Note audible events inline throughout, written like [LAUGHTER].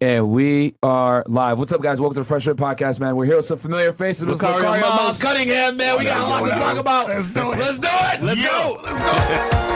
And we are live. What's up, guys? Welcome to the Fresh Fit Podcast, man. We're here with some familiar faces. With Locario Locario Miles. Miles Cunningham, man. We got a lot to talk about. Let's do it. Let's do it. Let's Yo, go. let's go.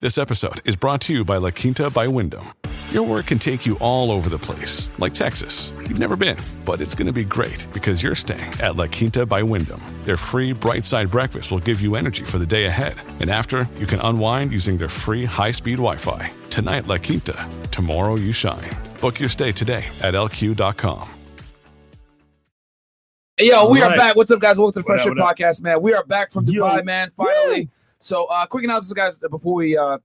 This episode is brought to you by La Quinta by Wyndham. Your work can take you all over the place, like Texas. You've never been, but it's going to be great because you're staying at La Quinta by Wyndham. Their free bright side breakfast will give you energy for the day ahead. And after, you can unwind using their free high speed Wi Fi. Tonight, La Quinta. Tomorrow, you shine. Book your stay today at lq.com. Hey, Yo, we are back. What's up, guys? Welcome to the Fresh What Fit up, what Podcast, man. We are back from Yo. Dubai, man. Finally. So, uh, quick announcements, guys, before we uh,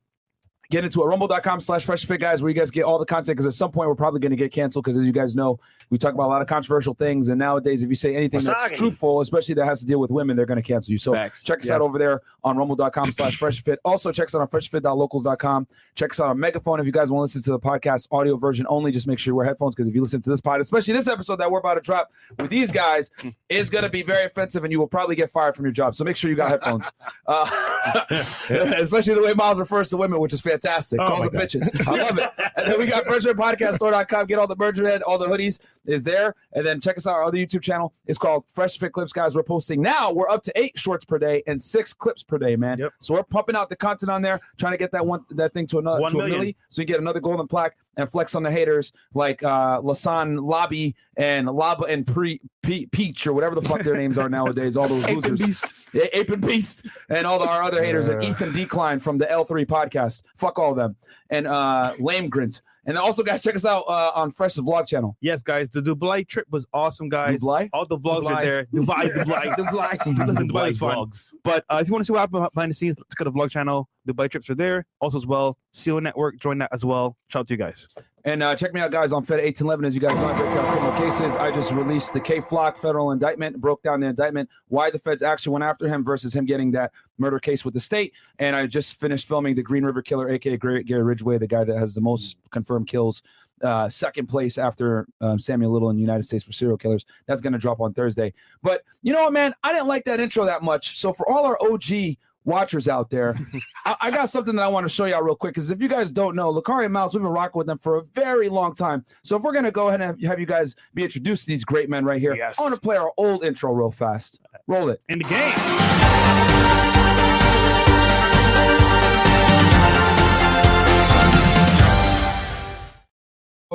get into it. Rumble.com slash Fresh Fit, guys, where you guys get all the content. Because at some point, we're probably going to get canceled. Because as you guys know, we talk about a lot of controversial things. And nowadays, if you say anything that's truthful, especially that has to deal with women, they're going to cancel you. So, Facts. check us Yeah. out over there on rumble.com slash Fresh Fit. Also, check us out on freshfit.locals.com. Check us out on Megaphone if you guys want to listen to the podcast audio version only. Just make sure you wear headphones because if you listen to this pod, especially this episode that we're about to drop with these guys, is going to be very offensive and you will probably get fired from your job. So make sure you got headphones. Uh, [LAUGHS] [LAUGHS] especially the way Miles refers to women, which is fantastic. Oh Calls them bitches. I love it. And then we got FreshFitPodcastStore.com. Get all the merch red, all the hoodies is there. And then check us out. Our other YouTube channel is called Fresh Fit Clips, guys. We're posting now. We're up to eight shorts per day and six clips per day, man. Yep. So we're pumping out the content on there, trying to get that one that thing to another One to a million. milli, so you get another golden plaque and flex on the haters like uh Lasan Lobby and Laba and Pre Pe- Peach or whatever the fuck their names are nowadays. All those [LAUGHS] losers. Yeah, Ape and Beast and all the, our other haters and Ethan Decline from the L3 podcast. Fuck all of them. And uh Lame Grint. And also, guys, check us out uh, on Fresh the Vlog channel. Yes, guys, the Dubai trip was awesome, guys. Dubai? All the vlogs Dubai. are there. Dubai, Dubai, [LAUGHS] Dubai. [LAUGHS] Listen, Dubai is fun. But uh, if you want to see what happened behind the scenes, check out the vlog channel. Dubai trips are there. Also, as well, CEO Network, join that as well. Shout out to you guys. And uh, check me out, guys, on Fed 1811. As you guys know, I criminal cases. I just released the Kay Flock federal indictment, broke down the indictment, why the feds actually went after him versus him getting that murder case with the state. And I just finished filming the Green River Killer, aka Gary Gary Ridgway, the guy that has the most confirmed kills, uh, second place after um, Samuel Little in the United States for serial killers. That's going to drop on Thursday. But you know what, man? I didn't like that intro that much. So for all our OG watchers out there, [LAUGHS] I, I got something that I want to show y'all real quick. Because if you guys don't know, Lucari and Mouse, we've been rocking with them for a very long time. So if we're gonna go ahead and have, have you guys be introduced to these great men right here, Yes. I want to play our old intro real fast. Roll it. In the game.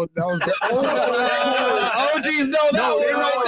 Oh, that was the [LAUGHS] oh, OGs [LAUGHS] know that one right there. That was it. That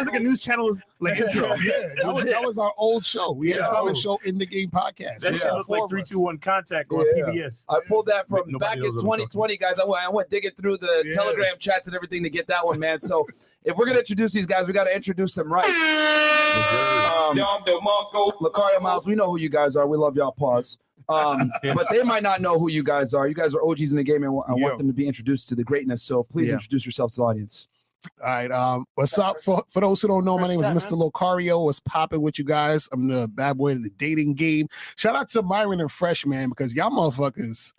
was it. Was like a news channel like intro. Yeah, that was, that was our old show. We had Yeah. our show in the game podcast. That Yeah. looked like of three, us. two, one contact on Yeah. PBS. I pulled that from Nobody back in knows what I'm 2020, guys. I went, I went digging through the Yeah. Telegram chats and everything to get that one, man. So if we're gonna introduce these guys, we got to introduce them right. Um, Locario Miles, we know who you guys are. We love y'all. Pause. Um, [LAUGHS] but they might not know who you guys are. You guys are OGs in the game, and I Yeah. want them to be introduced to the greatness. So please Yeah. introduce yourselves to the audience. All right. Um, what's up? For, for those who don't know, my name is Mr. Locario. What's popping with you guys? I'm the bad boy of the dating game. Shout out to Myron and Fresh, man, because y'all motherfuckers,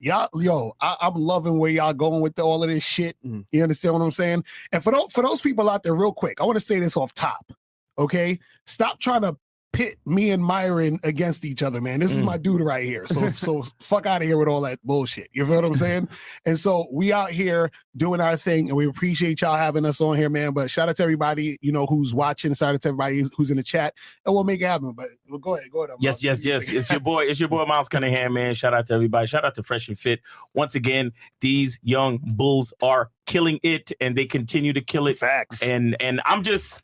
y'all, yo, I, I'm loving where y'all going with all of this shit. Mhm. You understand what I'm saying? And for those for those people out there, real quick, I want to say this off top. Okay, stop trying to pit me and Myron against each other, man. This is Mm. my dude right here. So [LAUGHS] so fuck out of here with all that bullshit. You feel what I'm [LAUGHS] saying? And so we out here doing our thing, and we appreciate y'all having us on here, man. But shout out to everybody, you know, who's watching. Shout out to everybody who's- in the chat, and we'll make it happen. But well, go ahead, go ahead. Yes, yes, yes. [LAUGHS] It's your boy. It's your boy Miles Cunningham, man. Shout out to everybody. Shout out to Fresh and Fit. Once again, these young bulls are killing it, and they continue to kill it. Facts. And and I'm just.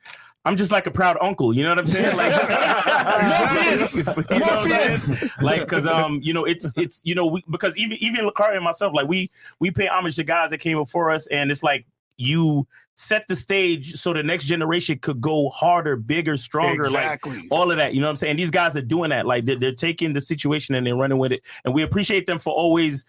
I'm just like a proud uncle, you know what I'm saying? Like, Morpheus! [LAUGHS] [LAUGHS] you know what I'm saying? like, because um, you know, it's it's you know, we because even even Lakari and myself, like we we pay homage to guys that came before us, and it's like you set the stage so the next generation could go harder, bigger, stronger, like exactly. all of that. You know what I'm saying? These guys are doing that. Like they're, they're taking the situation and they're running with it. And we appreciate them for always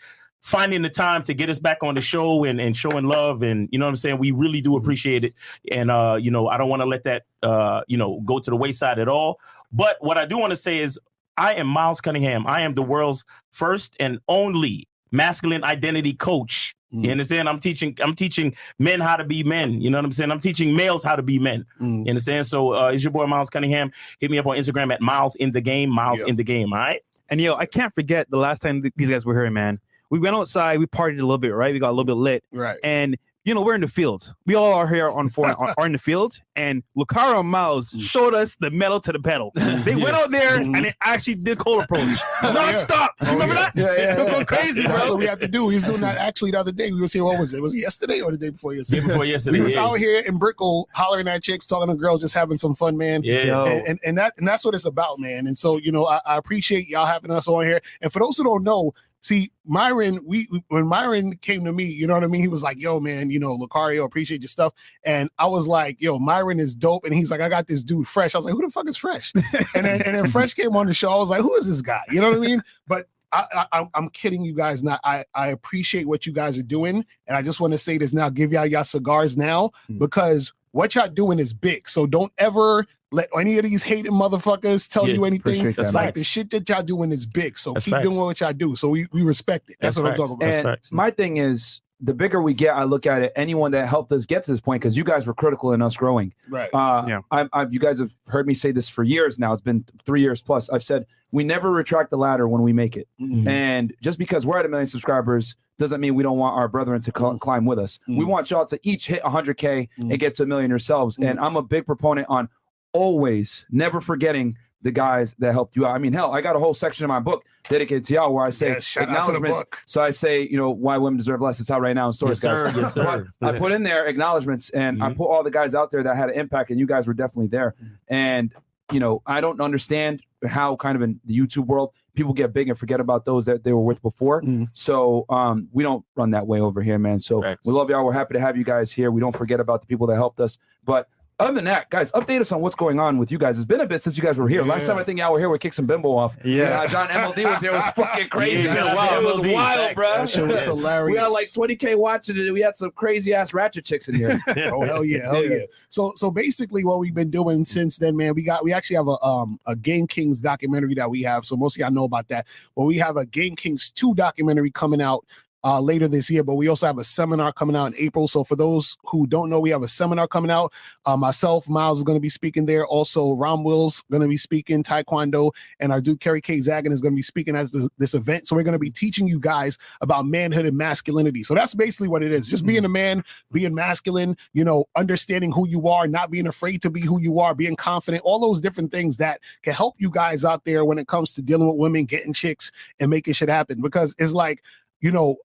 finding the time to get us back on the show and, and showing love. And you know what I'm saying? We really do appreciate it. And uh, you know, I don't want to let that uh, you know, go to the wayside at all. But what I do want to say is I am Miles Cunningham. I am the world's first and only masculine identity coach. You Mm. understand? I'm teaching. I'm teaching men how to be men. You know what I'm saying? I'm teaching males how to be men. Mm. You understand? So uh, it's your boy Miles Cunningham. Hit me up on Instagram at Miles in the game. Miles Yeah. in the game. All right. And yo, I can't forget the last time th- these guys were here, man. We went outside, we partied a little bit, right? We got a little bit lit, Right. and you know we're in the field. We all are here on four are, [LAUGHS] are in the field, and Locario and Miles Mm. showed us the metal to the pedal. They [LAUGHS] went out there and they actually did cold approach, [LAUGHS] Oh, yeah. nonstop. Oh, Remember yeah. that? Yeah, yeah, yeah. going crazy, That's bro. what we have to do. We was doing that actually the other day. We was here. What was it? Was it yesterday or the day before yesterday? Day before yesterday. We was yeah. out here in Brickell hollering at chicks, talking to girls, just having some fun, man. Yeah. And, and and that and that's what it's about, man. And so you know, I, I appreciate y'all having us on here. And for those who don't know, see Myron, we when Myron came to me, you know what I mean. He was like, "Yo, man, you know, Locario, appreciate your stuff." And I was like, "Yo, Myron is dope." And he's like, "I got this dude, Fresh." I was like, "Who the fuck is Fresh?" and then and then Fresh came on the show. I was like, "Who is this guy?" You know what I mean? But I, I, I'm- kidding you guys. Not I, I appreciate what you guys are doing, and I just want to say this now. Give y'all y'all cigars now Mm. because what y'all doing is big. So don't ever let any of these hating motherfuckers tell Yeah, you anything. appreciate that, Like facts. the shit that y'all doing is big. So That's keep facts. doing what y'all do. So we, we respect it. That's, That's what facts. I'm talking about. And my thing is, the bigger we get, I look at it. Anyone that helped us get to this point, because you guys were critical in us growing. Right. Uh, Yeah. I've, I've, you guys have heard me say this for years now. It's been three years plus. I've said we never retract the ladder when we make it. Mhm. And just because we're at a million subscribers doesn't mean we don't want our brethren to cl- Mm. climb with us. We Mm. want y'all to each hit 100K Mm. and get to a million yourselves. Mm. And I'm a big proponent on always never forgetting the guys that helped you out. I mean, hell, I got a whole section in my book dedicated to y'all where I say Yes, shout out to the acknowledgments. book. So I say, you know, why women deserve less. It's out right now in stores, Yes, guys. sir. Yes, sir. But [LAUGHS] I put in there acknowledgments and I Mhm. put all the guys out there that had an impact, and you guys were definitely there. And you know, I don't understand how kind of in the YouTube world people get big and forget about those that they were with before. Mhm. So um, we don't run that way over here, man. So Facts. we love y'all. We're happy to have you guys here. We don't forget about the people that helped us. But other than that, guys, update us on what's going on with you guys. It's been a bit since you guys were here. Last time I think y'all were here, we kicked some bimbo off. Yeah. Uh, John MLD was here. It was fucking crazy. Yeah, man. shout it was MLD. wild, Facts. bro. That shit was hilarious. We had like 20k watching it. We had some crazy ass ratchet chicks in here. [LAUGHS] oh hell yeah, hell yeah. So so basically what we've been doing since then, man, we got we actually have a um a Game Kings documentary that we have. So most of y'all know about that. But we have a Game Kings 2 documentary coming out uh, later this year, but we also have a seminar coming out in April. So for those who don't know, we have a seminar coming out. Uh, myself, Miles is going to be speaking there. Also, Rom Will's going to be speaking Taekwondo, and our dude Kerry K. Zagan is going to be speaking at this, this event. So we're going to be teaching you guys about manhood and masculinity. So that's basically what it is. Just being a man, being masculine, you know, understanding who you are, not being afraid to be who you are, being confident, all those different things that can help you guys out there when it comes to dealing with women, getting chicks, and making shit happen. Because it's like, you know,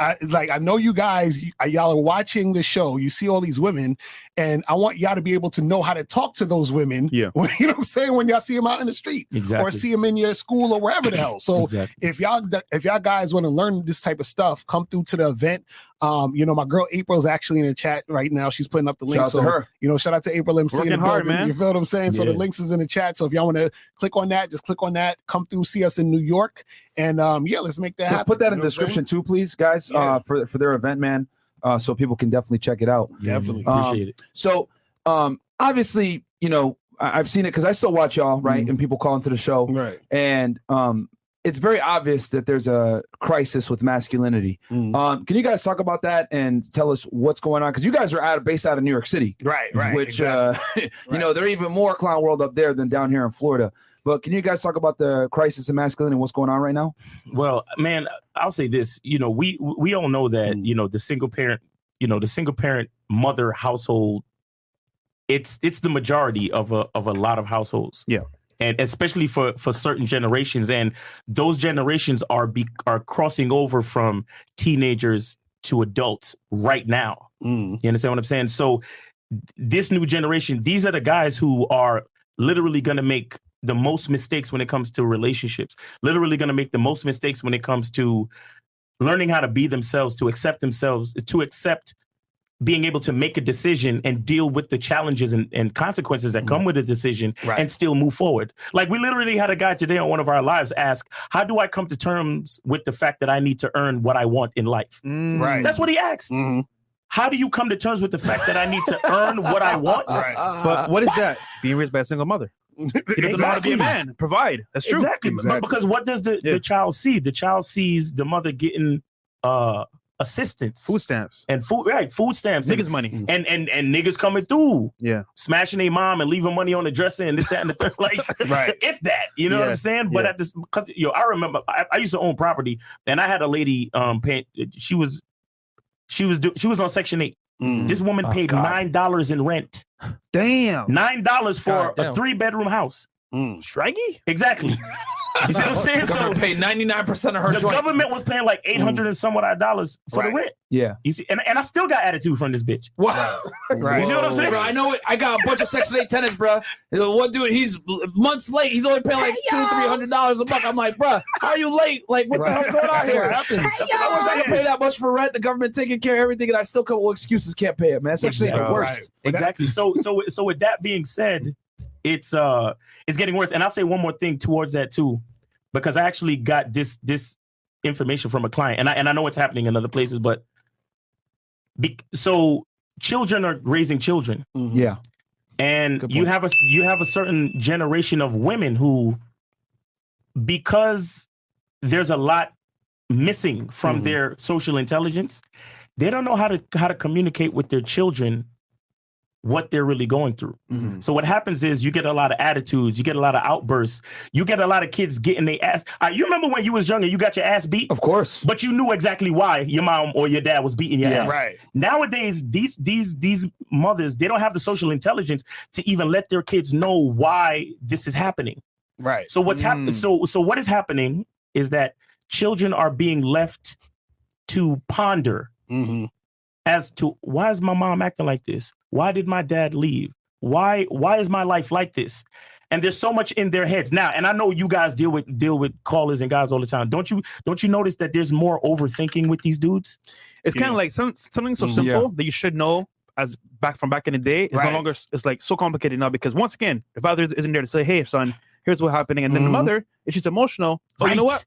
I, like I know you guys, y- y'all are watching the show. You see all these women, and I want y'all to be able to know how to talk to those women. Yeah. [LAUGHS] when- you know what I'm saying when y'all see them out in the street exactly. or see them in your school or wherever the hell. So Exactly. if y'all if y'all guys want to learn this type of stuff, come through to the event. Um, you know, my girl April's actually in the chat right now. She's putting up the link. Shout so to her. you know, shout out to April MC in Working the hard, building. man. You feel what I'm saying? Yeah. So the links is in the chat. So if y'all want to click on that, just click on that. Come through, see us in New York, and um, yeah, let's make that. Let's happen. put that You in the what I'm saying? description too, please, guys, Yeah. uh, for for their event, man, uh, so people can definitely check it out. Definitely. Um, Appreciate it. So, um, obviously, you know, I- I've seen it because I still watch y'all, right? Mhm. And people call into the show, Right. and um, it's very obvious that there's a crisis with masculinity. Mhm. Um, can you guys talk about that and tell us what's going on? Because you guys are out based out of New York City, Right. Right. which [LAUGHS] exactly. uh, you Right. know they're even more clown world up there than down here in Florida. But can you guys talk about the crisis in masculinity and what's going on right now? Well, man, I'll say this. You know, we we all know that Mm. you know the single parent, you know, the single parent mother household. It's it's the majority of a of a lot of households. Yeah. and especially for for certain generations, and those generations are be are crossing over from teenagers to adults right now. Mm. You understand what I'm saying? So this new generation, these are the guys who are literally going to make the most mistakes when it comes to relationships. Literally going to make the most mistakes when it comes to learning how to be themselves, to accept themselves, to accept being able to make a decision and deal with the challenges and, and consequences that come with a decision Right. and still move forward. Like we literally had a guy today on one of our lives ask, How do I come to terms with the fact that I need to earn what I want in life? Right. That's what he asked. Mhm. How do you come to terms with the fact that I need to earn what I want? [LAUGHS] Right. But what is that? Being raised by a single mother. Know how to be a man. Provide. That's true. Exactly. Exactly. Because what does the, Yeah. the child see? The child sees the mother getting uh assistance Food stamps. and food right, food stamps and, Niggas money. and and and niggas coming through, Yeah. smashing their mom and leaving money on the dresser and this, that, and the third. [LAUGHS] Like [LAUGHS] Right. if that, you know what I'm saying? But Yeah. at this because yo, I remember I, I used to own property and I had a lady um paying she was she was do, she was on section eight. Mm. This woman Oh, paid God. nine dollars in rent. Damn. Nine dollars for God a three bedroom house. Mm. Shraggy? Exactly. [LAUGHS] You see what I'm [LAUGHS] saying? So Government paid ninety nine percent of her the joint. government was paying like eight hundred and some odd dollars for Right. the rent. Yeah. You see, and, and I still got attitude from this bitch. Wow. Right. [LAUGHS] You see what I'm saying? Bro, I know it. I got a bunch of Section 8 tenants, bro. One dude, he's months late. He's only paying like two, three hundred dollars a month. I'm like, bro, how are you late? Like, what the hell's going on That's what here? happens. I wish I could pay that much for rent. The government taking care of everything, and I still come up with excuses. Can't pay it, man. Section 8 the worst. Right. Exactly. So so so with that being said, it's uh it's getting worse. And I'll say one more thing towards that too, because I actually got this this information from a client, and I and I know it's happening in other places, but be, so children are raising children. Mhm. Yeah. and you have a you have a certain generation of women who because there's a lot missing from Mhm. their social intelligence they don't know how to how to communicate with their children what they're really going through Mhm. so what happens is you get a lot of attitudes you get a lot of outbursts you get a lot of kids getting their ass uh, you remember when you was young and you got your ass beat Of course. but you knew exactly why your mom or your dad was beating your Yeah. ass Right. nowadays these these these mothers they don't have the social intelligence to even let their kids know why this is happening Right. so what's Mm. happening so so what is happening is that children are being left to ponder hmm as to why is my mom acting like this why did my dad leave why why is my life like this and there's so much in their heads now and i know you guys deal with deal with callers and guys all the time don't you don't you notice that there's more overthinking with these dudes It's kind of like some, something so Mhm. simple that you should know as back from back in the day. It's Right. no longer it's like so complicated now because once again, the father isn't there to say, "Hey, son, here's what's happening," and then Mhm. the mother, if just emotional, oh, you know what?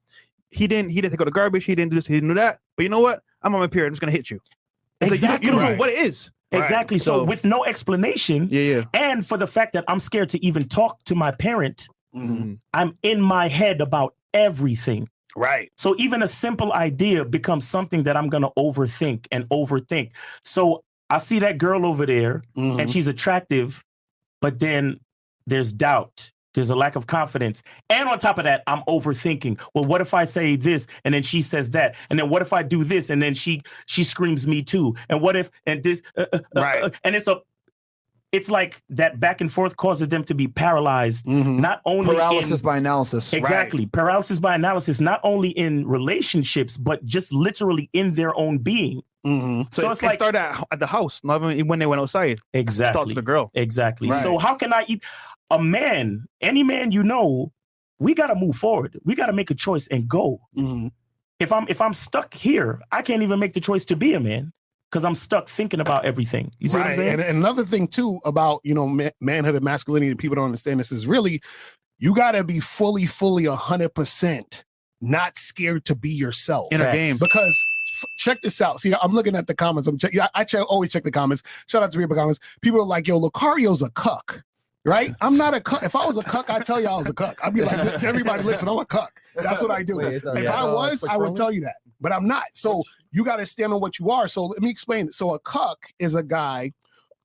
He didn't. He didn't take out the garbage. He didn't do this. He didn't do that. But you know what? I'm on my period. I'm just gonna hit you. It's like you don't- you don't, Exactly. know what it is. Right. exactly so, So- with no explanation Yeah, yeah. and for the fact that i'm scared to even talk to my parent Mhm. i'm in my head about everything Right. So even a simple idea becomes something that I'm going to overthink and overthink. So I see that girl over there Mhm. and she's attractive, but then there's doubt. There's a lack of confidence. And on top of that, I'm overthinking. Well, what if I say this and then she says that? And then what if I do this and then she she screams me too? And what if and this uh, uh, uh, Right. uh, and it's a it's like that back and forth causes them to be paralyzed, Mhm. not only Paralysis in, by analysis. exactly paralysis by analysis, not only in relationships but just literally in their own being. Mhm. So, So it, it's it like- started at, at the house, not even when they went outside. Starts Exactly. with the girl. Exactly. Right. So how can I eat a man, any man you know, we gotta move forward. We gotta make a choice and go. Mhm. If I'm if I'm stuck here, I can't even make the choice to be a man because I'm stuck thinking about everything. You see what I'm saying? And, and another thing too about you know ma- manhood and masculinity, and people don't understand this is really you got to be fully, fully a hundred percent not scared to be yourself. In a game. because f- check this out. See, I'm looking at the comments. I'm check. Yeah, I check, always check the comments. Shout out to people comments. People are like, "Yo, Locario's a cuck." Right? [LAUGHS] I'm not a cuck. If I was a cuck, I'd tell you I was a cuck. I'd be like, everybody, listen, I'm a cuck. That's what I do. Wait, if yeah. I Uh, was, I would tell you that, but I'm not. So you got to stand on what you are. So let me explain it. So a cuck is a guy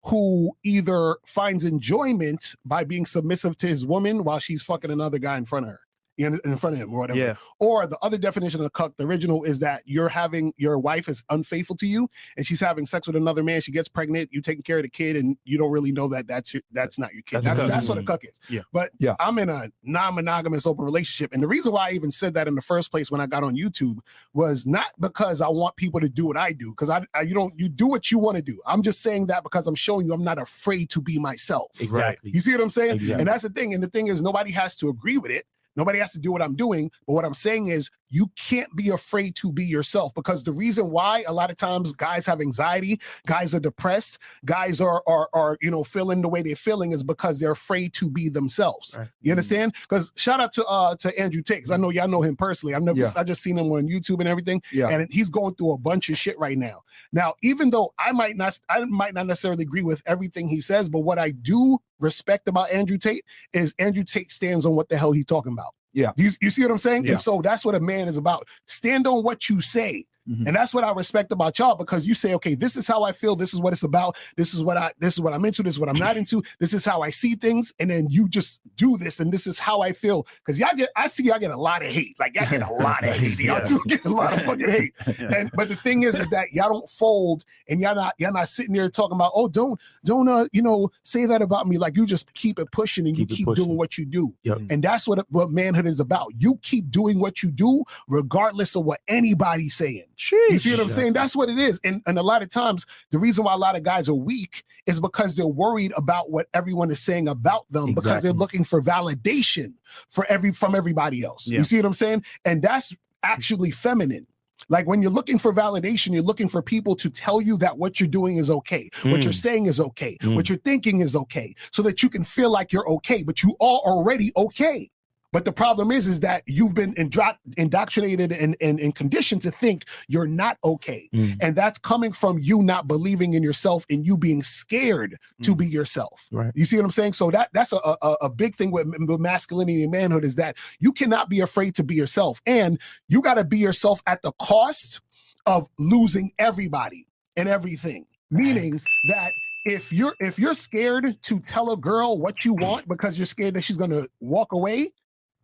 who either finds enjoyment by being submissive to his woman while she's fucking another guy in front of her. Know, in front of him or whatever. Yeah. Or the other definition of cuck, the original, is that you're having your wife is unfaithful to you and she's having sex with another man. She gets pregnant, you taking care of the kid, and you don't really know that that's your, that's not your kid. That's That's that's, what a cuck is. Yeah. But Yeah. I'm in a non-monogamous open relationship, and the reason why I even said that in the first place when I got on YouTube was not because I want people to do what I do, because I, I you don't you do what you want to do. I'm just saying that because I'm showing you I'm not afraid to be myself. exactly. You see what I'm saying? Exactly. And that's the thing. And the thing is, nobody has to agree with it. Nobody has to do what I'm doing. But what I'm saying is, you can't be afraid to be yourself because the reason why a lot of times guys have anxiety, guys are depressed, guys are are are you know feeling the way they're feeling is because they're afraid to be themselves. Right. You understand? Because shout out to uh to Andrew Tate, 'cause I know y'all know him personally. I've never Yeah. I just seen him on YouTube and everything Yeah. and he's going through a bunch of shit right now. Now, even though I might not, I might not necessarily agree with everything he says, but what I do respect about Andrew Tate is Andrew Tate stands on what the hell he's talking about. Yeah. you, you see what I'm saying? Yeah. And so that's what a man is about. Stand on what you say. Mhm. And that's what I respect about y'all because you say, okay, this is how I feel. This is what it's about. This is what I, this is what I'm into. This is what I'm not into. This is how I see things. And then you just do this. And this is how I feel. Cause y'all get, I see y'all get a lot of hate. Like y'all get a [LAUGHS] lot of hate. Y'all too get a lot of [LAUGHS] fucking hate. And, but the thing is, is that y'all don't fold and y'all not, y'all not sitting there talking about, oh, don't, don't, uh, you know, say that about me. Like you just keep it pushing and Keep you keep pushing. doing what you do. Yep. And that's what, what manhood is about. You keep doing what you do, regardless of what anybody's saying. You see what I'm saying? That's what it is. And, and a lot of times, the reason why a lot of guys are weak is because they're worried about what everyone is saying about them because they're looking for validation for every from everybody else. Yeah. You see what I'm saying? And that's actually feminine. Like when you're looking for validation, you're looking for people to tell you that what you're doing is okay, what you're Mm. saying is okay, Mm. what you're thinking is okay, so that you can feel like you're okay, but you are already okay. But the problem is, is that you've been indro- indoctrinated and, and, and conditioned to think you're not okay. Mm. And that's coming from you not believing in yourself and you being scared to Mm. be yourself. Right. You see what I'm saying? So that that's a, a, a big thing with, with masculinity and manhood is that you cannot be afraid to be yourself. And you got to be yourself at the cost of losing everybody and everything. Meaning that if you're if you're scared to tell a girl what you want because you're scared that she's gonna walk away,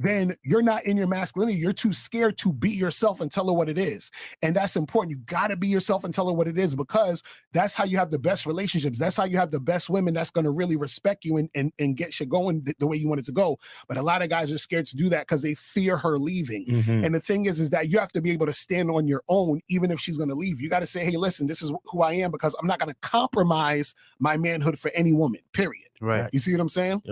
then you're not in your masculinity. You're too scared to be yourself and tell her what it is. And that's important. You got to be yourself and tell her what it is because that's how you have the best relationships. That's how you have the best women that's going to really respect you and, and, and get shit going the, the way you want it to go. But a lot of guys are scared to do that because they fear her leaving. Mhm. And the thing is, is that you have to be able to stand on your own, even if she's going to leave. You got to say, hey, listen, this is who I am because I'm not going to compromise my manhood for any woman, period. Right. You see what I'm saying?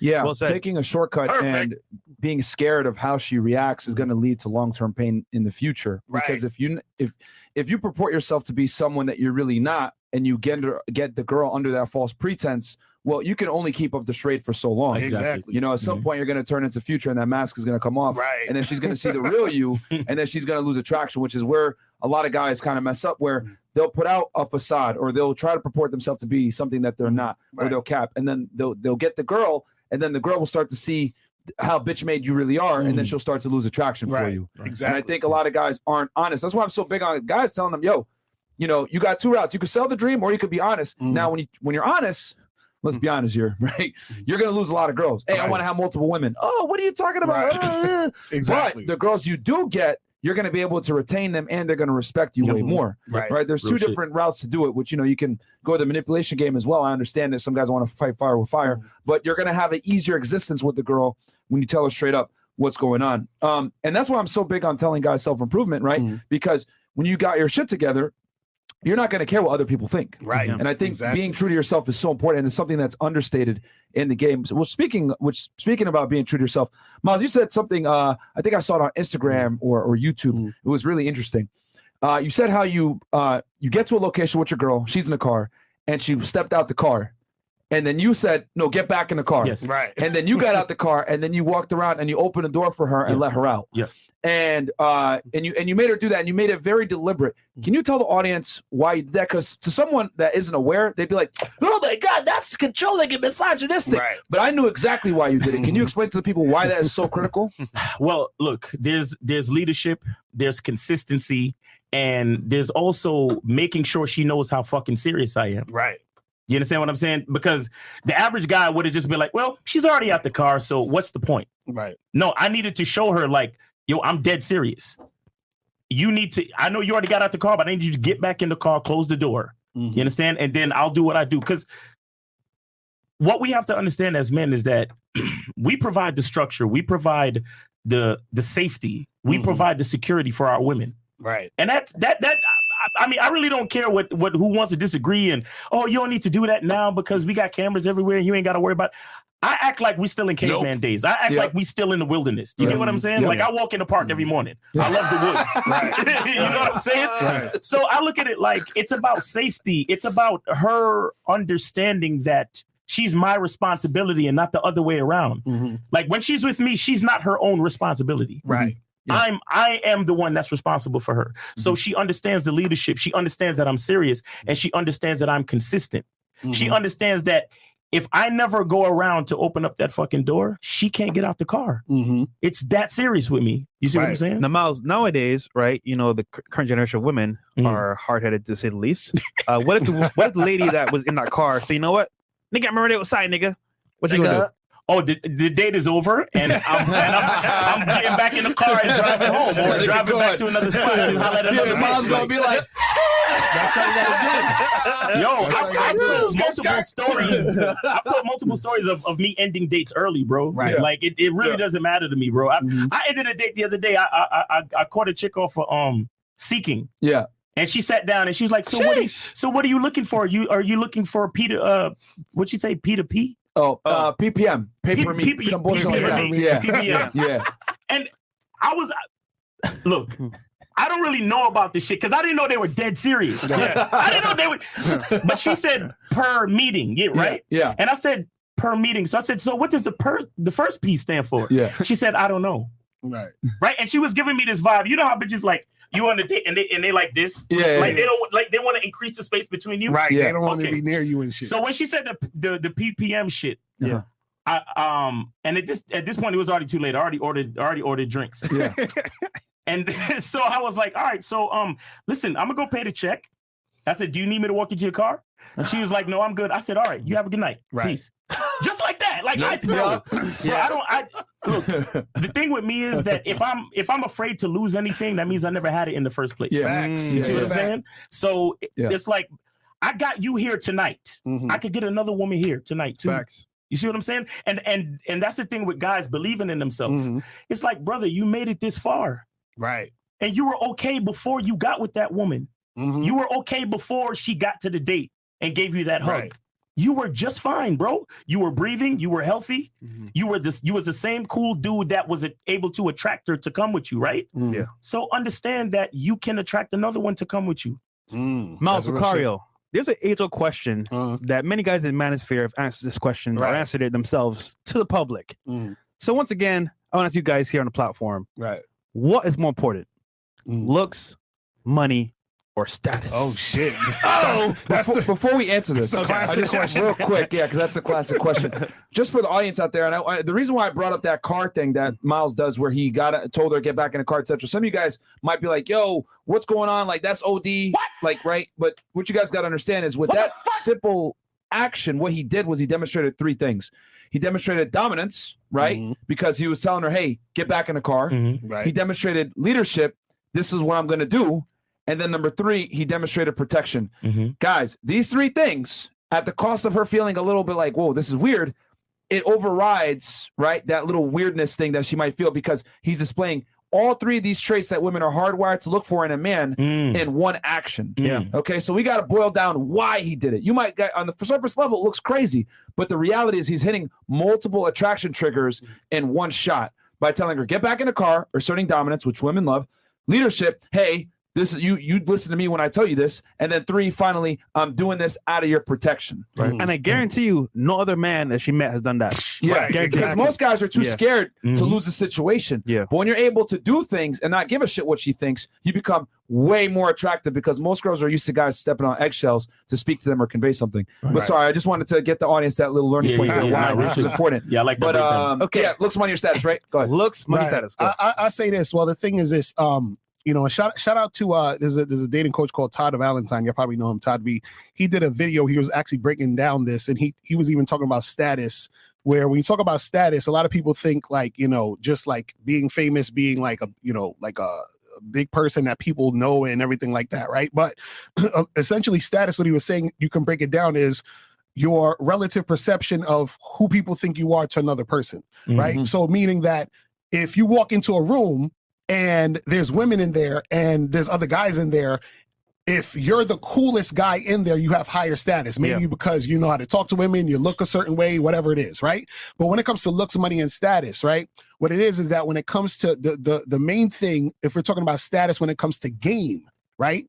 Yeah, Well taking a shortcut Perfect. and being scared of how she reacts is going to lead to long-term pain in the future. Because if you if if you purport yourself to be someone that you're really not, and you get her, get the girl under that false pretense, well, you can only keep up the charade for so long. Exactly. You know, at some Mhm. point you're going to turn into future, and that mask is going to come off, Right. and then she's going to see the real you, [LAUGHS] and then she's going to lose attraction, which is where a lot of guys kind of mess up, where Mm. they'll put out a facade or they'll try to purport themselves to be something that they're not, or they'll cap, and then they'll they'll get the girl, and then the girl will start to see how bitch made you really are, and then Mm. she'll start to lose attraction for Right. you. Exactly. And I think a lot of guys aren't honest. That's why I'm so big on guys telling them, yo, you know, you got two routes. You could sell the dream or you could be honest. Mhm. Now, when you when you're honest, let's be honest here, [LAUGHS] right? You're gonna lose a lot of girls. Hey, I want to have multiple women. Oh, what are you talking about? Right. [LAUGHS] Exactly. But the girls you do get, you're going to be able to retain them and they're going to respect you way Mhm. more. Right. Right. There's Real two shit. different routes to do it, which you know you can go the manipulation game as well. I understand that some guys want to fight fire with fire, Mm-hmm. but you're going to have an easier existence with the girl when you tell her straight up what's going on. Um, and that's why I'm so big on telling guys self improvement, right? Mhm. Because when you got your shit together, you're not going to care what other people think. Right. And I think Exactly. being true to yourself is so important, and it's something that's understated in the game. So, well, speaking, which speaking about being true to yourself, Miles, you said something. Uh, I think I saw it on Instagram or or YouTube. Mhm. It was really interesting. Uh, you said how you uh, you get to a location with your girl. She's in the car, and she stepped out the car, and then you said, "No, get back in the car." Yes. Right. And then you got out the car, and then you walked around and you opened the door for her and Yeah. let her out. Yeah. And uh, and you and you made her do that, and you made it very deliberate. Can you tell the audience why you did that? Because to someone that isn't aware, they'd be like, "Oh my god, that's controlling and misogynistic." Right. But I knew exactly why you did it. Can you [LAUGHS] explain to the people why that is so critical? [LAUGHS] Well, look, there's there's leadership, there's consistency, and there's also making sure she knows how fucking serious I am. Right. You understand what I'm saying? Because the average guy would have just been like, "Well, she's already out the car, so what's the point?" Right. No, I needed to show her like, "Yo, I'm dead serious. You need to. I know you already got out the car, but I need you to get back in the car, close the door. Mhm. You understand? And then I'll do what I do. Because what we have to understand as men is that [CLEARS THROAT] we provide the structure, we provide the the safety, we Mhm. provide the security for our women. Right. And that's that that I, I mean, I really don't care what what who wants to disagree and oh, you don't need to do that now because we got cameras everywhere and you ain't got to worry about. I act like we still in caveman days. I act Yeah. like we still in the wilderness. You get what I'm saying? Yeah. Like I walk in the park every morning. I love the woods. [LAUGHS] [LAUGHS] you know what I'm saying? Right. So I look at it like it's about safety. It's about her understanding that she's my responsibility and not the other way around. Mhm. Like when she's with me, she's not her own responsibility. Right. Yeah. I'm I am the one that's responsible for her. So she understands the leadership. She understands that I'm serious and she understands that I'm consistent. She Mhm. understands that if I never go around to open up that fucking door, she can't get out the car. Mhm. It's that serious with me. You see what I'm saying? Now, Miles, nowadays, right? You know, the current generation of women Mhm. are hard headed to say the least. Uh, what if the what if the lady that was in that car say, you know what, nigga, I'm already outside, nigga. What you gonna do? Oh, the, the date is over, and, I'm, and I'm, I'm getting back in the car and driving home, or driving back to another spot to holler at another Yeah, Miles bitch. gonna be like, That's how you gotta do it. Yo, I've, how I've you gotta told multiple stories. I've told multiple stories of, of me ending dates early, bro. Right. Like it, it really Yeah. doesn't matter to me, bro. I, Mhm. I ended a date the other day. I I I, I caught a chick off for um seeking. yeah, And she sat down and she was like, "So what? Are you, so what are you looking for? You are you looking for Peter? Uh, what'd she say? Peter P? Oh, uh, PPM, pay P- per meet, P- some bullshit like that. Yeah, PPM. yeah, And I was look. I don't really know about this shit because I didn't know they were dead serious. I didn't know they were. But she said per meeting, yeah, right? yeah, And I said per meeting. So I said, so what does the per the first P stand for? yeah. She said, I don't know. Right. Right. And she was giving me this vibe. You know how bitches like you on the date and they and they like this. Yeah, Like yeah. they don't like they want to increase the space between you. Right. Yeah. They don't want Okay. to be near you and shit. So when she said the the, the PPM shit, Yeah. I um and at this at this point it was already too late. I already ordered already ordered drinks. Yeah. [LAUGHS] And [LAUGHS] so I was like, all right, so um, listen, I'm gonna go pay the check. I said, do you need me to walk you to your car? And she was like, no, I'm good. I said, all right, you have a good night. Right. Peace. Just like that. Like I, bro, bro, I don't. I look. The thing with me is that if I'm if I'm afraid to lose anything, that means I never had it in the first place. Yeah. Facts. You Yeah, see what I'm saying? So Yeah. it's like I got you here tonight. Mhm. I could get another woman here tonight too. Facts. You see what I'm saying? And and and that's the thing with guys believing in themselves. Mhm. It's like, brother, you made it this far, Right. and you were okay before you got with that woman. Mhm. You were okay before she got to the date and gave you that hug. Right. You were just fine, bro. You were breathing. You were healthy. Mm-hmm. You were this. You was the same cool dude that was able to attract her to come with you, right? Mhm. Yeah. So understand that you can attract another one to come with you. Mm. Miles That's. Locario, there's an age old question Uh-huh. that many guys in Manosphere have answered this question or answered it themselves to the public. Mhm. So once again, I want to ask you guys here on the platform: Right. What is more important, Mm. looks, money, or status? Oh shit. [LAUGHS] Oh, that's before, the- before we answer this, the classic just question. real quick, yeah, because that's a classic question. [LAUGHS] Just for the audience out there, and I, I- the reason why I brought up that car thing that Miles does, where he got told her to get back in the car, etc. Some of you guys might be like, "Yo, what's going on? Like that's OD, like right?" But what you guys got to understand is with What that simple action, what he did was he demonstrated three things. He demonstrated dominance, right? Mhm. Because he was telling her, "Hey, get back in the car." Mm-hmm. Right. He demonstrated leadership this is what I'm going to do. And then number three, he demonstrated protection. Mhm. Guys, these three things, at the cost of her feeling a little bit like, whoa, this is weird, it overrides, right, that little weirdness thing that she might feel because he's displaying all three of these traits that women are hardwired to look for in a man Mm. in one action. Yeah. Okay, so we got to boil down why he did it. You might get on the surface level, it looks crazy, but the reality is he's hitting multiple attraction triggers in one shot by telling her, get back in the car, asserting dominance, which women love, leadership, hey, this is you, you listen to me when I tell you this. And then three, finally, I'm doing this out of your protection. And I guarantee you, no other man that she met has done that. Yeah, Right, because exactly. most guys are too Yeah. scared to Mhm. lose the situation. Yeah. But when you're able to do things and not give a shit what she thinks, you become way more attractive because most girls are used to guys stepping on eggshells to speak to them or convey something. But sorry, I just wanted to get the audience that little learning Yeah, point yeah, there, yeah, why no, this is important. Yeah, I like that. But um, Okay. yeah, looks money or status, right? Go ahead. Looks, money Right. status. Go. I, I, I say this. Well, the thing is this. Um, you know, shout shout out to uh, there's a there's a dating coach called Todd Valentine. You probably know him, Todd V. He did a video. He was actually breaking down this, and he he was even talking about status. Where when you talk about status, a lot of people think like you know just like being famous, being like a you know like a big person that people know and everything like that, right? But [CLEARS THROAT] essentially, status. What he was saying, you can break it down is your relative perception of who people think you are to another person right? Mhm. So meaning that if you walk into a room and there's women in there and there's other guys in there, if you're the coolest guy in there, you have higher status. Maybe Yeah. because you know how to talk to women, you look a certain way, whatever it is, right? But when it comes to looks, money, and status, right? What it is is that when it comes to the the the main thing, if we're talking about status, when it comes to game, right?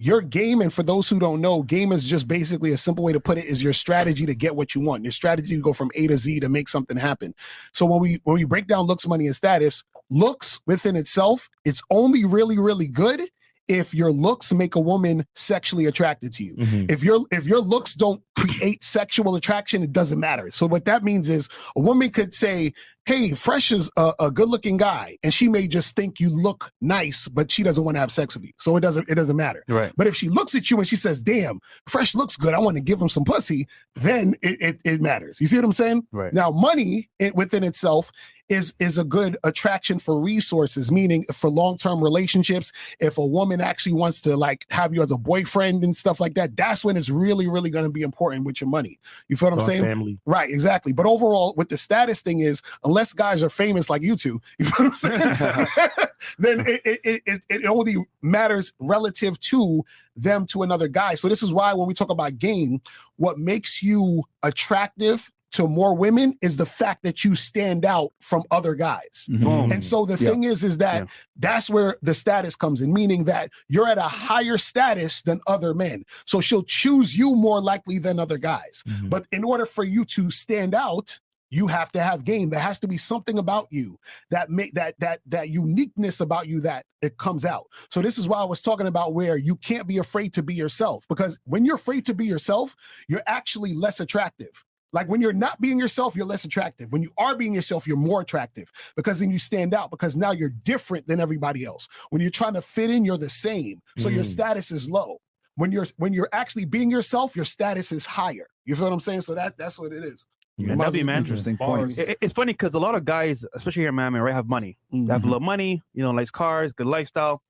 Your game, and for those who don't know, game is just basically a simple way to put it is your strategy to get what you want. Your strategy to go from A to Z to make something happen. So when we when we break down looks, money, and status, looks within itself, it's only really, really good if your looks make a woman sexually attracted to you. Mhm. If your if your looks don't create sexual attraction, it doesn't matter. So what that means is a woman could say, "Hey, Fresh is a, a good-looking guy," and she may just think you look nice, but she doesn't want to have sex with you. So it doesn't it doesn't matter. Right. But if she looks at you and she says, "Damn, Fresh looks good. I want to give him some pussy," then it it, it matters. You see what I'm saying? Right. Now, money it, within itself is is a good attraction for resources, meaning for long term relationships. If a woman actually wants to like have you as a boyfriend and stuff like that, that's when it's really really going to be important with your money. You feel what I'm Our saying? Family. Right, exactly. But overall, with the status thing is, unless guys are famous like you two, [LAUGHS] you know what I'm saying? [LAUGHS] then it, it, it, it, only matters relative to them to another guy. So this is why when we talk about game, what makes you attractive to more women is the fact that you stand out from other guys. Boom. And so the Yeah. thing is, is that Yeah. that's where the status comes in, meaning that you're at a higher status than other men. So she'll choose you more likely than other guys. Mhm. But in order for you to stand out, you have to have game. There has to be something about you that make that that that uniqueness about you that it comes out. So this is why I was talking about where you can't be afraid to be yourself because when you're afraid to be yourself, you're actually less attractive. Like when you're not being yourself, you're less attractive. When you are being yourself, you're more attractive because then you stand out because now you're different than everybody else. When you're trying to fit in, you're the same. So your Mm. status is low. When you're when you're actually being yourself, your status is higher. You feel what I'm saying? So that that's what it is. Yeah, that'd be man. Interesting point. It- it- it's funny because a lot of guys, especially here in Miami, right, have money. They have a Mhm. little money, you know, nice cars, good lifestyle,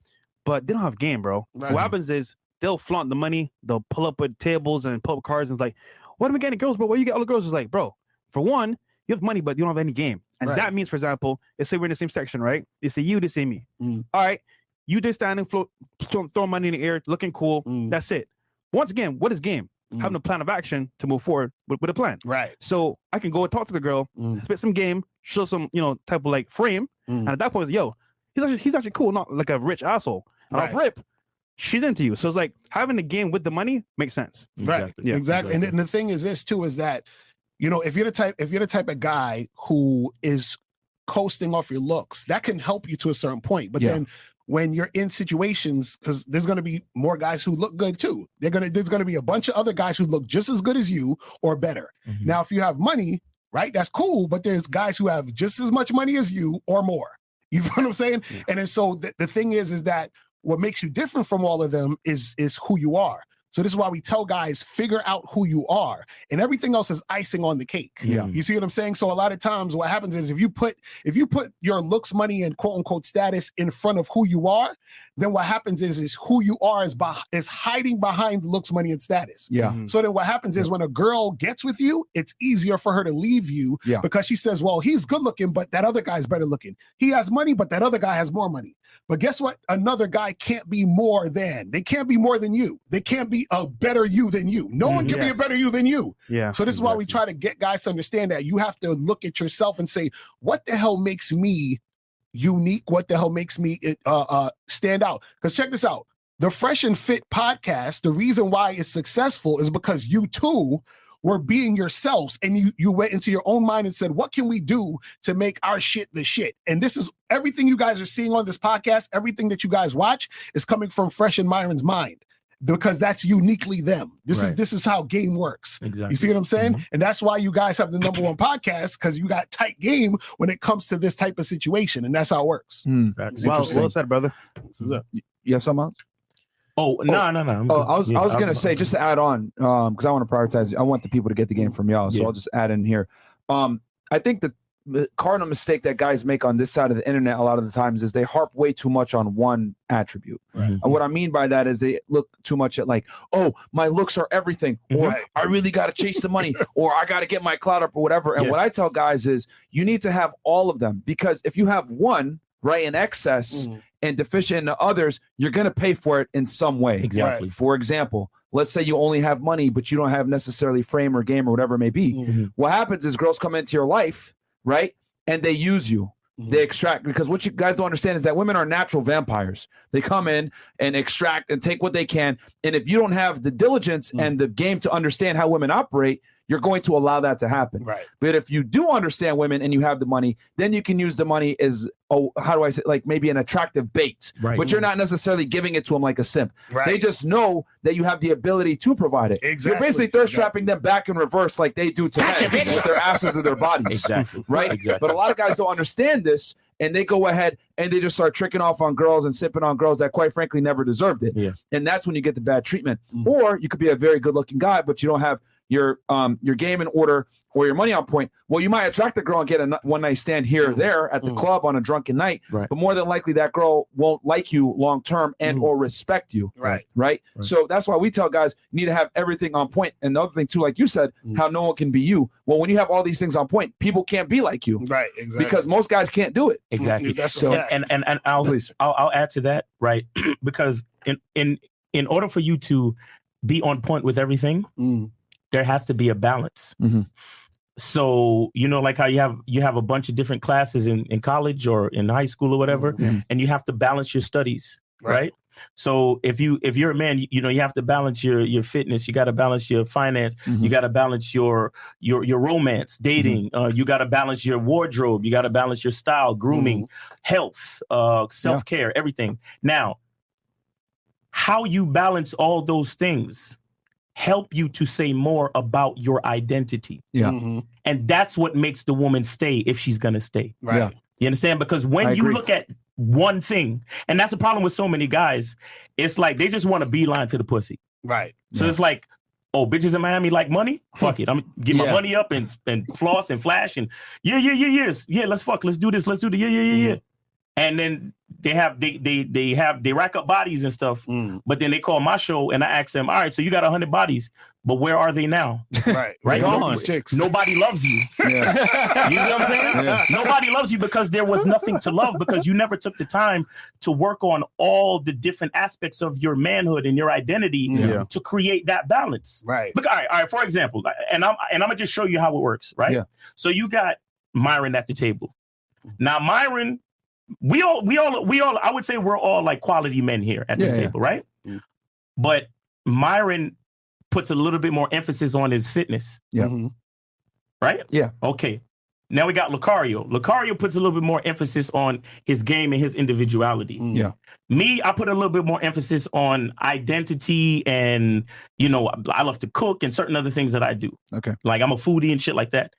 but they don't have game, bro. Right. What happens is they'll flaunt the money, they'll pull up with tables and pull up cars, and it's like, what am I getting girls, bro? Where you get all the girls? It's like, bro, for one, you have money, but you don't have any game. And Right. that means, for example, let's say we're in the same section, right? They say you, they say me. Mm. All right, you just standing, float, throw, throw money in the air, looking cool. Mm. That's it. Once again, what is game? Mm. Having a plan of action to move forward with, with a plan. Right. So I can go and talk to the girl, Mm. spit some game, show some, you know, type of like frame. Mm. And at that point, yo, he's actually he's actually cool, not like a rich asshole. And off Right. rip, she's into you. So it's like having the game with the money makes sense. Right. Exactly. Yeah, exactly. And, and the thing is this too is that, you know, if you're the type if you're the type of guy who is coasting off your looks, that can help you to a certain point. But Yeah. then when you're in situations, because there's gonna be more guys who look good too. They're gonna there's gonna be a bunch of other guys who look just as good as you or better. Mhm. Now, if you have money, right, that's cool. But there's guys who have just as much money as you or more. [LAUGHS] You know what I'm saying? And then so the, the thing is, is that what makes you different from all of them is is who you are. So this is why we tell guys figure out who you are, and everything else is icing on the cake. Yeah. You see what I'm saying? So a lot of times what happens is if you put if you put your looks, money, and quote unquote status in front of who you are, then what happens is is who you are is by is hiding behind looks, money, and status. Yeah. Mhm. So then what happens is when a girl gets with you, it's easier for her to leave you Yeah. because she says, Well, he's good looking, but that other guy's better looking. He has money, but that other guy has more money. But guess what? Another guy can't be more than. They can't be more than you. They can't be a better you than you. No one Mm, can be a better you than you. Yeah. So this is why we try to get guys to understand that you have to look at yourself and say, what the hell makes me unique? What the hell makes me uh, uh, stand out? Because check this out. The Fresh and Fit podcast, the reason why it's successful is because you too were being yourselves and you you went into your own mind and said, what can we do to make our shit the shit? And this is everything you guys are seeing on this podcast, everything that you guys watch is coming from Fresh and Myron's mind because that's uniquely them. This is this is how game works. Exactly. You see what I'm saying? Mm-hmm. And that's why you guys have the number one podcast because you got tight game when it comes to this type of situation, and that's how it works. Hmm. Facts. Well, Interesting. well said, brother. You have something else? Oh no, no, no. I'm Oh. I was Yeah, I was I'm- gonna say just to add on, um, because I want to prioritize. I want the people to get the game from y'all, so Yeah. I'll just add in here. Um, I think the the cardinal mistake that guys make on this side of the internet a lot of the times is they harp way too much on one attribute. Mhm. And what I mean by that is they look too much at like, oh, my looks are everything, or Right. I really got to chase the money, [LAUGHS] or I got to get my clout up, or whatever. And Yeah. what I tell guys is you need to have all of them because if you have one right in excess Mhm. And deficient in the others, you're going to pay for it in some way. Exactly. For example, let's say you only have money, but you don't have necessarily frame or game or whatever it may be. Mhm. What happens is girls come into your life, right? And they use you. Mhm. They extract because what you guys don't understand is that women are natural vampires. They come in and extract and take what they can. And if you don't have the diligence Mhm. and the game to understand how women operate, you're going to allow that to happen. Right. But if you do understand women and you have the money, then you can use the money as oh, how do I say like maybe an attractive bait. Right. But you're not necessarily giving it to them like a simp. Right. They just know that you have the ability to provide it. Exactly. You're basically thirst trapping them back in reverse like they do to men with their asses or their bodies. Exactly. Right? Exactly. But a lot of guys don't understand this and they go ahead and they just start tricking off on girls and sipping on girls that quite frankly never deserved it. Yeah. And that's when you get the bad treatment. Mm. Or you could be a very good looking guy, but you don't have your um your game in order or your money on point. Well, you might attract a girl and get a one night stand here or there at the Mm. club on a drunken night, Right. but more than likely that girl won't like you long term and Mm. or respect you Right. right? Right. So that's why we tell guys you need to have everything on point. And the other thing too, like you said, Mm. how no one can be you. Well, when you have all these things on point, people can't be like you Right. Exactly. because most guys can't do it. Exactly. That's a So- fact. and and and I'll, Please. I'll I'll add to that, right? [CLEARS THROAT] because in in in order for you to be on point with everything, Mm. There has to be a balance. Mhm. So you know, like how you have you have a bunch of different classes in in college or in high school or whatever, Mhm. and you have to balance your studies, Right. right? So if you if you're a man, you, you know you have to balance your your fitness. You got to balance your finance. Mm-hmm. You got to balance your your your romance, dating. Uh, you got to balance your wardrobe. You got to balance your style, grooming, health, uh, self care, everything. Now, how you balance all those things help you to say more about your identity, Yeah. Mhm. and that's what makes the woman stay if she's gonna stay. Right. Yeah. You understand? Because when I you agree. look at one thing, and that's the problem with so many guys, it's like they just want to beeline to the pussy. Right. So Yeah. it's like, oh, bitches in Miami like money? Fuck it. I'm gonna get my Yeah. money up and, and floss and flash and yeah, yeah, yeah, yes. Yeah, let's fuck. Let's do this. Let's do the yeah, yeah, yeah, Mm-hmm. yeah. And then they have they they they have they rack up bodies and stuff. Mm. But then they call my show and I ask them, all right, so you got hundred bodies, but where are they now? [LAUGHS] Right. Right? Gone. Chicks. Nobody loves you. [LAUGHS] Yeah. [LAUGHS] You know what I'm saying? Yeah. Nobody loves you because there was nothing to love because you never took the time to work on all the different aspects of your manhood and your identity Yeah. to create that balance. Right. Look, all right, all right. For example, and I'm and I'm gonna just show you how it works, right? Yeah. So you got Myron at the table. Now, Myron, we all, we all, we all. I would say we're all like quality men here at this Yeah, yeah. table, right? Mm. But Myron puts a little bit more emphasis on his fitness, Yeah. Mhm. right? Yeah. Okay. Now we got Locario. Locario puts a little bit more emphasis on his game and his individuality. Mm. Yeah. Me, I put a little bit more emphasis on identity and, you know, I love to cook and certain other things that I do. Okay. Like I'm a foodie and shit like that.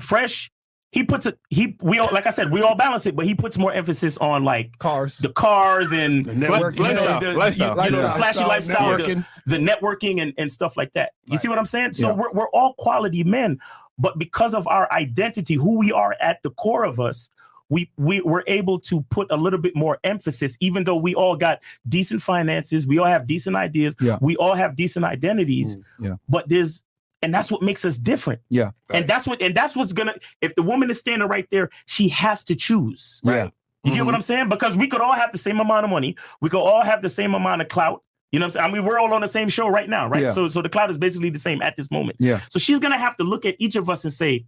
Fresh, he puts it. He we all like I said we all balance it, but he puts more emphasis on like Cars. the cars and The networking. Lifestyle, the, lifestyle. you- you know, the flashy Lifestyle, lifestyle, the- networking. the networking and, and stuff like that. You Right. see what I'm saying? So Yeah. we're, we're all quality men, but because of our identity, who we are at the core of us, we we were able to put a little bit more emphasis, even though we all got decent finances, we all have decent ideas, Yeah. we all have decent identities, Mm. Yeah. but there's and that's what makes us different. Yeah. And that's what and that's what's gonna if the woman is standing right there, she has to choose. Yeah. You get what mm-hmm. I'm saying? Because we could all have the same amount of money. We could all have the same amount of clout. You know what I'm saying? I mean, we're all on the same show right now, right? Yeah. So so the clout is basically the same at this moment. Yeah. So she's gonna have to look at each of us and say,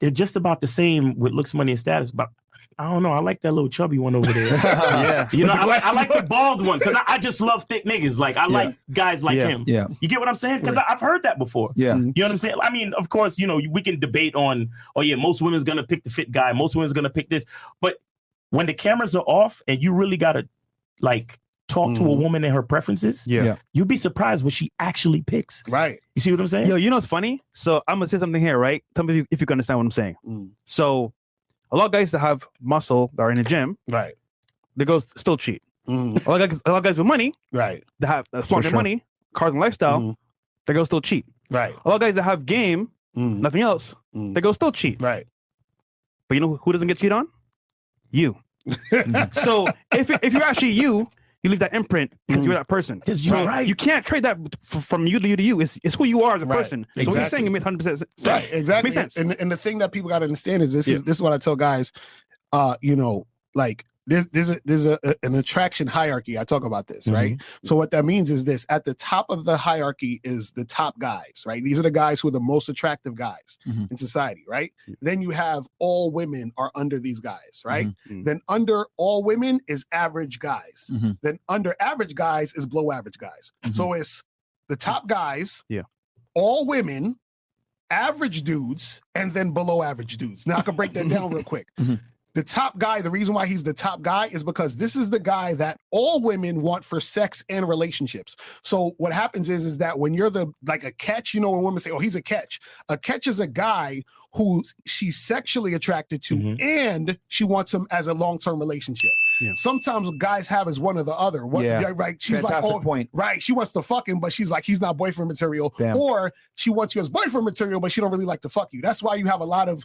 they're just about the same with looks, money, and status. But I don't know. I like that little chubby one over there. [LAUGHS] yeah. You know, I like I like the bald one because I, I just love thick niggas. Like I like guys like Yeah. him. Yeah. You get what I'm saying? Because I've heard that before. Yeah. Mm-hmm. You know what I'm saying? I mean, of course, you know, we can debate on, oh yeah, most women's gonna pick the fit guy, most women's gonna pick this. But when the cameras are off and you really gotta like talk to a Mhm. woman and her preferences, Yeah. Yeah. you'd be surprised what she actually picks. Right. You see what I'm saying? Yo, you know what's funny? So I'm gonna say something here, right? Tell me if you, if you can understand what I'm saying. Mm. So a lot of guys that have muscle that are in the gym, Right. they go still cheat. Mm. A lot of guys, a lot of guys with money Right. that have flaunt their sure. money, cars and lifestyle, Mhm. they go still cheat. Right. A lot of guys that have game, Mm. nothing else, Mm. they go still cheat. Right. But you know who doesn't get cheated on? You. [LAUGHS] so if if you're actually you, you leave that imprint because you're that person. 'Cause you're So right. You can't trade that f- from you to you to you. It's, it's who you are as a Right. person. So what you're saying it makes hundred percent sense. Right, exactly. Makes sense. And and the thing that people got to understand is this Yeah. is this is what I tell guys. Uh, you know, like there's there's a there's a, an attraction hierarchy. I talk about this, right? So what that means is this: at the top of the hierarchy is the top guys, right? These are the guys who are the most attractive guys Mhm. in society, right? Then you have all women are under these guys, right? Mhm. Then under all women is average guys. Mhm. Then under average guys is below average guys. So it's the top guys, Yeah. all women, average dudes, and then below average dudes. Now I can break that down real [LAUGHS] quick. Mhm. The top guy, the reason why he's the top guy is because this is the guy that all women want for sex and relationships. So what happens is, is that when you're the like a catch, you know, when women say, "Oh, he's a catch," a catch is a guy who she's sexually attracted to, Mhm. and she wants him as a long term relationship. Yeah. Sometimes guys have is one or the other. One, Yeah. right? She's Fantastic like, oh, point. Right. She wants to fuck him, but she's like, he's not boyfriend material. Damn. Or she wants you as boyfriend material, but she don't really like to fuck you. That's why you have a lot of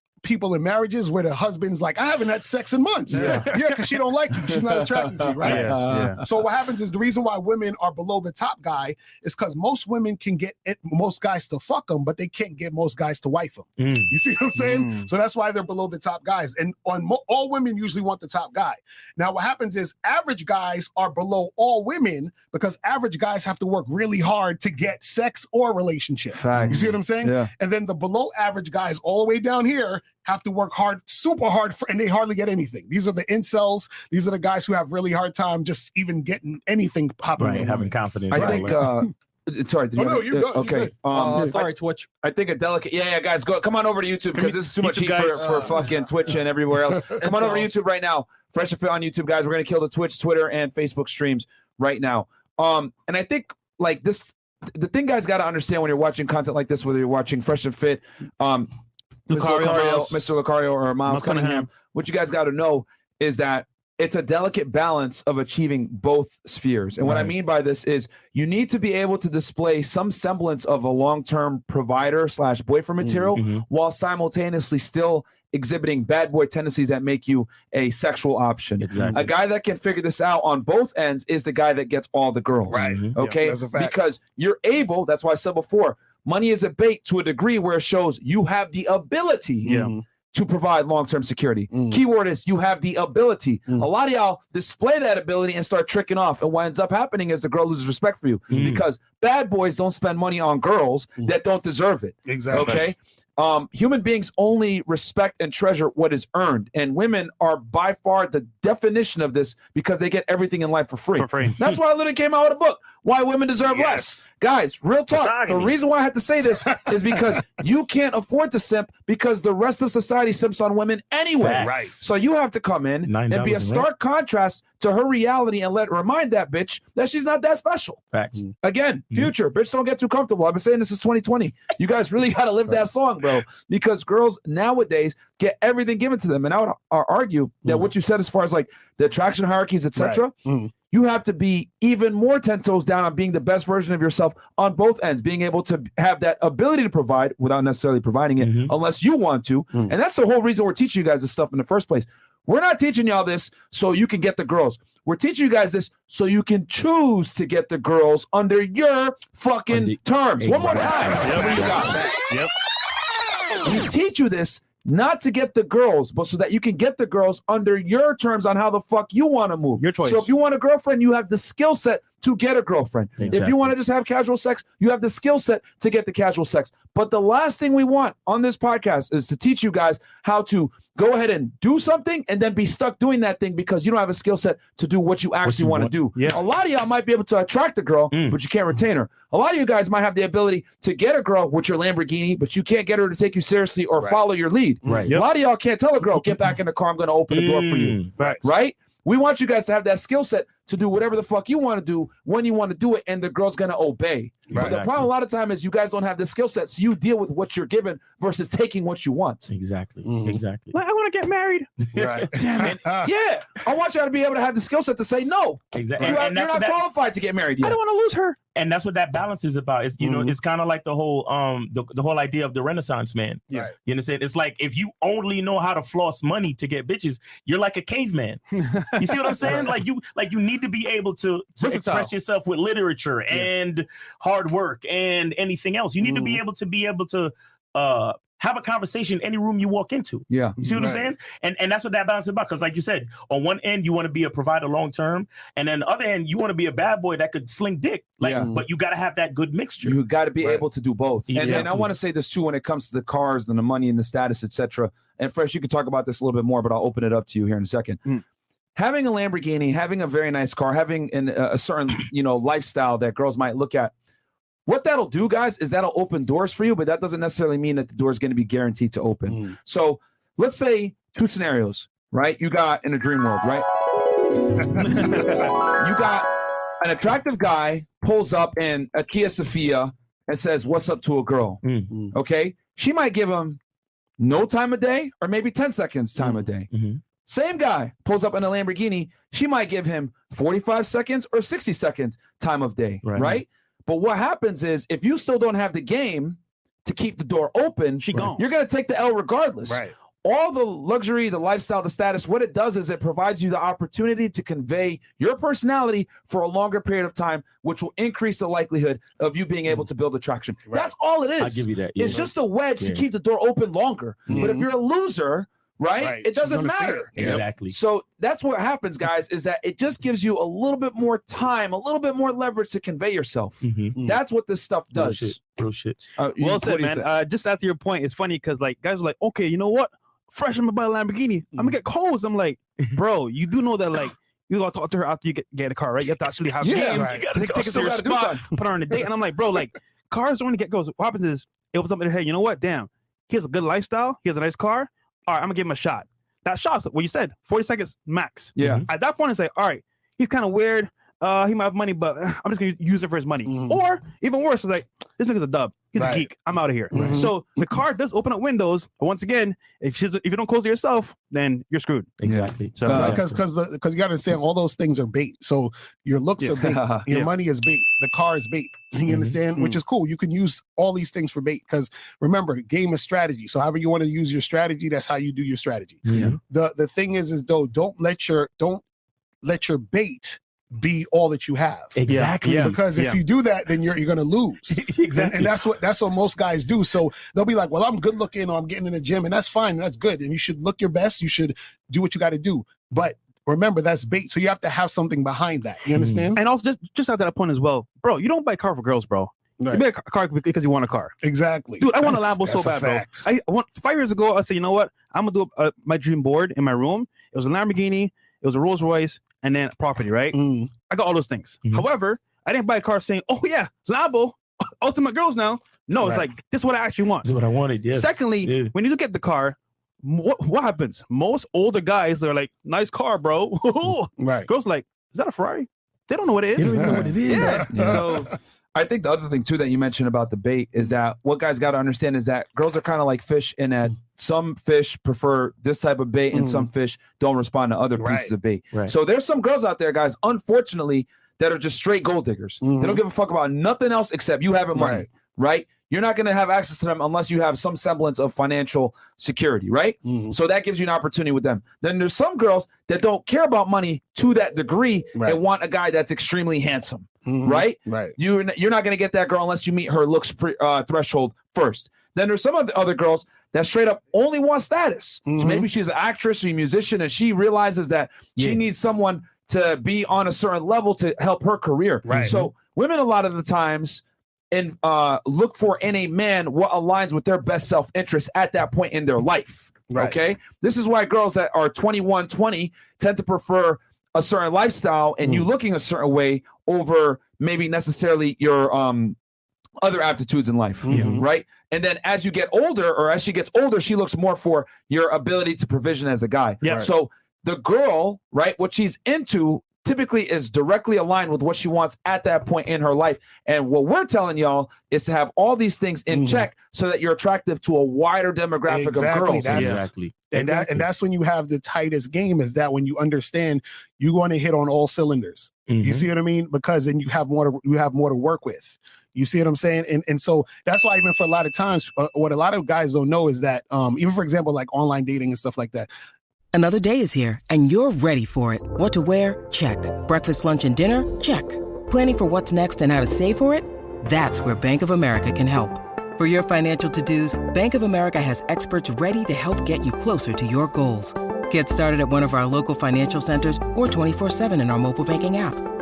People in marriages where the husband's like, I haven't had sex in months. Yeah, [LAUGHS] yeah, because she don't like you. She's not attracted to you, right? Yes, yeah. So what happens is the reason why women are below the top guy is because most women can get it, most guys to fuck them, but they can't get most guys to wife them. Mm. You see what I'm saying? So that's why they're below the top guys. And on mo- all women usually want the top guy. Now what happens is average guys are below all women because average guys have to work really hard to get sex or relationship. Facts. You see what I'm saying? Yeah. And then the below average guys all the way down here have to work hard, super hard, for, and they hardly get anything. These are the incels. These are the guys who have really hard time just even getting anything popping. Right, having confidence. I right, think uh, sorry. did Oh, you no, you're good, you're Okay. good. Um, Uh, I- sorry, Twitch. I think a delicate. Yeah, yeah, guys, go come on over to YouTube because this is too much heat for, guys, for uh, fucking Twitch and everywhere else. [LAUGHS] Come on over to YouTube right now. Fresh and Fit on YouTube, guys. We're gonna kill the Twitch, Twitter, and Facebook streams right now. Um, and I think like this, the thing guys got to understand when you're watching content like this, whether you're watching Fresh and Fit, um, Mr. Locario, Locario, Miles. Mr. Locario, or Miles Miles Cunningham, Cunningham. what you guys got to know is that it's a delicate balance of achieving both spheres. And what I mean by this is you need to be able to display some semblance of a long-term provider slash boyfriend material Mhm. while simultaneously still exhibiting bad boy tendencies that make you a sexual option. Exactly. A guy that can figure this out on both ends is the guy that gets all the girls. Right. Mhm. Okay. that's a fact. Because you're able, that's why I said before, money is a bait to a degree where it shows you have the ability Yeah. Mhm. to provide long-term security. Mm. Keyword is you have the ability. Mm. A lot of y'all display that ability and start tricking off. And what ends up happening is the girl loses respect for you Mm. because bad boys don't spend money on girls Mm. that don't deserve it. Exactly. Okay. Um, human beings only respect and treasure what is earned, and women are by far the definition of this because they get everything in life for free. For free. [LAUGHS] That's why I literally came out with a book. Why women deserve less. Guys, real talk. Misogyny. The reason why I have to say this [LAUGHS] is because you can't afford to simp because the rest of society simps on women anyway. Facts. Right. So you have to come in Nine and be a dollars in stark contrast to her reality and let remind that bitch that she's not that special. Facts. Again, Mhm. future, bitch, don't get too comfortable. I've been saying this is 2020. You guys really got to live that song, bro, because girls nowadays get everything given to them. And I would argue that Mhm. what you said as far as like the attraction hierarchies, etc., Mhm. you have to be even more 10 toes down on being the best version of yourself on both ends, being able to have that ability to provide without necessarily providing it Mhm. unless you want to. Mhm. And that's the whole reason we're teaching you guys this stuff in the first place. We're not teaching y'all this so you can get the girls. We're teaching you guys this so you can choose to get the girls under your fucking Under- terms. One more time. Exactly. That's you got. Yep. We teach you this not to get the girls, but so that you can get the girls under your terms on how the fuck you want to move. Your choice. So if you want a girlfriend, you have the skill set to get a girlfriend. If you want to just have casual sex, you have the skill set to get the casual sex. But the last thing we want on this podcast is to teach you guys how to go ahead and do something and then be stuck doing that thing because you don't have a skill set to do what you actually you want to do. Yeah. A lot of y'all might be able to attract a girl, Mm. but you can't retain her. A lot of you guys might have the ability to get a girl with your Lamborghini, but you can't get her to take you seriously or Right. follow your lead. Right. A lot of y'all can't tell a girl, get back in the car, I'm going to open the door for you. Mm. Right. Right? We want you guys to have that skill set to do whatever the fuck you want to do when you want to do it, and the girl's gonna obey. But the problem a lot of time is you guys don't have the skill set, so you deal with what you're given versus taking what you want. Exactly. Mhm. Exactly. Like, I want to get married. [LAUGHS] Right. [LAUGHS] Damn it. [LAUGHS] Yeah, I want y'all to be able to have the skill set to say no. Exactly. You And, have, and you're not that, qualified to get married I don't want to lose her. and that's what that balance is about. It's you know, Mhm. it's kind of like the whole um the, the whole idea of the Renaissance man. Yeah. You understand? It's like if you only know how to floss money to get bitches, you're like a caveman. You see what I'm saying? Like you like you need to be able to, to express yourself with literature and hard work and anything else. You need to be Mhm. able to be able to uh have a conversation in any room you walk into. Yeah. You see what I'm saying? And and that's what that balance is about. Because like you said, on one end you want to be a provider long term, and then the other end you want to be a bad boy that could sling dick. Like, Yeah. but you got to have that good mixture. You got to be Right. able to do both. And, and I want to say this too when it comes to the cars and the money and the status, etc. And Fresh, you can talk about this a little bit more, but I'll open it up to you here in a second. Mm. Having a Lamborghini, having a very nice car, having an, a certain [CLEARS THROAT] you know lifestyle that girls might look at. What that'll do, guys, is that'll open doors for you, but that doesn't necessarily mean that the door is going to be guaranteed to open. Mm. So let's say two scenarios, right? You got in a dream world, right? [LAUGHS] you got an attractive guy pulls up in a Kia Sephia and says, What's up to a girl? Mm. Okay. She might give him no time of day or maybe 10 seconds time of day. Mhm. Same guy pulls up in a Lamborghini. She might give him 45 seconds or 60 seconds time of day. Right. Right. But what happens is if you still don't have the game to keep the door open, She gone. you're going to take the L regardless Right. all the luxury, the lifestyle, the status, what it does is it provides you the opportunity to convey your personality for a longer period of time, which will increase the likelihood of you being able to build attraction. Right. That's all it is. I give you that. It's yeah. just a wedge to keep the door open longer. But if mm-hmm. you're a loser, right, Right. it doesn't matter. it. Yep. exactly. So that's what happens, guys, is that it just gives you a little bit more time, a little bit more leverage to convey yourself. Mhm. Mm. That's what this stuff Real does. shit. Real shit. Uh, Well said, man. Uh, just after your point, it's funny because like guys are like, okay, you know what? Fresh, I'm gonna buy a Lamborghini. I'm gonna get clothes. I'm like, bro, you do know that like you gotta talk to her after you get get in the car, right? You have to actually have [LAUGHS] Yeah, game. right. You gotta Take, take her to your do spot, something. put her on a date, and I'm like, bro, like cars don't get goes. What happens is it was up in their head. You know what? Damn, he has a good lifestyle. He has a nice car. All right, I'm gonna give him a shot. That shot's what you said, 40 seconds max. Yeah. At that point, it's like, all right, he's kind of weird. Uh, he might have money, but [SIGHS] I'm just gonna use it for his money. Or even worse, it's like this nigga's a dub. He's Right. a geek. I'm out of here. Right. So the car does open up windows. But once again, if she's if you don't close to yourself, then you're screwed. Exactly. So Uh, because because because you got to understand all those things are bait. So your looks are bait, [LAUGHS] your Yeah. money is bait, the car is bait. You Mhm. understand, which is cool. You can use all these things for bait because remember, game is strategy. So however you want to use your strategy, that's how you do your strategy. Yeah. The the thing is, is though, don't let your don't let your bait be all that you have. Exactly. Yeah. Because if Yeah. you do that, then you're you're gonna lose. exactly. [LAUGHS] And, and that's what that's what most guys do. So they'll be like, "Well, I'm good looking, or I'm getting in the gym, and that's fine, and that's good. And you should look your best. You should do what you got to do. But remember, that's bait. So you have to have something behind that. You understand? And also just just at that point as well, bro. You don't buy a car for girls, bro. Right. You buy a car because you want a car, Exactly, dude. I want a That's- Lambo so bad, bro. I, I want five years ago. I said, you know what? I'm gonna do uh, my dream board in my room. It was a Lamborghini, it was a Rolls Royce, and then property. Right? Mm. I got all those things. Mhm. However, I didn't buy a car saying, "Oh yeah, Lambo, ultimate [LAUGHS] girls now." No, it's like this is what I actually want. That's what I wanted. Yes. Secondly, Yeah. when you look at the car, what what happens? Most older guys are like, "Nice car, bro." [LAUGHS] Right. Girls like, "Is that a Ferrari?" They don't know what it You is. don't even know what it is. Yeah. [LAUGHS] Yeah. So I think the other thing too that you mentioned about the bait is that what guys got to understand is that girls are kind of like fish in that some fish prefer this type of bait and some fish don't respond to other pieces Right. of bait. Right. So there's some girls out there, guys, unfortunately, that are just straight gold diggers. They Mhm. don't give a fuck about nothing else except you having money, Right. right? You're not going to have access to them unless you have some semblance of financial security, right? Mhm. So that gives you an opportunity with them. Then there's some girls that don't care about money to that degree Right. and want a guy that's extremely handsome, Mhm. right? Right. You're n- you're not going to get that girl unless you meet her looks pre, uh, threshold first. Then there's some of the other girls that straight up only wants status. Mhm. maybe she's an actress or a musician, and she realizes that she needs someone to be on a certain level to help her career. Right. So women a lot of the times and uh, look for in a man what aligns with their best self interest at that point in their life. Right. Okay. This is why girls that are 21, 20 tend to prefer a certain lifestyle and Mm. you looking a certain way over maybe necessarily your um other aptitudes in life. Mhm. Right. And then as you get older, or as she gets older, she looks more for your ability to provision as a guy. Yeah. Right. So the girl, right, what she's into typically is directly aligned with what she wants at that point in her life. And what we're telling y'all is to have all these things in Mhm. check so that you're attractive to a wider demographic Exactly, of girls. that's- Exactly. And that and that's when you have the tightest game is that when you understand you want to hit on all cylinders. You Mhm. see what I mean? Because then you have more to you have more to work with. You see what I'm saying? And and so that's why even for a lot of times, uh, what a lot of guys don't know is that um, even for example, like online dating and stuff like that. Another day is here, and you're ready for it. What to wear? Check. Breakfast, lunch, and dinner? Check. Planning for what's next and how to save for it? That's where Bank of America can help. For your financial to-dos, Bank of America has experts ready to help get you closer to your goals. Get started at one of our local financial centers or 24-7 in our mobile banking app.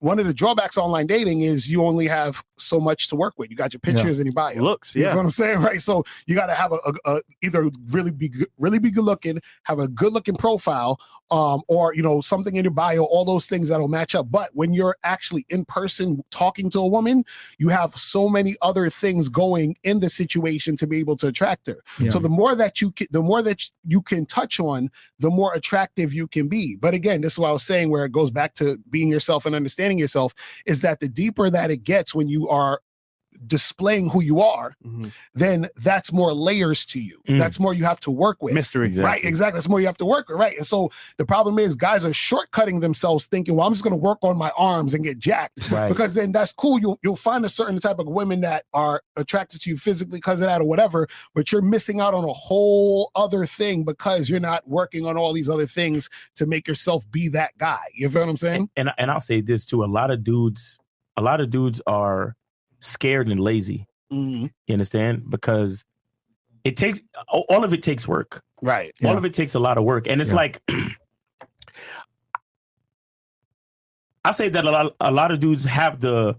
One of the drawbacks of online dating is you only have so much to work with. You got your pictures and your bio. looks, You know yeah. what I'm saying, [LAUGHS] right? So you got to have a, a, a either really be good, really be good looking, have a good looking profile, um, or you know something in your bio, all those things that'll match up. But when you're actually in person talking to a woman, you have so many other things going in the situation to be able to attract her. Yeah. So the more that you can, the more that you can touch on, the more attractive you can be. But again, this is what I was saying, where it goes back to being yourself and understanding yourself, is that the deeper that it gets when you are displaying who you are, Mhm. then that's more layers to you. Mm. That's more you have to work with. mystery. Right, exactly. That's more you have to work with, right? And so the problem is guys are shortcutting themselves thinking, well, I'm just gonna work on my arms and get jacked. Right. Because then that's cool. You'll you'll find a certain type of women that are attracted to you physically because of that or whatever, but you're missing out on a whole other thing because you're not working on all these other things to make yourself be that guy. You feel what I'm saying? and and I'll say this too: a lot of dudes, a lot of dudes are scared and lazy. Mhm. You understand? Because it takes all all of it takes work. Right. All of it takes a lot of work, and it's Yeah. like [CLEARS THROAT] I say that a lot. A lot of dudes have the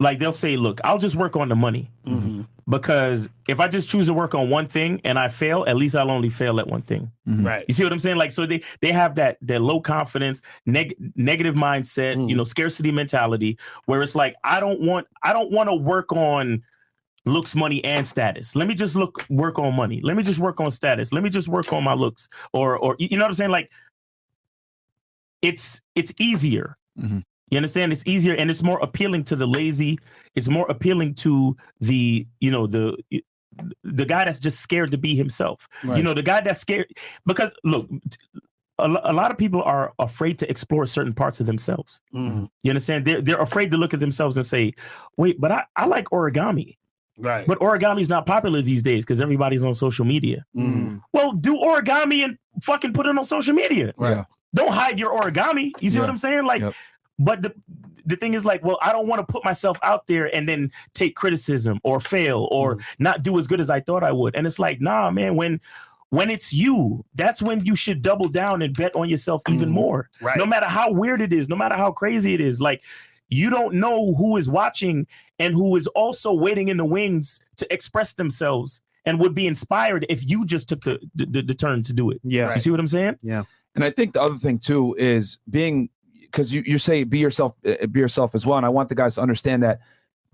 like they'll say, "Look, I'll just work on the money." Mm-hmm. Because if I just choose to work on one thing and I fail, at least I'll only fail at one thing. Right. You see what I'm saying? Like, so they they have that that low confidence, neg- negative mindset, Mm. you know, scarcity mentality, where it's like, I don't want I don't want to work on looks, money, and status. Let me just look work on money. Let me just work on status. Let me just work on my looks, or or you know what I'm saying? Like, it's it's easier. Mhm. You understand? It's easier and it's more appealing to the lazy. It's more appealing to the you know the the guy that's just scared to be himself. You know, the guy that's scared because look, a, a lot of people are afraid to explore certain parts of themselves. Mhm. You understand? They're they're afraid to look at themselves and say, "Wait, but I, I like origami." Right. But origami is not popular these days because everybody's on social media. Mhm. Well, do origami and fucking put it on social media. Right. Don't hide your origami. You see what I'm saying? Like, Yep. But the the thing is like, well, I don't want to put myself out there and then take criticism or fail or Mm. not do as good as I thought I would. And it's like, nah, man, when when it's you, that's when you should double down and bet on yourself even Mhm. more. Right. No matter how weird it is, no matter how crazy it is, like you don't know who is watching and who is also waiting in the wings to express themselves and would be inspired if you just took the the, the turn to do it. Yeah. You see what I'm saying? Yeah. And I think the other thing too is being because you, you say be yourself, uh, be yourself as well. And I want the guys to understand that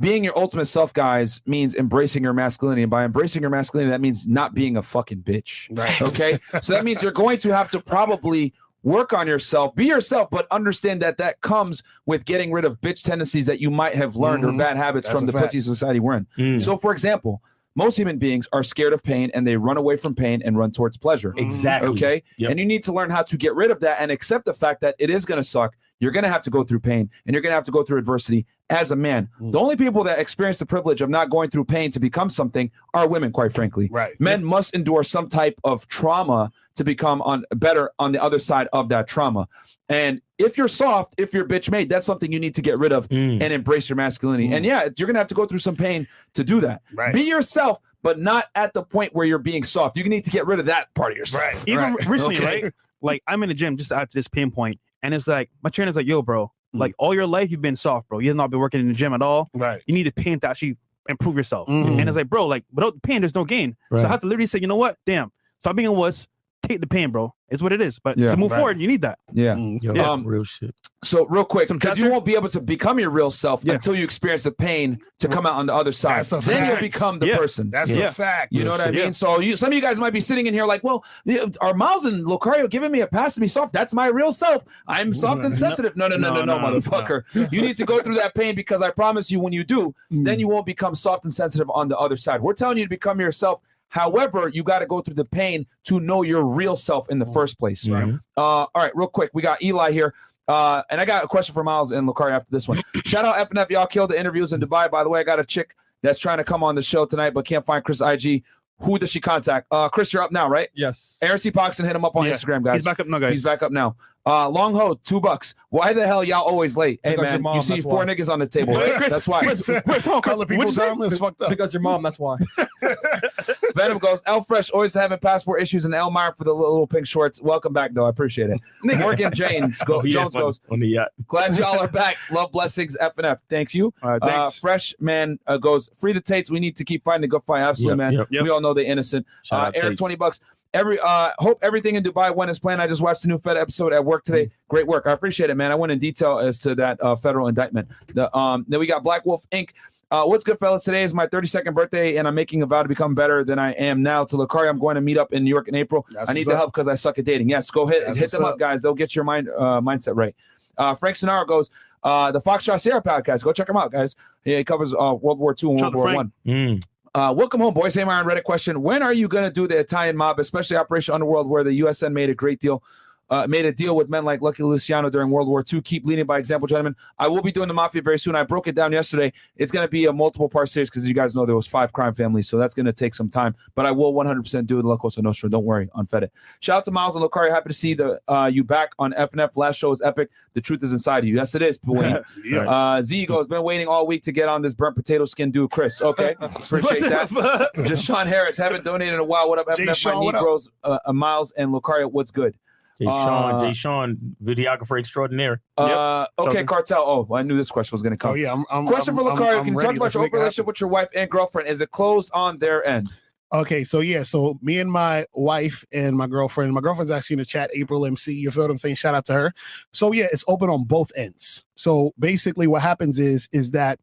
being your ultimate self, guys, means embracing your masculinity. And by embracing your masculinity, that means not being a fucking bitch. Right. [LAUGHS] Okay. so that means you're going to have to probably work on yourself, be yourself, but understand that that comes with getting rid of bitch tendencies that you might have learned Mhm. or bad habits That's from the fact. pussy society we're in. Mm. So, for example, most human beings are scared of pain and they run away from pain and run towards pleasure. Exactly. Okay. Yep. And you need to learn how to get rid of that and accept the fact that it is going to suck. You're going to have to go through pain and you're going to have to go through adversity as a man. Mm. The only people that experience the privilege of not going through pain to become something are women, quite frankly. Right. Men must endure some type of trauma to become on better on the other side of that trauma. And if you're soft, if you're bitch made, that's something you need to get rid of Mm. and embrace your masculinity. Mm. And yeah, you're gonna have to go through some pain to do that. Right. Be yourself, but not at the point where you're being soft. You need to get rid of that part of yourself. Right. Even Right. recently, Okay. right? Like I'm in the gym just to add to this pinpoint, and it's like my trainer's like, "Yo, bro, Mm. like all your life you've been soft, bro. You've not been working in the gym at all. Right. You need the pain to actually improve yourself." Mhm. And it's like, bro, like without the pain, there's no gain. So I have to literally say, you know what? Damn, stop being a wuss. Take the pain, bro. It's what it is. But Yeah. to move Right. forward, you need that. Yeah. Mm. Yo, Um, real shit. So real quick, because you won't be able to become your real self Yeah. until you experience the pain to come out on the other side. That's a then you'll become the Yeah. person. That's Yeah. a fact. You know what I Yeah. mean? So you, some of you guys might be sitting in here like, well, yeah, are Miles and Locario giving me a pass to be soft? That's my real self. I'm soft and sensitive. No, no, no, no, no, No, no, motherfucker. You need to go through that pain because I promise you, when you do, Mm. then you won't become soft and sensitive on the other side. We're telling you to become yourself. However, you got to go through the pain to know your real self in the first place. Right. Uh, all right, real quick, we got Eli here. Uh, and I got a question for Miles and Locario after this one. [CLEARS THROAT] Shout out FNF, y'all killed the interviews in Dubai. By the way, I got a chick that's trying to come on the show tonight, but can't find Chris IG. Who does she contact? Uh, Chris, you're up now, right? Yes. Aaron C. Poxon, hit him up on Yeah. Instagram, guys. He's back up now, guys. He's back up now. Uh, Long Ho, two bucks. Why the hell y'all always late? Hey Because man, mom, you see four why. niggas on the table. Right? Chris, that's why. Chris, [LAUGHS] Chris, hold on, Chris. Color people What'd you say? down is fucked up. Because your mom, that's why. [LAUGHS] Venom goes. El Fresh always having passport issues, and Elmire for the little, little pink shorts. Welcome back, though. I appreciate it. [LAUGHS] Morgan James go, Oh, Jones goes. on the yacht. Glad y'all are back. Love blessings, F and F. Thank you. All right, Uh. Fresh man uh, goes. Free the Tates. We need to keep fighting the good fight. Absolutely, Yep, man. yep, yep. We all know they're innocent. Shout Uh, Eric, twenty bucks. Every uh, hope everything in Dubai went as planned. I just watched the new Fed episode at work today. Great work. I appreciate it, man. I went in detail as to that uh, federal indictment. The um, then we got Black Wolf Inc. Uh, what's good, fellas? Today is my 32nd birthday, and I'm making a vow to become better than I am now. To Lucari, I'm going to meet up in New York in April. That's I need the up. help because I suck at dating. Yes, go hit That's hit them up. up. guys. They'll get your mind uh, mindset right. Uh, Frank Sonaro goes. Uh, the Foxtrot Sierra podcast. Go check him out, guys. Yeah, he covers uh, World War II and Shout World War Frank. One. Mm. Uh, welcome home, boys. Hey, Myron, Reddit question. When are you going to do the Italian mob, especially Operation Underworld, where the USN made a great deal, uh, made a deal with men like Lucky Luciano during World War II? Keep leading by example, gentlemen. I will be doing the Mafia very soon. I broke it down yesterday. It's going to be a multiple part series because you guys know there was five crime families, so that's going to take some time. But I will 100% do the La Cosa Nostra. Don't worry on Fed it. Shout out to Miles and Lucari. Happy to see the uh, you back on FNF. Last show was epic. The truth is inside of you. Yes, it is. Dwayne. [LAUGHS] Yeah. Uh, Z goes, been waiting all week to get on this burnt potato skin dude, Chris. Okay, [LAUGHS] appreciate that. Just Sean Harris, haven't donated in a while. What up, Jay FNF? Sean, my what up? Negroes, uh, uh, Miles and Locario. What's good? Jay Sean, Uh, Jay Sean, videographer extraordinaire. Uh, okay, cartel. Oh, I knew this question was going to come. Oh yeah, I'm, I'm, Question I'm, for I'm- Locario. Can you ready. talk about Let's your open relationship with your wife and girlfriend? Is it closed on their end? Okay, so yeah, so me and my wife and my girlfriend, my girlfriend's actually in the chat, April MC. You feel what I'm saying? Shout out to her. So yeah, it's open on both ends. So basically, what happens is is that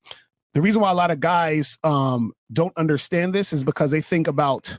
the reason why a lot of guys um don't understand this is because they think about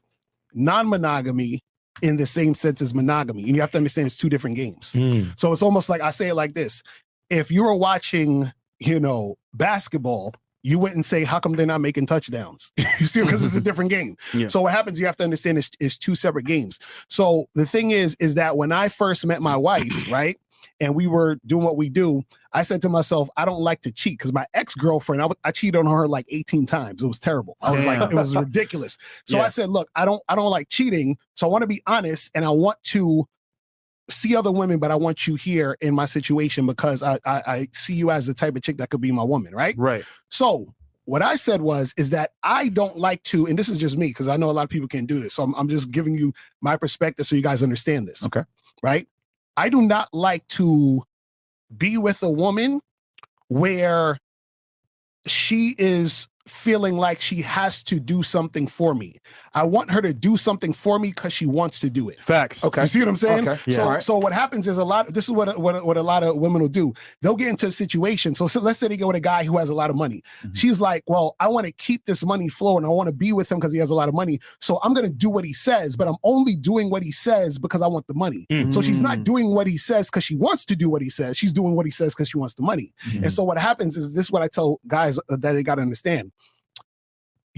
non-monogamy in the same sense as monogamy, and you have to understand it's two different games. Mm. So it's almost like I say it like this: if you were watching, you know, basketball, you wouldn't say, "How come they're not making touchdowns?" [LAUGHS] you see, because it's a [LAUGHS] different game. Yeah. So what happens? You have to understand is is two separate games. So the thing is, is that when I first met my wife, [CLEARS THROAT] right, and we were doing what we do, I said to myself, I don't like to cheat because my ex girlfriend, I, w- I cheated on her like 18 times. It was terrible. I was like, it was ridiculous. [LAUGHS] So Yeah. I said, look, I don't, I don't like cheating. So I want to be honest, and I want to see other women, but I want you here in my situation because I, I, I see you as the type of chick that could be my woman, right? Right. So what I said was, is that I don't like to, and this is just me because I know a lot of people can't do this. So I'm, I'm just giving you my perspective so you guys understand this. Okay. Right. I do not like to be with a woman where she is feeling like she has to do something for me. I want her to do something for me because she wants to do it. Facts. Okay. You see what I'm saying? Okay. So, Yeah. So what happens is a lot. This is what what what a lot of women will do. They'll get into a situation. So, so let's say they go with a guy who has a lot of money. Mm-hmm. She's like, "Well, I want to keep this money flowing. I want to be with him because he has a lot of money. So I'm going to do what he says, but I'm only doing what he says because I want the money. So she's not doing what he says because she wants to do what he says. She's doing what he says because she wants the money. And so what happens is this: is what I tell guys uh, that they got to understand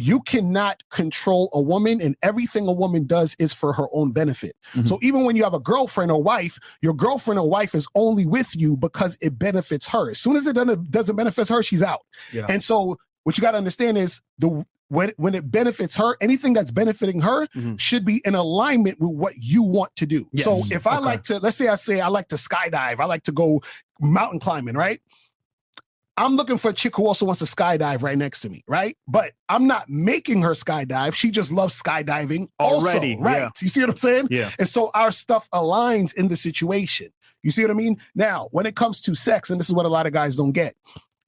you cannot control a woman and everything a woman does is for her own benefit. So even when you have a girlfriend or wife, your girlfriend or wife is only with you because it benefits her. As soon as it doesn't, doesn't benefit her, she's out. Yeah. And so what you got to understand is the when when it benefits her, anything that's benefiting her Mhm. should be in alignment with what you want to do. So if I Okay. like to, let's say I say I like to skydive, I like to go mountain climbing, right? I'm looking for a chick who also wants to skydive right next to me, right? But I'm not making her skydive. She just loves skydiving Already, also, right? yeah. You see what I'm saying? Yeah. And so our stuff aligns in the situation. You see what I mean? Now, when it comes to sex, and this is what a lot of guys don't get,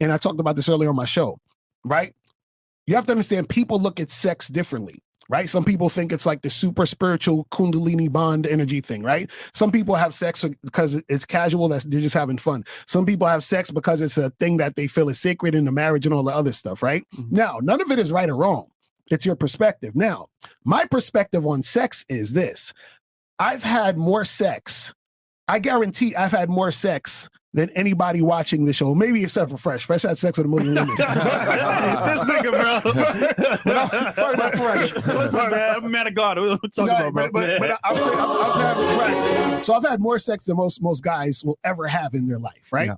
and I talked about this earlier on my show, right? You have to understand people look at sex differently, right? Some people think it's like the super spiritual Kundalini bond energy thing, right? Some people have sex because it's casual, that's they're just having fun. Some people have sex because it's a thing that they feel is sacred in the marriage and all the other stuff, right? Mm-hmm. Now, none of it is right or wrong. It's your perspective. Now, my perspective on sex is this I've had more sex. I guarantee I've had more sex than anybody watching the show. Maybe except for Fresh. Fresh had sex with a million women. [LAUGHS] this nigga, bro. [LAUGHS] Listen, man, I'm man of God. What you talking Right, about, bro? but, but, but I'm saying, I've, I've had, right. So I've had more sex than most most guys will ever have in their life, right? Yeah.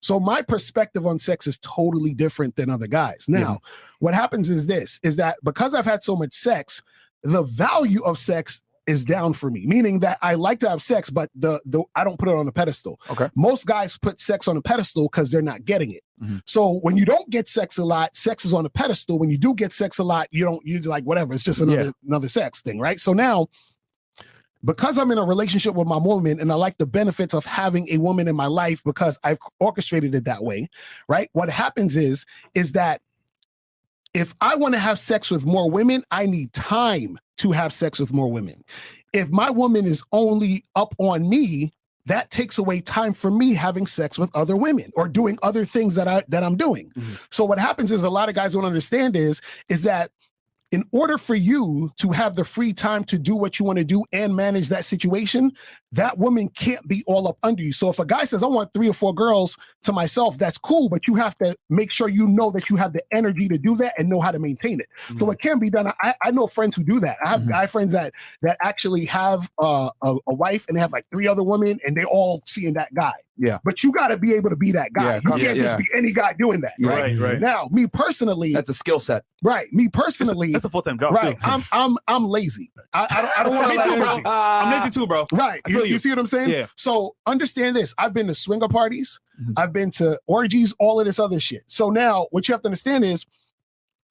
So my perspective on sex is totally different than other guys. Now, what happens is this: is that because I've had so much sex, the value of sex is down for me. Meaning that I like to have sex, but the the I don't put it on a pedestal. Okay. Most guys put sex on a pedestal because they're not getting it. Mhm. So when you don't get sex a lot, sex is on a pedestal. When you do get sex a lot, you don't. You like whatever. It's just another another sex thing, right? So now because I'm in a relationship with my woman and I like the benefits of having a woman in my life because I've orchestrated it that way, right? What happens is is that if I want to have sex with more women, I need time to have sex with more women. If my woman is only up on me, that takes away time for me having sex with other women or doing other things that I that I'm doing. Mm-hmm. So what happens is a lot of guys don't understand is is that in order for you to have the free time to do what you want to do and manage that situation, that woman can't be all up under you. So if a guy says, I want three or four girls to myself, that's cool, but you have to make sure you know that you have the energy to do that and know how to maintain it. So it can be done. I, I know friends who do that. I have guy friends that that actually have uh, a, a wife and they have like three other women and they all seeing that guy. Yeah. But you got to be able to be that guy. Yeah, you can't yeah, just be any guy doing that. Right. Right, right. Now, me personally, That's a skill set. right. Me personally, That's a full time job, right. too. I'm I'm I'm lazy. I, I don't I don't [LAUGHS] want to. Me to too, bro. I'm lazy too, bro. Right. You, you you. see what I'm saying? Yeah. So understand this. I've been to swinger parties. Mhm. I've been to orgies, all of this other shit. So now what you have to understand is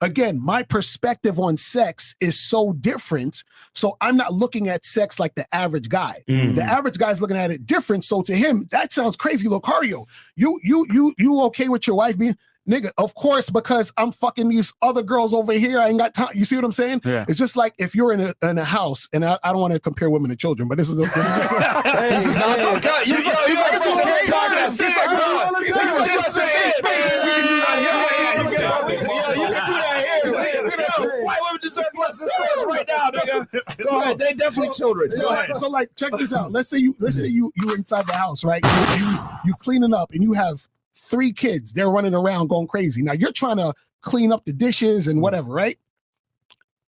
again, my perspective on sex is so different. So I'm not looking at sex like the average guy. Mm. The average guy's looking at it different. So to him, that sounds crazy, Locario. You you you you okay with your wife being nigga? Of course, because I'm fucking these other girls over here. I ain't got time. You see what I'm saying? Yeah. It's just like if you're in a in a house, and I, I don't want to compare women to children, but this is a, this is just a, [LAUGHS] this is not Hey, hey, you- He's you- like- he's like, it's okay, you- guys. you- He's like, you- this is- you- he's you- like, you- this is a safe space. We can do that here. You can do that yeah, you can do that here. You know, White women deserve less than slaves right now, nigga. Go ahead. They definitely children. So, Go like, ahead. so like, check this out. Let's say you, let's say you, you inside the house, right? You, you, you cleaning up, and you have three kids. They're running around going crazy. Now you're trying to clean up the dishes and mm. whatever, right?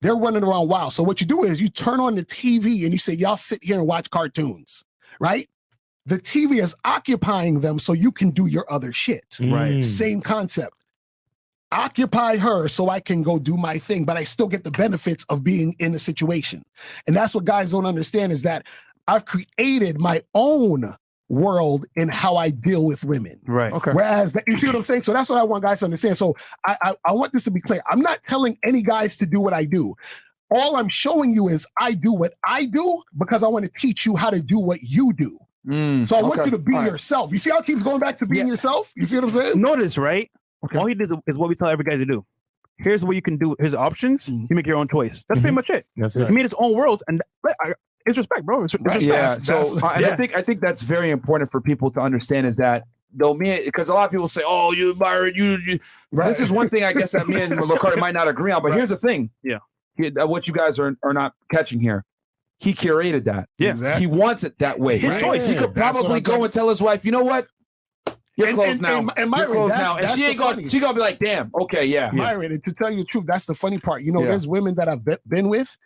They're running around wild. So what you do is you turn on the TV and you say, "Y'all sit here and watch cartoons," right? The TV is occupying them, so you can do your other shit. Mm. Right. Same concept. Occupy her so I can go do my thing, but I still get the benefits of being in the situation. And that's what guys don't understand is that I've created my own world in how I deal with women. Right. Okay. Whereas, the, you see what I'm saying? So that's what I want guys to understand. So I, I, I want this to be clear. I'm not telling any guys to do what I do. All I'm showing you is I do what I do because I want to teach you how to do what you do. Mm, So I want you to be All right. yourself. You see how it keeps going back to being yourself? You see what I'm saying? Notice, right? Okay. All he does is what we tell every guy to do. Here's what you can do. Here's the options. Mm-hmm. You make your own choice. That's pretty much it. That's He it. made his own world, and I, it's respect, bro. It's, it's respect. Yeah. So That's- I, and I think I think that's very important for people to understand is that though me because a lot of people say, "Oh, you Byron, you." you This is one thing I guess that me and Locario might not agree on. But here's the thing. Yeah. He- uh, what you guys are are not catching here. He curated that. Yeah. Exactly. He wants it that way. His choice. He could That's probably go and tell his wife, "You know what? You're And- closed and- now. and- and You're closed now." And she the ain't gonna she gonna be like, "Damn, okay, yeah." Myron, and to tell you the truth, that's the funny part. You know, Yeah. there's women that I've be- been with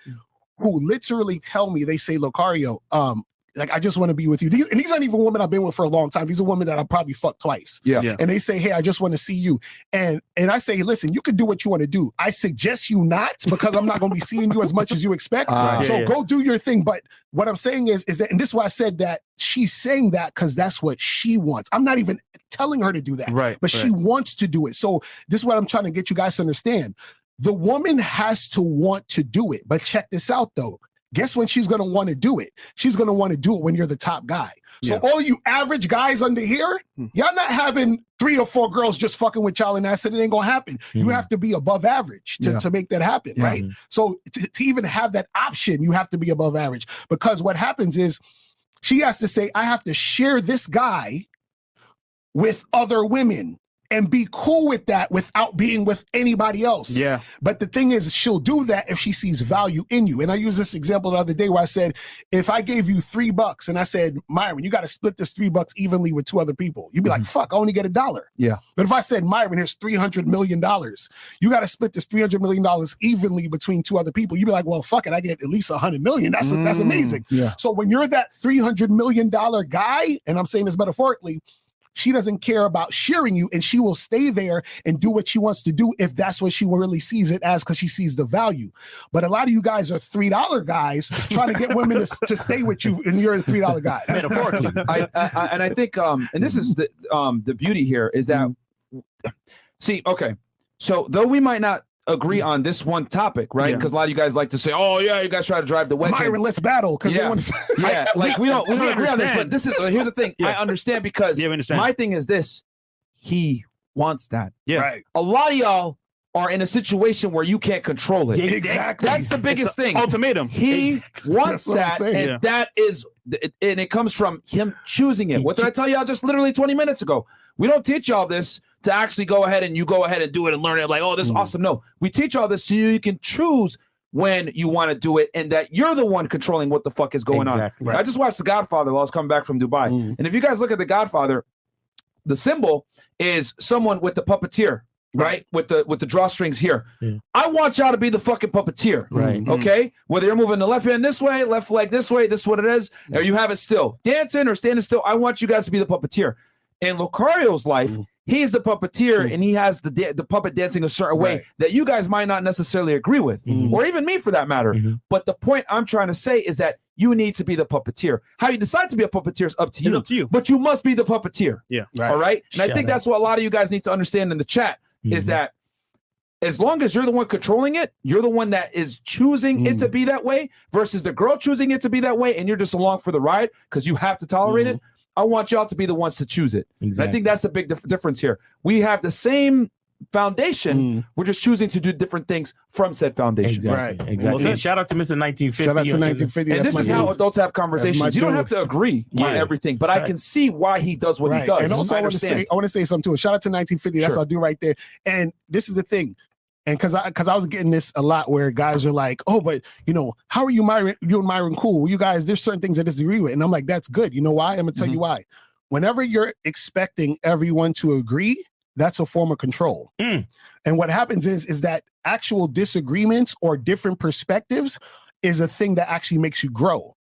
who literally tell me, they say, Locario, um, like I just want to be with you. These, and these aren't even women I've been with for a long time. These are women that I probably fucked twice. Yeah. Yeah. And they say, Hey, I just want to see you. And and I say, listen, you can do what you want to do. I suggest you not because I'm not going to be [LAUGHS] seeing you as much as you expect. Ah. so Yeah, yeah. go do your thing. But what I'm saying is, is that, and this is why I said that she's saying that because that's what she wants. I'm not even telling her to do that Right. but she wants to do it. So this is what I'm trying to get you guys to understand. The woman has to want to do it. But check this out though. Guess when she's gonna want to do it? She's gonna want to do it when you're the top guy. So all you average guys under here, Hmm. y'all not having three or four girls just fucking with y'all, and that's it. It ain't gonna happen. You Mhm. have to be above average to, Yeah. to make that happen, Yeah. right? So to, to even have that option, you have to be above average. Because what happens is she has to say, I have to share this guy with other women and be cool with that without being with anybody else. Yeah. But the thing is, she'll do that if she sees value in you. And I used this example the other day where I said, if I gave you three bucks and I said, Myron, you got to split this three bucks evenly with two other people, you'd be like, fuck, I only get a dollar. Yeah. But if I said, Myron, here's $300 million, you got to split this $300 million evenly between two other people, you'd be like, well, fuck it, I get at least a $100 million. That's, that's Mm, amazing. Yeah. So when you're that $300 million guy, and I'm saying this metaphorically, she doesn't care about sharing you and she will stay there and do what she wants to do if that's what she really sees it as because she sees the value. But a lot of you guys are $3 guys trying to get women to, to stay with you and you're a $3 guy. That's- Metaphorically. I, I, I and I think um and this is the um the beauty here is that see okay so though we might not agree on this one topic right Yeah. because a lot of you guys like to say oh yeah you guys try to drive the wedge in." Myron, let's battle because Yeah. want to [LAUGHS] yeah like we don't we don't We agree on this but this is uh, here's the thing I understand because Yeah, understand. my thing is this he wants that Yeah. Right. a lot of y'all are in a situation where you can't control it Yeah, Exactly. that's the biggest thing Ultimatum. he wants That's what I'm that, and Yeah. that is, and it comes from him choosing it. What did I tell y'all just literally 20 minutes ago? We don't teach y'all this to actually go ahead and you go ahead and do it and learn it. Like, oh, this is mm-hmm. awesome. No, we teach all this so you can choose when you want to do it, and that you're the one controlling what the fuck is going Exactly. on. I just watched The Godfather while I was coming back from Dubai, Mm. and if you guys look at The Godfather, the symbol is someone with the puppeteer. Right with the with the drawstrings here, Yeah. I want y'all to be the fucking puppeteer. Right. Mm-hmm. Okay. Whether you're moving the left hand this way, left leg this way, this is what it is, or you have it still dancing or standing still. I want you guys to be the puppeteer. In Locario's life, he's the puppeteer and he has the da- the puppet dancing a certain way Right. that you guys might not necessarily agree with, or even me for that matter. Mhm. But the point I'm trying to say is that you need to be the puppeteer. How you decide to be a puppeteer is up to It's you. up to you. But you must be the puppeteer. Yeah. Right. All right. And I think out. that's what a lot of you guys need to understand in the chat is Mhm. that as long as you're the one controlling it, you're the one that is choosing it to be that way versus the girl choosing it to be that way, and you're just along for the ride because you have to tolerate it. I want y'all to be the ones to choose it. And I think that's the big dif- difference here. We have the same foundation. Mm. We're just choosing to do different things from said foundation. Exactly. Exactly. And shout out to Mr. 1950. Shout out to 1950. And That's this is my how adults have conversations. You don't have to agree on everything, but I can see why he does what he does. And also, I I want to say, I want to say something too. Shout out to 1950. That's Sure. what I do right there. And this is the thing. And because I because I was getting this a lot where guys are like, oh, but you know, how are you Myron? You and Myron cool? You guys, there's certain things I disagree with. And I'm like, that's good. You know why? I'm gonna tell you why. Whenever you're expecting everyone to agree, that's a form of control. Mm. And what happens is is that actual disagreements or different perspectives is a thing that actually makes you grow.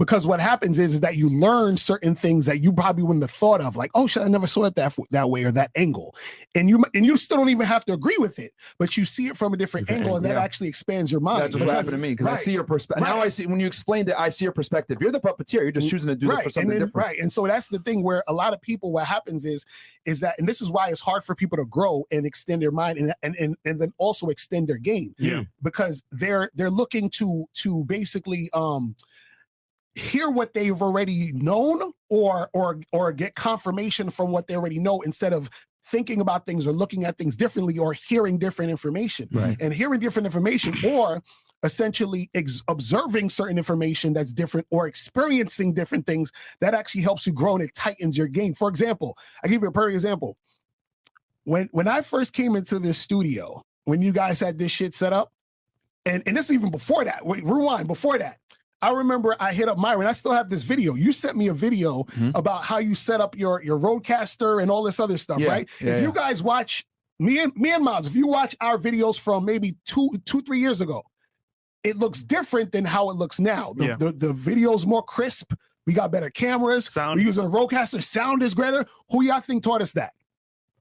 Because what happens is, is that you learn certain things that you probably wouldn't have thought of, like, oh shit, I never saw it that that way or that angle, and you and you still don't even have to agree with it, but you see it from a different angle, and that actually expands your mind. That's just what happened to me because I see your perspective. Now I see when you explained it, I see your perspective. You're the puppeteer. You're just choosing to do it for something then- different. Right. And so that's the thing where a lot of people, what happens is, is that, and this is why it's hard for people to grow and extend their mind and and and, and then also extend their game. Yeah. Because they're they're looking to to basically um hear what they've already known or or or get confirmation from what they already know instead of thinking about things or looking at things differently or hearing different information. Right. and hearing different information or essentially ex- observing certain information that's different or experiencing different things that actually helps you grow and it tightens your game. For example i give you a perfect example. When when i first came into this studio when you guys had this shit set up and and this is even before that wait rewind before that I remember I hit up Myron. I still have this video. You sent me a video Mm-hmm. about how you set up your your RODECaster and all this other stuff, Yeah, right? yeah, if you guys watch me and me and Miles, if you watch our videos from maybe two two three years ago, it looks different than how it looks now. The the, the video's more crisp. We got better cameras. Sound. We're using a RODECaster. Sound is greater. Who y'all think taught us that?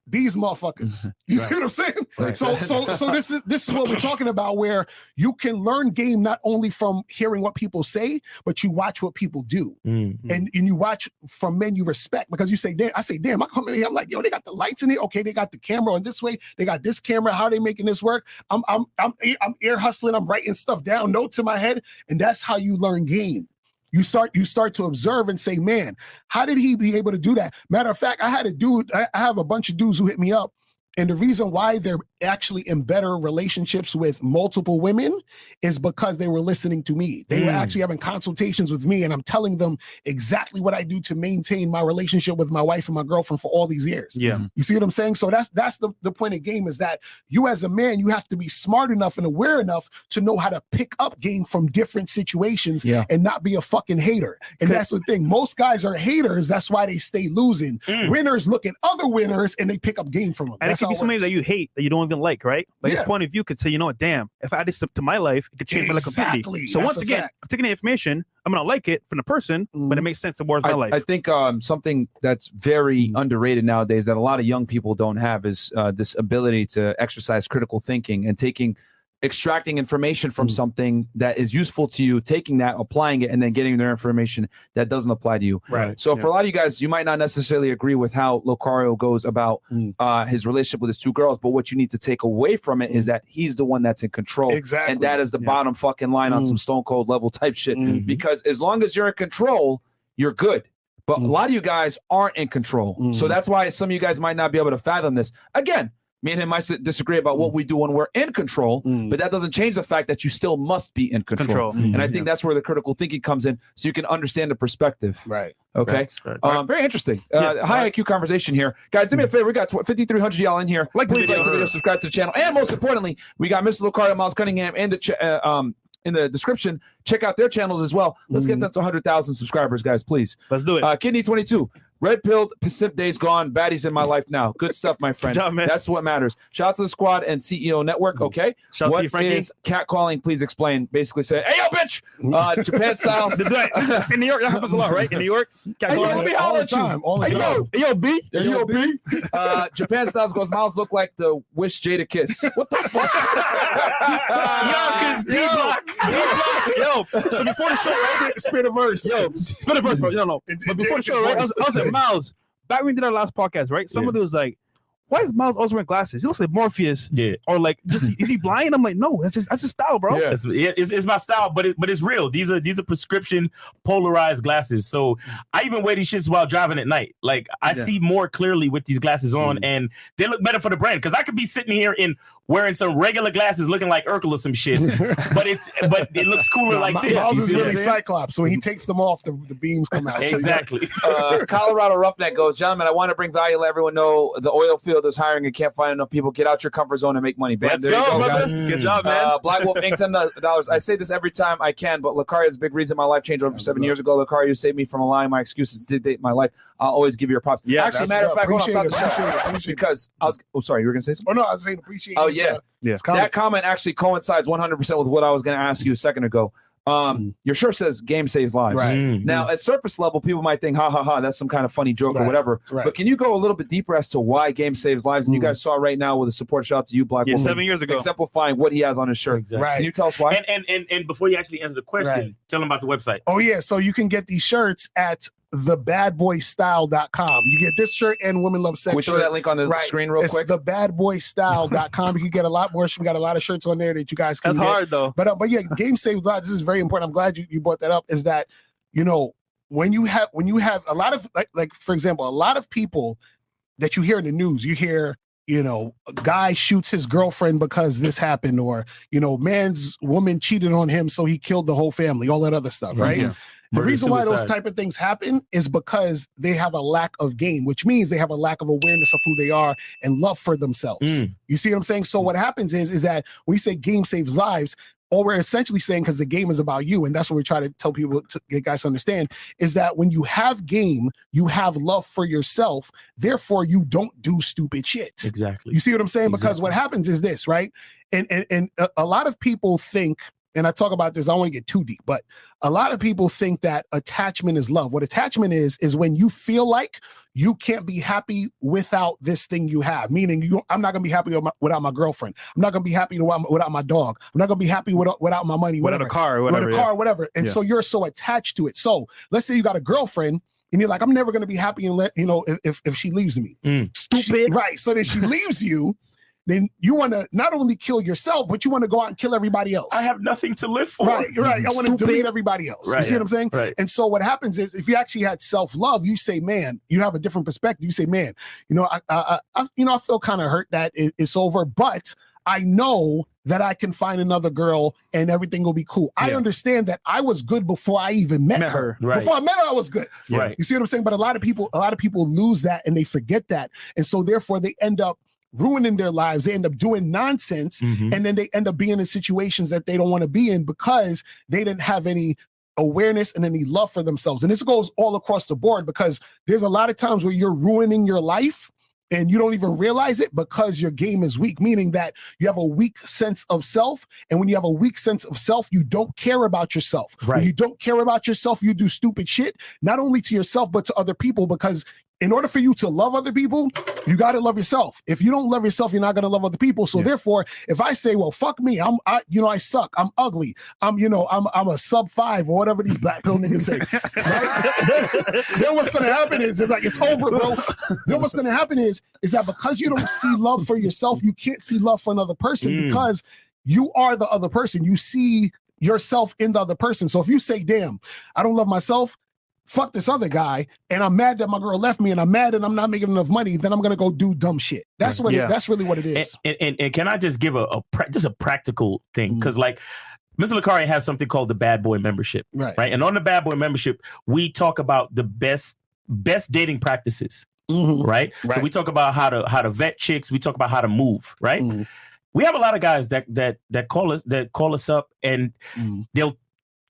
These motherfuckers. [LAUGHS] You see what I'm saying? Right. So so so this is this is what we're talking about where you can learn game not only from hearing what people say, but you watch what people do. Mm. And, and you watch from men you respect because you say, damn, I say, damn, I come in here, I'm like, yo, they got the lights in it. Okay, they got the camera on this way, they got this camera, how they making this work? I'm I'm I'm I'm ear hustling, I'm writing stuff down, notes in my head, and that's how you learn game. You start you start to observe and say, man, how did he be able to do that? Matter of fact, I had a dude, I, have a bunch of dudes who hit me up. And the reason why they're actually in better relationships with multiple women is because they were listening to me. They were Mm. actually having consultations with me, and I'm telling them exactly what I do to maintain my relationship with my wife and my girlfriend for all these years. Yeah. You see what I'm saying? So that's that's the, the point of game is that you as a man, you have to be smart enough and aware enough to know how to pick up game from different situations Yeah. and not be a fucking hater. And that's the thing. Most guys are haters. That's why they stay losing. Mm. Winners look at other winners and they pick up game from them. That's could be somebody works. that you hate that you don't even like, right? But Yeah. his point of view could say, you know what, damn, if I add this to my life, it could change my life completely. So That's once again, fact. I'm taking the information, I'm gonna like it from the person, but it makes sense towards my I, life. I think um, something that's very underrated nowadays that a lot of young people don't have is uh, this ability to exercise critical thinking and taking extracting information from something that is useful to you, taking that, applying it, and then getting their information that doesn't apply to you. Right. So for a lot of you guys, you might not necessarily agree with how Locario goes about Mm. uh, his relationship with his two girls, but what you need to take away from it is that he's the one that's in control. Exactly. And that is the Yeah. bottom fucking line on Mm. some stone cold level type shit. Mhm. Because as long as you're in control, you're good. But a Mm. lot of you guys aren't in control. So Mm. that's why some of you guys might not be able to fathom this. Again, me and him might disagree about what we do when we're in control, Mm. but that doesn't change the fact that you still must be in control. Control. And I think that's where the critical thinking comes in so you can understand the perspective. Right. Okay. Facts, facts. Um, very interesting. Uh, Yeah. high IQ conversation here, guys. Do me a favor. We got 5,300 y'all in here. Like the Please video. like the video, subscribe to the channel, and most importantly, we got Mr. Locario, Miles Cunningham, in the ch- uh, um in the description. Check out their channels as well. Let's get them to 100,000 subscribers, guys. Please. Let's do it. Uh, Kidney 22. Red pilled, Pacific days gone. Baddies in my life now. Good stuff, my friend. [LAUGHS] job, man. That's what matters. Shout out to the squad and CEO Network. Okay. Shout out to you, Frankie. is cat calling? Please explain. Basically saying, hey, yo, bitch. Uh, [LAUGHS] Japan style. [LAUGHS] In New York, that happens a lot, right? In New York, Cat Hey, yo, calling. let me all the time, all the Hey, time. yo, Yo, B. Hey, yo, B. Uh, Japan Styles goes, Miles look like the wish Jadakiss. What the fuck? Yo, cause D block, D block. Yo, so before the show, right? Spit, spit a verse. Yo, spin a verse, bro. No, no. But before the show, right? I was, I was like, Miles, back when we did our last podcast, right? Somebody was like, why is Miles always wearing glasses? He looks like Morpheus. Yeah. Or like, just is he blind? I'm like, no, that's just that's his style, bro. It's, it's, it's my style, but it, but it's real. These are these are prescription polarized glasses. So I even wear these shits while driving at night. Like I Yeah. see more clearly with these glasses on, mm. and they look better for the brand. Because I could be sitting here in wearing some regular glasses, looking like Urkel or some shit, [LAUGHS] but it's but it looks cooler No, like Mi- this. Miles You is really I'm? Cyclops. So when he takes them off, the, the beams come out. So. Exactly. [LAUGHS] uh, Colorado Roughneck goes, gentlemen, I want to bring value, let everyone know the oil field is hiring and can't find enough people. Get out your comfort zone and make money. Bam, Let's there you go, go, brothers. guys. Good job, man. Uh, Black Wolf Inc. ten dollars. I say this every time I can, but Locario is a big reason my life changed over seven years ago. Locario, you saved me from allowing my excuses to dictate my life. I'll always give you your props. Yeah, actually, that's matter of what's fact, up. hold on, stop the show appreciate it, appreciate it. because I was. Oh, sorry, you were gonna say something. Oh no, I was saying appreciate. Oh his, yeah, Yeah. that comment actually coincides 100 percent with what I was going to ask you a second ago. Um, your shirt says "Game saves lives." Right. Mm. Now, at surface level, people might think, "Ha ha ha," that's some kind of funny joke or whatever. Right. But can you go a little bit deeper as to why Game saves lives? And you Mm. guys saw right now with a support shout to you, Black Yeah, Woman, seven years ago. exemplifying what he has on his shirt. Exactly. Right. Can you tell us why? And, and and and before you actually answer the question, Right. tell them about the website. Oh yeah, so you can get these shirts at thebadboystyle.com. You get this shirt and Women Love Sex. Can we throw shirt. that link on the Right. screen real quick. it's quick? thebadboystyle.com. you can get a lot more. We got a lot of shirts on there that you guys can That's get. hard though. But uh, but yeah, game saves lives. This is very important. I'm glad you, you brought that up. Is that you know when you have when you have a lot of like like for example, a lot of people that you hear in the news, you hear you know a guy shoots his girlfriend because this happened, or you know man's woman cheated on him, so he killed the whole family. All that other stuff, right? Yeah. The Murder, reason why those type of things happen is because they have a lack of game, which means they have a lack of awareness of who they are and love for themselves. Mm. You see what I'm saying? So what happens is is that we say game saves lives, all we're essentially saying because the game is about you, and that's what we try to tell people to get guys to understand is that when you have game, you have love for yourself. Therefore, you don't do stupid shit. Exactly. You see what I'm saying? Because what happens is this, right? And and, and a, a lot of people think, and I talk about this, I don't want to get too deep, but a lot of people think that attachment is love. What attachment is, is when you feel like you can't be happy without this thing you have. Meaning, you, I'm not gonna be happy with my- without my girlfriend. I'm not gonna be happy without, without my dog. I'm not gonna be happy without, without my money. Without a car or whatever. With a yeah. car, whatever. And Yeah. so you're so attached to it. So let's say you got a girlfriend. And you're like, I'm never gonna be happy and let you know if if, if she leaves me. Mm. Stupid, right? So then she leaves you, then you want to not only kill yourself, but you want to go out and kill everybody else. I have nothing to live for. Right, right. I want to Stupid. delete everybody else. You Right, see what I'm saying? right. And so what happens is, if you actually had self love, you say, "Man," you have a different perspective. You say, "Man, you know, I, I, I you know, I feel kind of hurt that it- it's over, but I know that I can find another girl and everything will be cool. I understand that I was good before I even met, Met her. her, right. Before I met her, I was good. Right. You see what I'm saying? But a lot of people, a lot of people lose that and they forget that, and so therefore they end up ruining their lives. They end up doing nonsense Mhm. and then they end up being in situations that they don't want to be in because they didn't have any awareness and any love for themselves. And this goes all across the board because there's a lot of times where you're ruining your life and you don't even realize it because your game is weak, meaning that you have a weak sense of self. And when you have a weak sense of self, you don't care about yourself. When you don't care about yourself, you do stupid shit, not only to yourself, but to other people because in order for you to love other people, you got to love yourself. If you don't love yourself, you're not going to love other people. So therefore, if I say, "Well, fuck me, I'm, I, you know, I suck, I'm ugly, I'm, you know, I'm, I'm a sub five or whatever these black pill niggas say," right? then, [LAUGHS] then what's going to happen is, it's like it's over, bro. then what's going to happen is, is that because you don't see love for yourself, you can't see love for another person Mm. because you are the other person. You see yourself in the other person. So if you say, "Damn, I don't love myself," fuck this other guy and I'm mad that my girl left me and I'm mad that I'm not making enough money, then I'm gonna go do dumb shit. That's what Yeah. it, that's really what it is. And, and, and, and can I just give a, a pra- just a practical thing? Because like Mr. Lacari has something called the Bad Boy membership, Right. right? And on the Bad Boy membership, we talk about the best best dating practices, Mhm. right? So we talk about how to how to vet chicks. We talk about how to move, right? Mhm. We have a lot of guys that that that call us that call us up and Mhm. they'll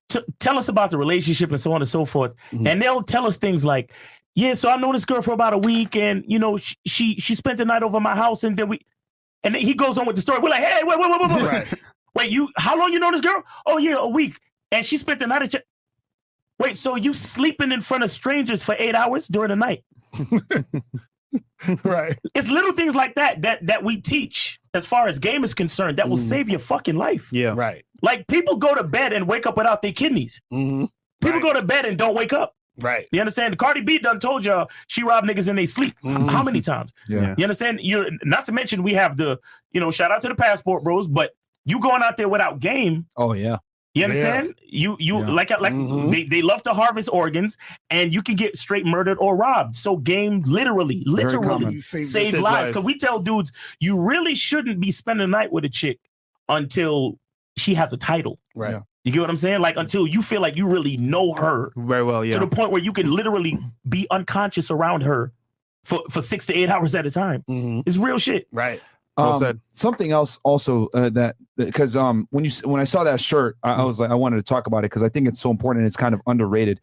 t- tell us about the relationship and so on and so forth, Mhm. and they'll tell us things like, "Yeah, so I know this girl for about a week, and you know she she, she spent the night over my house, and then we." And then he goes on with the story. We're like, "Hey, wait, wait, wait, wait, wait, Right. [LAUGHS] wait! You, how long you know this girl? Oh yeah, a week, and she spent the night at your. Wait, so you sleeping in front of strangers for eight hours during the night? [LAUGHS] right. It's little things like that that that we teach as far as game is concerned that will Mhm. save your fucking life. Yeah. Right. Like people go to bed and wake up without their kidneys. hmm People Right. go to bed and don't wake up. Right. You understand? Cardi B done told y'all she robbed niggas in their sleep. How many times? Yeah. You understand? You're not to mention we have the, you know, shout out to the passport bros, but you going out there without game. Oh yeah. You understand? You you Yeah. like like Mhm. they, they love to harvest organs and you can get straight murdered or robbed. So game literally, literally save, Save- lives. lives. Because we tell dudes you really shouldn't be spending the night with a chick until she has a title. Right. Yeah. You get what I'm saying? Like until you feel like you really know her Very well, yeah. to the point where you can literally be unconscious around her for, for six to eight hours at a time. Mhm. It's real shit. Right. Well Um, said. Something else also uh, that because um when you when I saw that shirt, I, I was like I wanted to talk about it because I think it's so important and it's kind of underrated.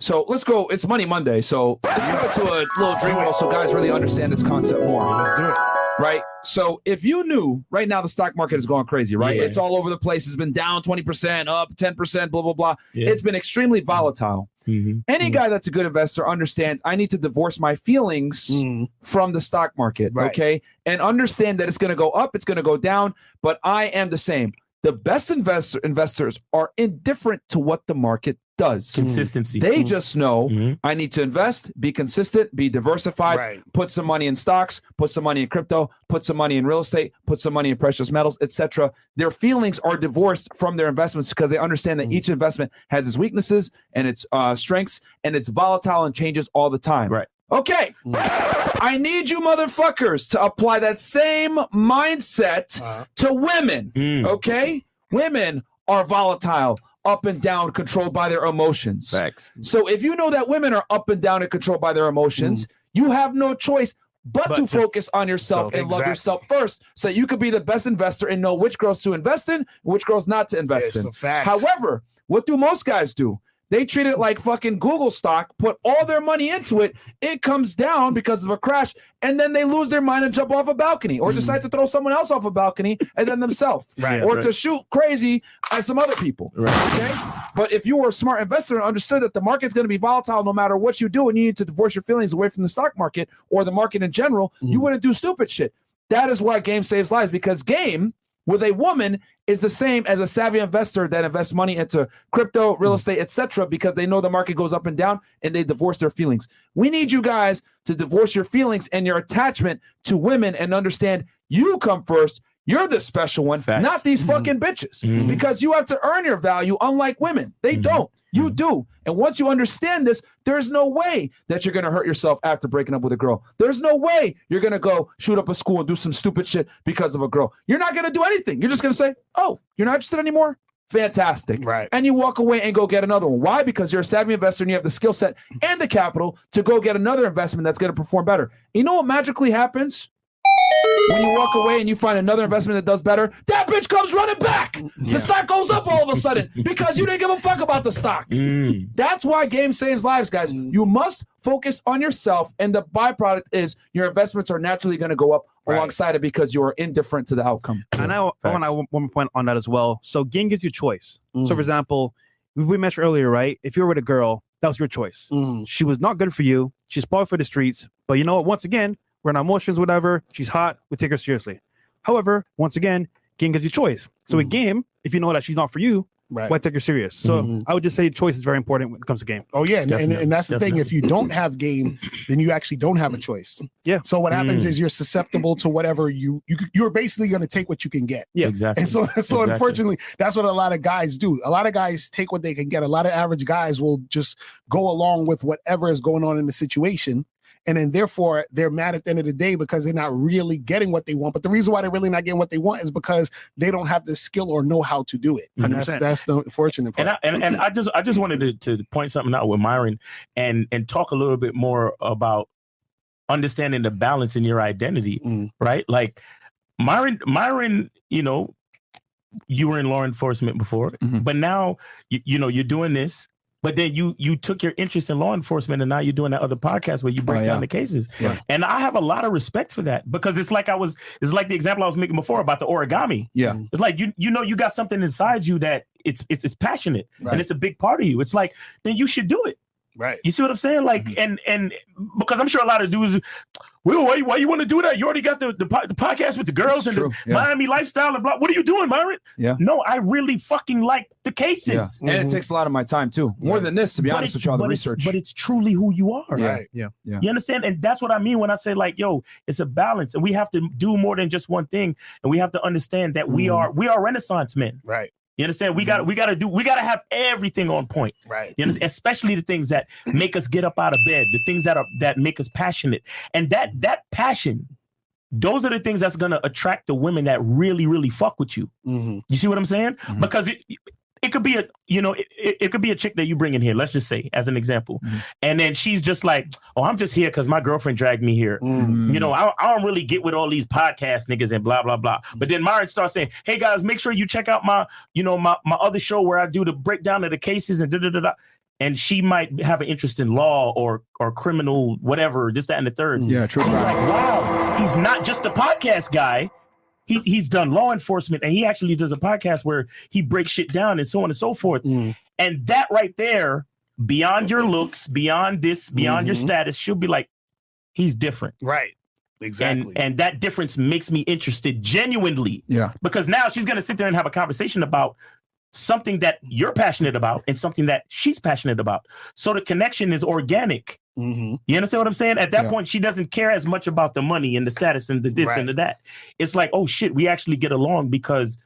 So let's go. It's Money Monday, so let's go to a little dream world so guys really understand this concept more. Let's do it. Right. So if you knew right now the stock market is going crazy, right? Yeah. It's all over the place. It's been down 20%, up 10%, blah, blah, blah. Yeah. It's been extremely mm-hmm. volatile. Mm-hmm. Any mm-hmm. guy that's a good investor understands I need to divorce my feelings Mhm. from the stock market, Right. okay? And understand that it's going to go up, it's going to go down, but I am the same. The best investor investors are indifferent to what the market does. Consistency. They just know Mhm. I need to invest, be consistent, be diversified, Right. put some money in stocks, put some money in crypto, put some money in real estate, put some money in precious metals, etc. Their feelings are divorced from their investments because they understand that each investment has its weaknesses and its uh, strengths, and it's volatile and changes all the time. Right. Okay. I need you motherfuckers to apply that same mindset Uh, to women. Mm. Okay? Women are volatile, up and down, controlled by their emotions. Facts. So if you know that women are up and down and controlled by their emotions, mm-hmm. you have no choice but, But to to- focus on yourself and love yourself first so that you could be the best investor and know which girls to invest in which girls not to invest It's in. However, what do most guys do? They treat it like fucking Google stock, put all their money into it. It comes down because of a crash, and then they lose their mind and jump off a balcony or hmm. decide to throw someone else off a balcony and then themselves. [LAUGHS] Right, or right. to shoot crazy as some other people. Okay. But if you were a smart investor and understood that the market's going to be volatile no matter what you do, and you need to divorce your feelings away from the stock market or the market in general, you hmm. wouldn't do stupid shit. That is why game saves lives because game with a woman is the same as a savvy investor that invests money into crypto, real hmm. estate, etc. because they know the market goes up and down and they divorce their feelings. We need you guys to divorce your feelings and your attachment to women and understand you come first. You're the special one, Facts. not these hmm. fucking bitches. Mhm. Because you have to earn your value, unlike women. They hmm. don't. You hmm. do. And once you understand this, there's no way that you're going to hurt yourself after breaking up with a girl. There's no way you're going to go shoot up a school and do some stupid shit because of a girl. You're not going to do anything. You're just going to say, oh, you're not interested anymore? Fantastic. Right. And you walk away and go get another one. Why? Because you're a savvy investor and you have the skill set and the capital to go get another investment that's going to perform better. You know what magically happens? When you walk away and you find another investment that does better, that bitch comes running back. The stock goes up all of a sudden [LAUGHS] because you didn't give a fuck about the stock. Mm. That's why game saves lives, guys. You must focus on yourself, and the byproduct is your investments are naturally going to go up Right. alongside it because you are indifferent to the outcome. And I, I want Facts. to one more point on that as well. So game gives you choice. So Mhm. for example, we, we mentioned earlier, right? If you were with a girl, that was your choice. Mhm. She was not good for you. She's spoiled for the streets. But you know what? Once again, we're in our emotions, whatever. She's hot. We take her seriously. However, once again, game gives you choice. So with game, if you know that she's not for you, Right. why take her serious? So Mhm. I would just say choice is very important when it comes to game. Oh yeah, and, and, and that's the thing. If you don't have game, then you actually don't have a choice. Yeah. So what happens Mm. is you're susceptible to whatever you you you're basically going to take what you can get. Yeah. Exactly. And so [LAUGHS] so Exactly. unfortunately, that's what a lot of guys do. A lot of guys take what they can get. A lot of average guys will just go along with whatever is going on in the situation. And then therefore they're mad at the end of the day because they're not really getting what they want. But the reason why they're really not getting what they want is because they don't have the skill or know how to do it. And that's 100%. that's the unfortunate part. and I, and, and I just I just wanted to, to point something out with Myron and and talk a little bit more about understanding the balance in your identity, Mm. right? Like Myron Myron, you know, you were in law enforcement before, Mhm. but now you, you know you're doing this. But then you you took your interest in law enforcement, and now you're doing that other podcast where you break Oh, yeah. down the cases. Yeah. And I have a lot of respect for that because it's like I was it's like the example I was making before about the origami. Yeah. It's like you you know you got something inside you that it's it's, it's passionate Right. and it's a big part of you. It's like then you should do it. Right. You see what I'm saying? Like, Mm-hmm. and and because I'm sure a lot of dudes, well, why, why you want to do that? You already got the, the the podcast with the girls and true, the yeah. Miami lifestyle and blah. What are you doing, Myron? Yeah. No, I really fucking like the cases. Yeah. And it takes a lot of my time too. More than this, to be But honest with you, all the but it's- research. But it's truly who you are. Right. Yeah. Yeah. You understand? And that's what I mean when I say, like, yo, it's a balance. And we have to do more than just one thing. And we have to understand that we Mhm. are we are renaissance men. Right. You understand? We got we got to do we got to have everything on point. Right. You understand? Especially the things that make us get up out of bed, the things that are that make us passionate, and that that passion. Those are the things that's gonna attract the women that really, really fuck with you. Mm-hmm. You see what I'm saying? Because it, it could be a you know it, it, it could be a chick that you bring in here. Let's just say as an example, and then she's just like, oh, I'm just here because my girlfriend dragged me here. Mm-hmm. You know, I, I don't really get with all these podcast niggas and blah blah blah. But then Myron starts saying, hey guys, make sure you check out my you know my my other show where I do the breakdown of the cases and da da da da. And she might have an interest in law or or criminal whatever, this that and the third. Yeah, true. She's like, wow, he's not just a podcast guy. He's he's done law enforcement and he actually does a podcast where he breaks shit down and so on and so forth. And that right there, beyond your looks, beyond this, beyond your Mhm. status, she'll be like, he's different. Right. Exactly. And and that difference makes me interested genuinely Yeah. because now she's gonna sit there and have a conversation about something that you're passionate about and something that she's passionate about. So the connection is organic. Mm-hmm. You understand what I'm saying? At that Yeah. point, she doesn't care as much about the money and the status and the this Right. and the that. It's like, oh shit, we actually get along because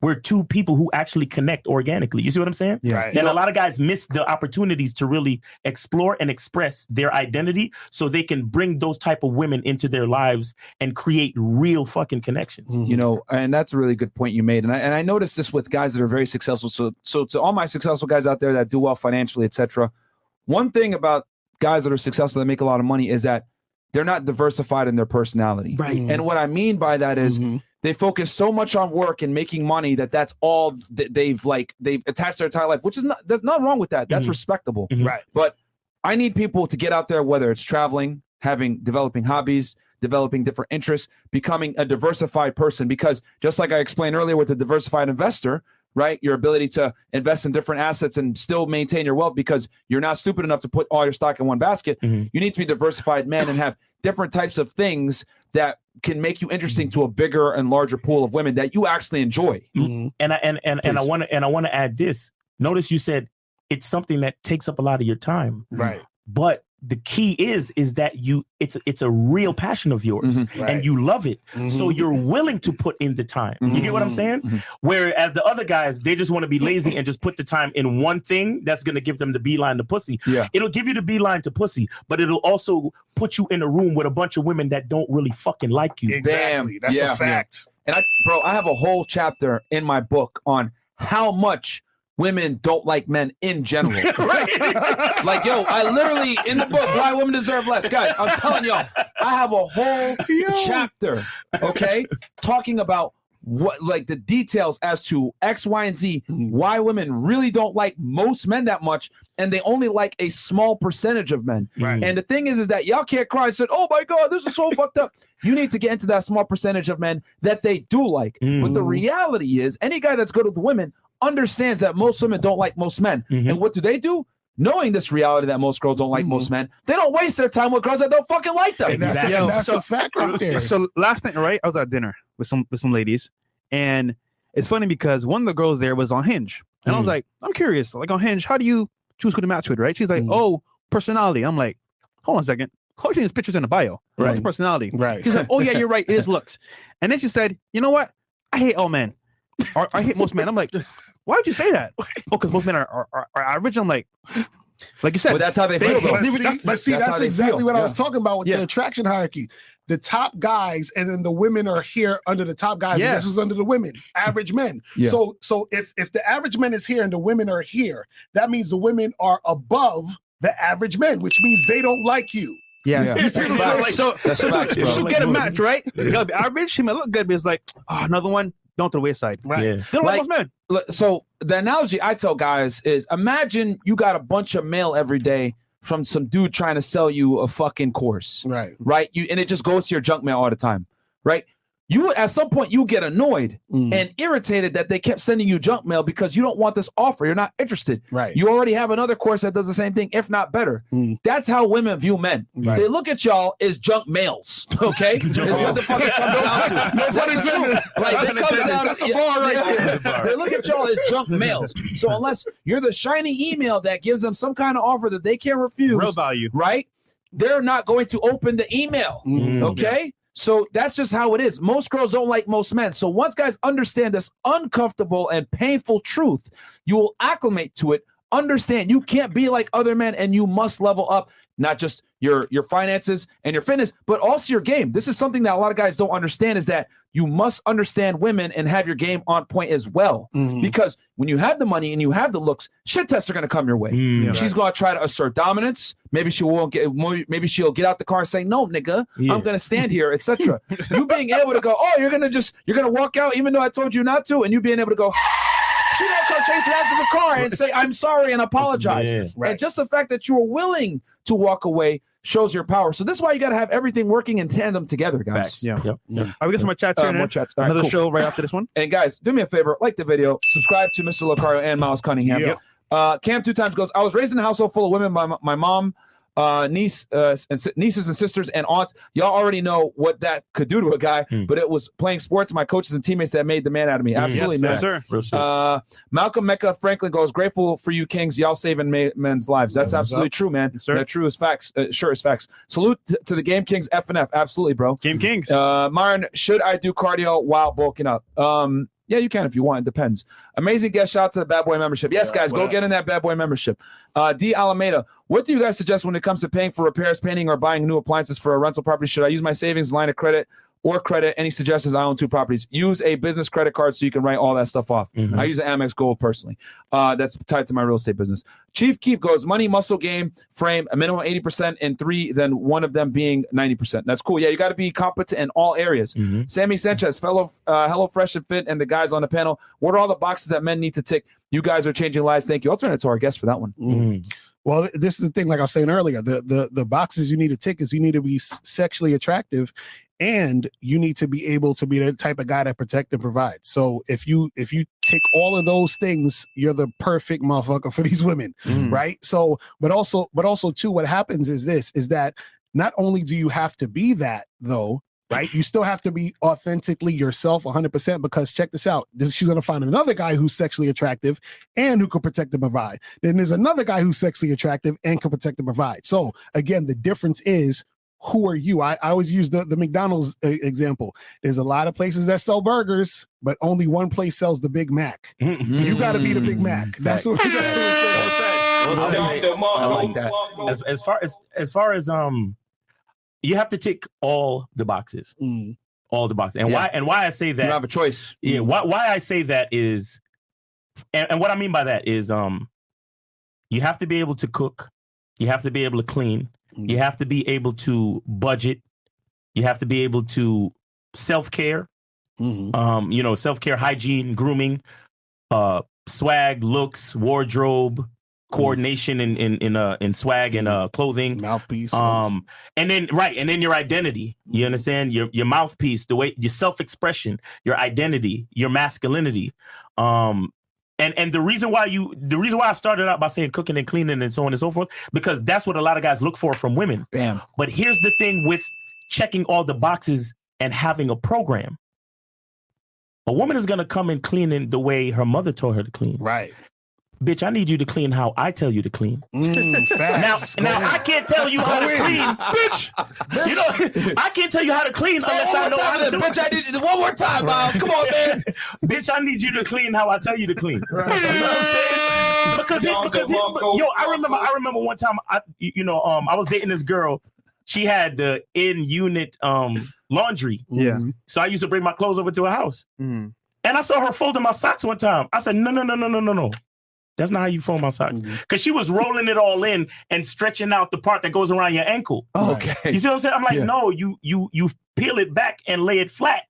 we're two people who actually connect organically. You see what I'm saying? Yeah. Right. And a lot of guys miss the opportunities to really explore and express their identity so they can bring those type of women into their lives and create real fucking connections. Mm-hmm. you know and that's a really good point you made and I, and I noticed this with guys that are very successful so so to all my successful guys out there that do well financially etc one thing about guys that are successful that make a lot of money is that they're not diversified in their personality Right. and what i mean by that is Mhm. they focus so much on work and making money that that's all that they've like they've attached their entire life which is not there's nothing wrong with that that's Mhm. respectable Mhm. Right. but I need people to get out there, whether it's traveling, having developing hobbies, developing different interests, becoming a diversified person. Because just like I explained earlier with the diversified investor, right? Your ability to invest in different assets and still maintain your wealth because you're not stupid enough to put all your stock in one basket. Mhm. You need to be diversified men and have different types of things that can make you interesting to a bigger and larger pool of women that you actually enjoy. Mhm. And I and and, and I want to and I want to add this. Notice you said it's something that takes up a lot of your time. Right. But the key is is that you it's it's a real passion of yours Mhm. Right. and you love it. So Mhm. you're willing to put in the time. You get what I'm Mhm. saying? Mhm. Whereas the other guys, they just want to be lazy and just put the time in one thing that's going to give them the beeline to pussy. Yeah. It'll give you the beeline to pussy, but it'll also put you in a room with a bunch of women that don't really fucking like you. Exactly. Bam. That's Yeah. a fact. And I, bro, I have a whole chapter in my book on how much women don't like men in general. [LAUGHS] [LAUGHS] like, yo, I literally in the book, why women deserve less. Guys, I'm telling y'all, I have a whole chapter, okay, talking about what like the details as to X, Y, and Z, why women really don't like most men that much, and they only like a small percentage of men. Right. And the thing is, is that y'all can't cry and say, "Oh my God, this is so [LAUGHS] fucked up." You need to get into that small percentage of men that they do like. But the reality is, any guy that's good with women understands that most women don't like most men. Mhm. And what do they do? Knowing this reality that most girls don't like most men, they don't waste their time with girls that don't fucking like them. And that's, Exactly. and Yo, that's so- a fact right there. So last night, right, I was at dinner with some with some ladies, and it's funny because one of the girls there was on Hinge, and I was Mm. like, I'm curious, like on Hinge, how do you choose who to match with, right? She's like, Mm. oh, personality. I'm like, hold on a second. All you need pictures in the bio. What's Right. personality? Right. She's like, oh yeah, you're right. It is [LAUGHS] looks. And then she said, you know what? I hate all men. Or I hate most men. I'm like, [LAUGHS] why would you say that? Oh, because most men are, are, are, are average. I'm like, like you said, But that's how they They- feel. though. But see, That's- but see, that's that's, exactly feel. what I was talking about with Yeah. the attraction hierarchy. The top guys, and then the women are here under the top guys. Yeah. And this was under the women, mm. average men. Yeah. So, so if if the average men is here and the women are here, that means the women are above the average men, which means they don't like you. Yeah. Yeah. You see what I'm So, so, That's so facts, you bro. should Like get a match, right? You gotta be average. She may look good, but it's like, oh, another one, don't throw the wayside. Right. Yeah. They don't like, Like- most men. So the analogy I tell guys is imagine you got a bunch of mail every day from some dude trying to sell you a fucking course. Right. right? You and it just goes to your junk mail all the time, right? You at some point you get annoyed Mm. and irritated that they kept sending you junk mail because you don't want this offer. You're not interested. Right. You already have another course that does the same thing, if not better. Mm. That's how women view men. Right. They look at y'all as junk males. [LAUGHS] Okay, is what the fuck it comes down to. [LAUGHS] No pun That's the intended. Like, That's this comes down That's a bar right yeah. there. They look at y'all as junk males. So unless you're the shiny email that gives them some kind of offer that they can't refuse, Real value. right? They're not going to open the email. Mm. Okay. So that's just how it is. Most girls don't like most men. So once guys understand this uncomfortable and painful truth, you will acclimate to it. Understand you can't be like other men and you must level up not just your your finances and your fitness, but also your game. This is something that a lot of guys don't understand is that you must understand women and have your game on point as well. Mhm. Because when you have the money and you have the looks, shit tests are going to come your way. Mm, She's going to try to assert dominance. Maybe she won't get. Maybe she'll get out the car and say, "No, nigga, Yeah. I'm going to stand here," etc. [LAUGHS] you being able to go, "Oh, you're going to just you're going to walk out, even though I told you not to," and you being able to go. She don't come chasing after the car and say, "I'm sorry" and apologize. Yeah. And just the fact that you are willing to walk away shows your power. So this is why you got to have everything working in tandem together, guys. Facts. Yeah. Yep. All right, we got some more chats Uh, more chats. All right, Another cool. show right after this one. [LAUGHS] And guys, do me a favor, like the video, subscribe to Mr. Locario and Miles Cunningham. Yep. Uh, Cam two times goes. I was raised in a household full of women. By my my mom, uh, niece, uh, and nieces and sisters and aunts. Y'all already know what that could do to a guy. Mm. But it was playing sports. My coaches and teammates that made the man out of me. Absolutely, yes, man. yes, sir. Uh, Malcolm Mecca Franklin goes grateful for you Kings. Y'all saving ma- men's lives. That's Yes, absolutely true, man. Yes. That true as facts. Uh, sure as facts. Salute t- to the Game Kings F and F. Absolutely, bro. Game Kings. Uh, Myron, should I do cardio while bulking up? Um, yeah, you can if you want. It depends. Amazing guest shout out to the Bad Boy membership. Yes, guys, go up? get in that Bad Boy membership. Uh, D Alameda, what do you guys suggest when it comes to paying for repairs, painting, or buying new appliances for a rental property? Should I use my savings line of credit or credit? Any suggestions? I own two properties. Use a business credit card so you can write all that stuff off. Mhm. I use an Amex Gold personally. Uh, that's tied to my real estate business. Chief Keep goes money, muscle, game, frame, a minimum 80% in three, then one of them being 90%. That's cool. Yeah, you got to be competent in all areas. Mhm. Sammy Sanchez, fellow uh, Hello Fresh and Fit, and the guys on the panel. What are all the boxes that men need to tick? You guys are changing lives. Thank you. I'll turn it to our guest for that one. Mm. Well, this is the thing. Like I was saying earlier, the the the boxes you need to tick is you need to be sexually attractive, and you need to be able to be the type of guy that protect and provide. So if you if you take all of those things, you're the perfect motherfucker for [LAUGHS] these women, Mm. right? So, but also, but also too, what happens is this: is that not only do you have to be that though. Right, you still have to be authentically yourself 100% because check this out. This, she's going to find another guy who's sexually attractive and who can protect and provide. Then there's another guy who's sexually attractive and can protect and provide. So again, the difference is who are you? I, I always use the, the McDonald's uh, example. There's a lot of places that sell burgers, but only one place sells the Big Mac. Mm. You got to be the Big Mac. That's what, [LAUGHS] that's what it says. Well said. I like that. that. As, as far as as far as um, you have to tick all the boxes, Mm, all the boxes, and Yeah. why and why I say that don't have a choice. Yeah, why why I say that is, and, and what I mean by that is, um, you have to be able to cook, you have to be able to clean, Mm. You have to be able to budget, you have to be able to self care, mhm. um, you know, self care, hygiene, grooming, uh, swag, looks, wardrobe, coordination in in in uh in swag and uh clothing. Mouthpiece. Um, and then right, and then your identity. You understand your your mouthpiece, the way your self expression, your identity, your masculinity. Um, and and the reason why you the reason why I started out by saying cooking and cleaning and so on and so forth because that's what a lot of guys look for from women. Bam. But here's the thing with checking all the boxes and having a program. A woman is gonna come and clean in the way her mother told her to clean. right. Bitch, I need you to clean how I tell you to clean. Mm, Now, facts. now Go I can't tell you how to clean, bitch. You know, [LAUGHS] I can't tell you how to clean Say unless one I more know how time, to then, do bitch. I it. did it one more time, Miles. Come on, man. [LAUGHS] bitch, I need you to clean how I tell you to clean. You know what I'm saying? Because, it, because it, yo, I remember, I remember one time, I, you you know, um, I was dating this girl. She had the in unit um laundry, Yeah. Mhm. so I used to bring my clothes over to her house. Mm. And I saw her folding my socks one time. I said, no, no, no, no, no, no, no. That's not how you fold my socks. Because she was rolling it all in and stretching out the part that goes around your ankle. Okay. You see what I'm saying? I'm like, Yeah. no, you you you peel it back and lay it flat.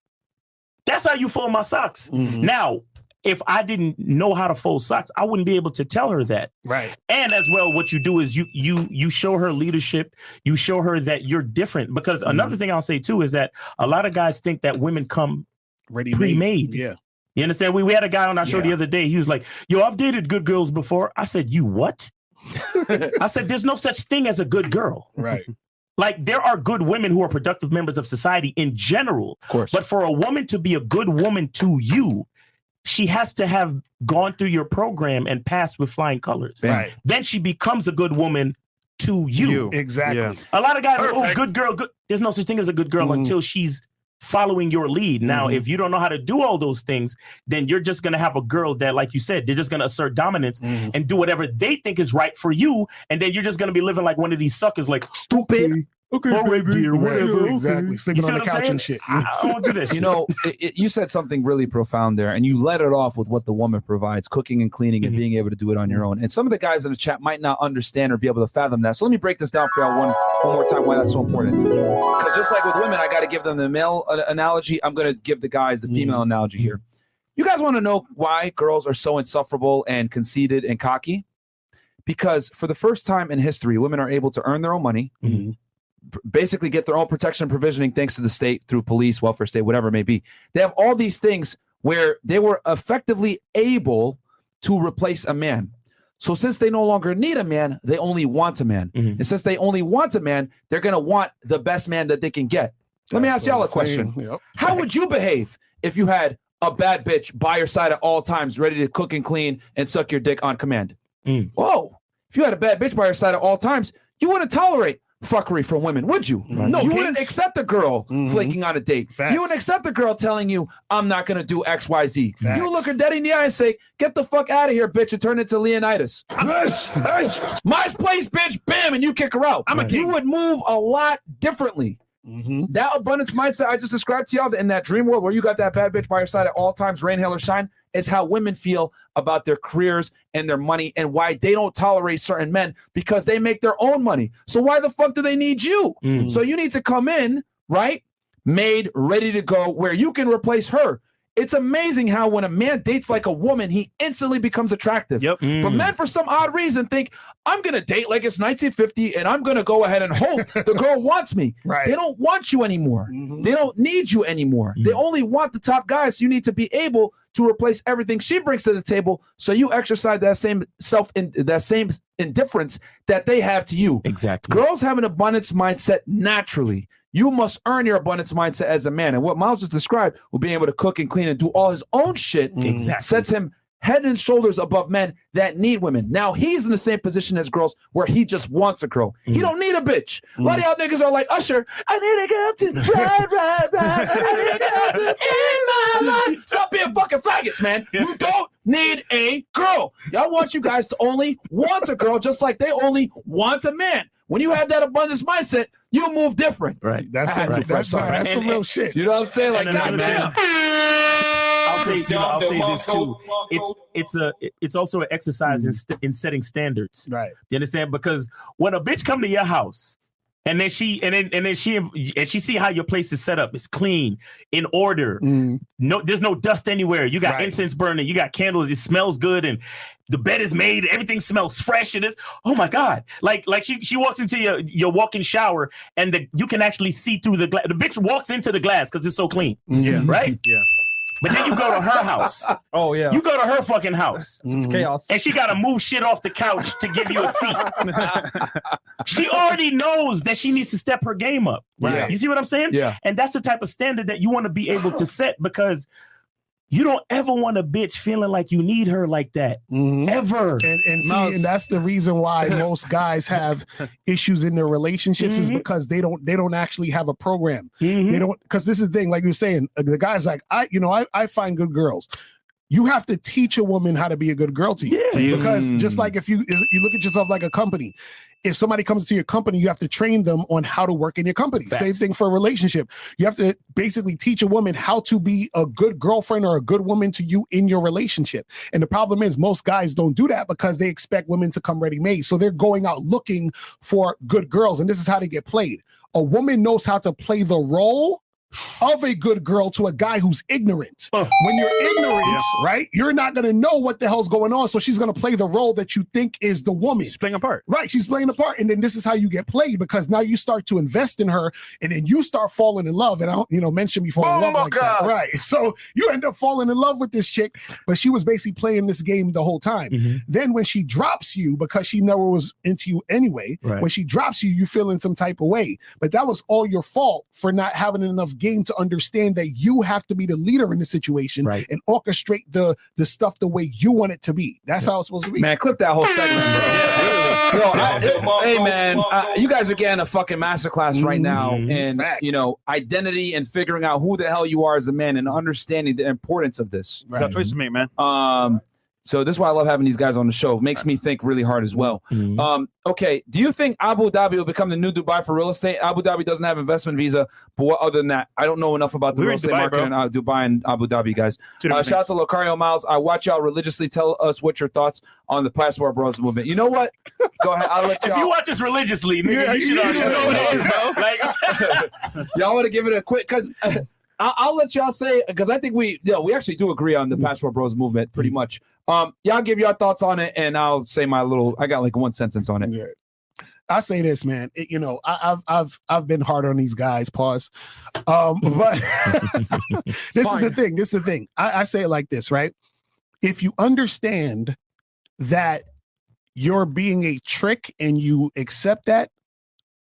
That's how you fold my socks. Mhm. Now, if I didn't know how to fold socks, I wouldn't be able to tell her that. Right. And as well, what you do is you you you show her leadership. You show her that you're different. Because another thing I'll say too is that a lot of guys think that women come Ready pre-made. Yeah. You understand? We we had a guy on our show the other day. He was like, "Yo, I've dated good girls before." I said, "You what?" [LAUGHS] I said, "There's no such thing as a good girl." Right. [LAUGHS] Like there are good women who are productive members of society in general. Of course. But for a woman to be a good woman to you, she has to have gone through your program and passed with flying colors. Right. Then she becomes a good woman to you. Exactly. Yeah. A lot of guys are, oh, good girl, good. There's no such thing as a good girl Mhm. until she's following your lead. Now, Mhm. if you don't know how to do all those things, then you're just gonna have a girl that, like you said, they're just gonna assert dominance Mhm. and do whatever they think is right for you, and then you're just gonna be living like one of these suckers, like stupid. Okay, All right, dear, Right, whatever. Exactly. You Sleeping on the I'm couch saying? and shit. I, I don't do this. [LAUGHS] You know, it, it- you said something really profound there, and you let it off with what the woman provides cooking and cleaning and Mhm. being able to do it on your own. And some of the guys in the chat might not understand or be able to fathom that. So let me break this down for y'all one, one more time why that's so important. Because just like with women, I got to give them the male uh, analogy, I'm going to give the guys the female analogy here. You guys want to know why girls are so insufferable and conceited and cocky? Because for the first time in history, women are able to earn their own money, Mhm. Basically get their own protection and provisioning thanks to the state through police, welfare state, whatever it may be. They have all these things where they were effectively able to replace a man. So since they no longer need a man, they only want a man. Mhm. And since they only want a man, they're going to want the best man that they can get. Let me ask y'all a question. Yep. How would you behave if you had a bad bitch by your side at all times, ready to cook and clean and suck your dick on command? Mm. Whoa. If you had a bad bitch by your side at all times, you wouldn't tolerate fuckery from women, would you? No, you Kings. wouldn't accept a girl Mhm. flaking on a date. Facts. You wouldn't accept a girl telling you, I'm not going to do X, Y, Z. Facts. You look her dead in the eye and say, Get the fuck out of here, bitch, and turn into Leonidas. My place, bitch, bam, and you kick her out. I'm a You would move a lot differently. Mhm. That abundance mindset I just described to y'all in that dream world where you got that bad bitch by your side at all times, rain, hail, or shine, is how women feel about their careers and their money and why they don't tolerate certain men because they make their own money. So why the fuck do they need you? Mm. So you need to come in, right? Made, ready to go, where you can replace her. It's amazing how when a man dates like a woman, he instantly becomes attractive. Yep. But Mm. men, for some odd reason, think I'm gonna date like it's 1950, and I'm gonna go ahead and hope the [LAUGHS] girl wants me. Right. They don't want you anymore. Mhm. They don't need you anymore. They Mm. only want the top guys. So you need to be able to replace everything she brings to the table. So you exercise that same self in that same indifference that they have to you. Exactly. Girls have an abundance mindset naturally. You must earn your abundance mindset as a man. And what Miles just described, with being able to cook and clean and do all his own shit, Exactly. sets him head and shoulders above men that need women. Now he's in the same position as girls where he just wants a girl. He Mhm. don't need a bitch. A lot of y'all niggas are like, Usher, I need a girl to [LAUGHS] ride, ride, ride. I need a girl [LAUGHS] in my life. Stop being fucking faggots, man. You don't need a girl. Y'all want you guys to only want a girl just like they only want a man. When you have that abundance mindset, you move different. Right. That's it. to fresh That's, up. that's some real shit. You know what I'm saying? Like, And another goddamn. I'll say, you know, I'll say this too. It's it's a it's also an exercise in, st- in setting standards. Right. You understand? Because when a bitch come to your house and then she and then and then she and she see how your place is set up, it's clean, in order. Mm. No, there's no dust anywhere. You got Right. incense burning, you got candles, it smells good, and the bed is made, everything smells fresh. It's oh my god. Like like she she walks into your your walk-in shower and the you can actually see through the glass. The bitch walks into the glass because it's so clean. Yeah. Right? [LAUGHS] Yeah. But then you go to her house. [LAUGHS] Oh yeah. You go to her fucking house. it's chaos. And she gotta move shit off the couch to give you a seat. [LAUGHS] she already knows that she needs to step her game up. Right. You see what I'm saying? Yeah. And that's the type of standard that you want to be able to set because you don't ever want a bitch feeling like you need her like that. Mhm. Ever. And and see, Miles- and that's the reason why [LAUGHS] most guys have issues in their relationships is Mhm. because they don't they don't actually have a program. Mhm. They don't because this is the thing, like you're saying, uh, the guy's like, I, you know, I, I find good girls. You have to teach a woman how to be a good girl to you. Yeah. Because just Mm. like if you you look at yourself like a company, if somebody comes to your company, you have to train them on how to work in your company. Same thing for a relationship. You have to basically teach a woman how to be a good girlfriend or a good woman to you in your relationship. And the problem is most guys don't do that because they expect women to come ready made. So they're going out looking for good girls. And this is how they get played. A woman knows how to play the role of a good girl to a guy who's ignorant. When you're ignorant, right, you're not gonna know what the hell's going on. So she's gonna play the role that you think is the woman. She's playing a part. Right. She's playing a part. And then this is how you get played because now you start to invest in her and then you start falling in love. And I don't, you know, mention me falling in love like that. Right. [LAUGHS] So you end up falling in love with this chick, but she was basically playing this game the whole time. Mm-hmm. Then when she drops you, because she never was into you anyway, Right. when she drops you, you feel in some type of way. But that was all your fault for not having enough game to understand that you have to be the leader in the situation right. and orchestrate the the stuff the way you want it to be. That's how it's supposed to be. Man, clip that whole segment, bro. Yo, I- hey man, uh, you guys are getting a fucking masterclass right now Mm-hmm. in you know identity and figuring out who the hell you are as a man and understanding the importance of this. Right. Got choices to make, man. Um, so this is why I love having these guys on the show. It makes me think really hard as well. Mm-hmm. Um, okay, do you think Abu Dhabi will become the new Dubai for real estate? Abu Dhabi doesn't have investment visa, but what other than that, I don't know enough about the We're real estate Dubai, market bro. in uh, Dubai and Abu Dhabi, guys. Uh, shout out to Locario Miles. I watch y'all religiously. Tell us what your thoughts on the Passport Bros movement. You know what? Go ahead. I'll let [LAUGHS] y'all. you watch us religiously, nigga, Yeah, you, should, you should know what it is, bro. Like, [LAUGHS] y'all want to give it a quick because [LAUGHS] I'll, I'll let y'all say because I think we yeah we actually do agree on the Passport Bros movement pretty much. Um, y'all give your thoughts on it, and I'll say my little. I got like one sentence on it. I say this, man. It- you know, I, I've I've I've been hard on these guys. Pause. Um, [LAUGHS] but [LAUGHS] this is the thing. This is the thing. I, I say it like this, right? If you understand that you're being a trick and you accept that,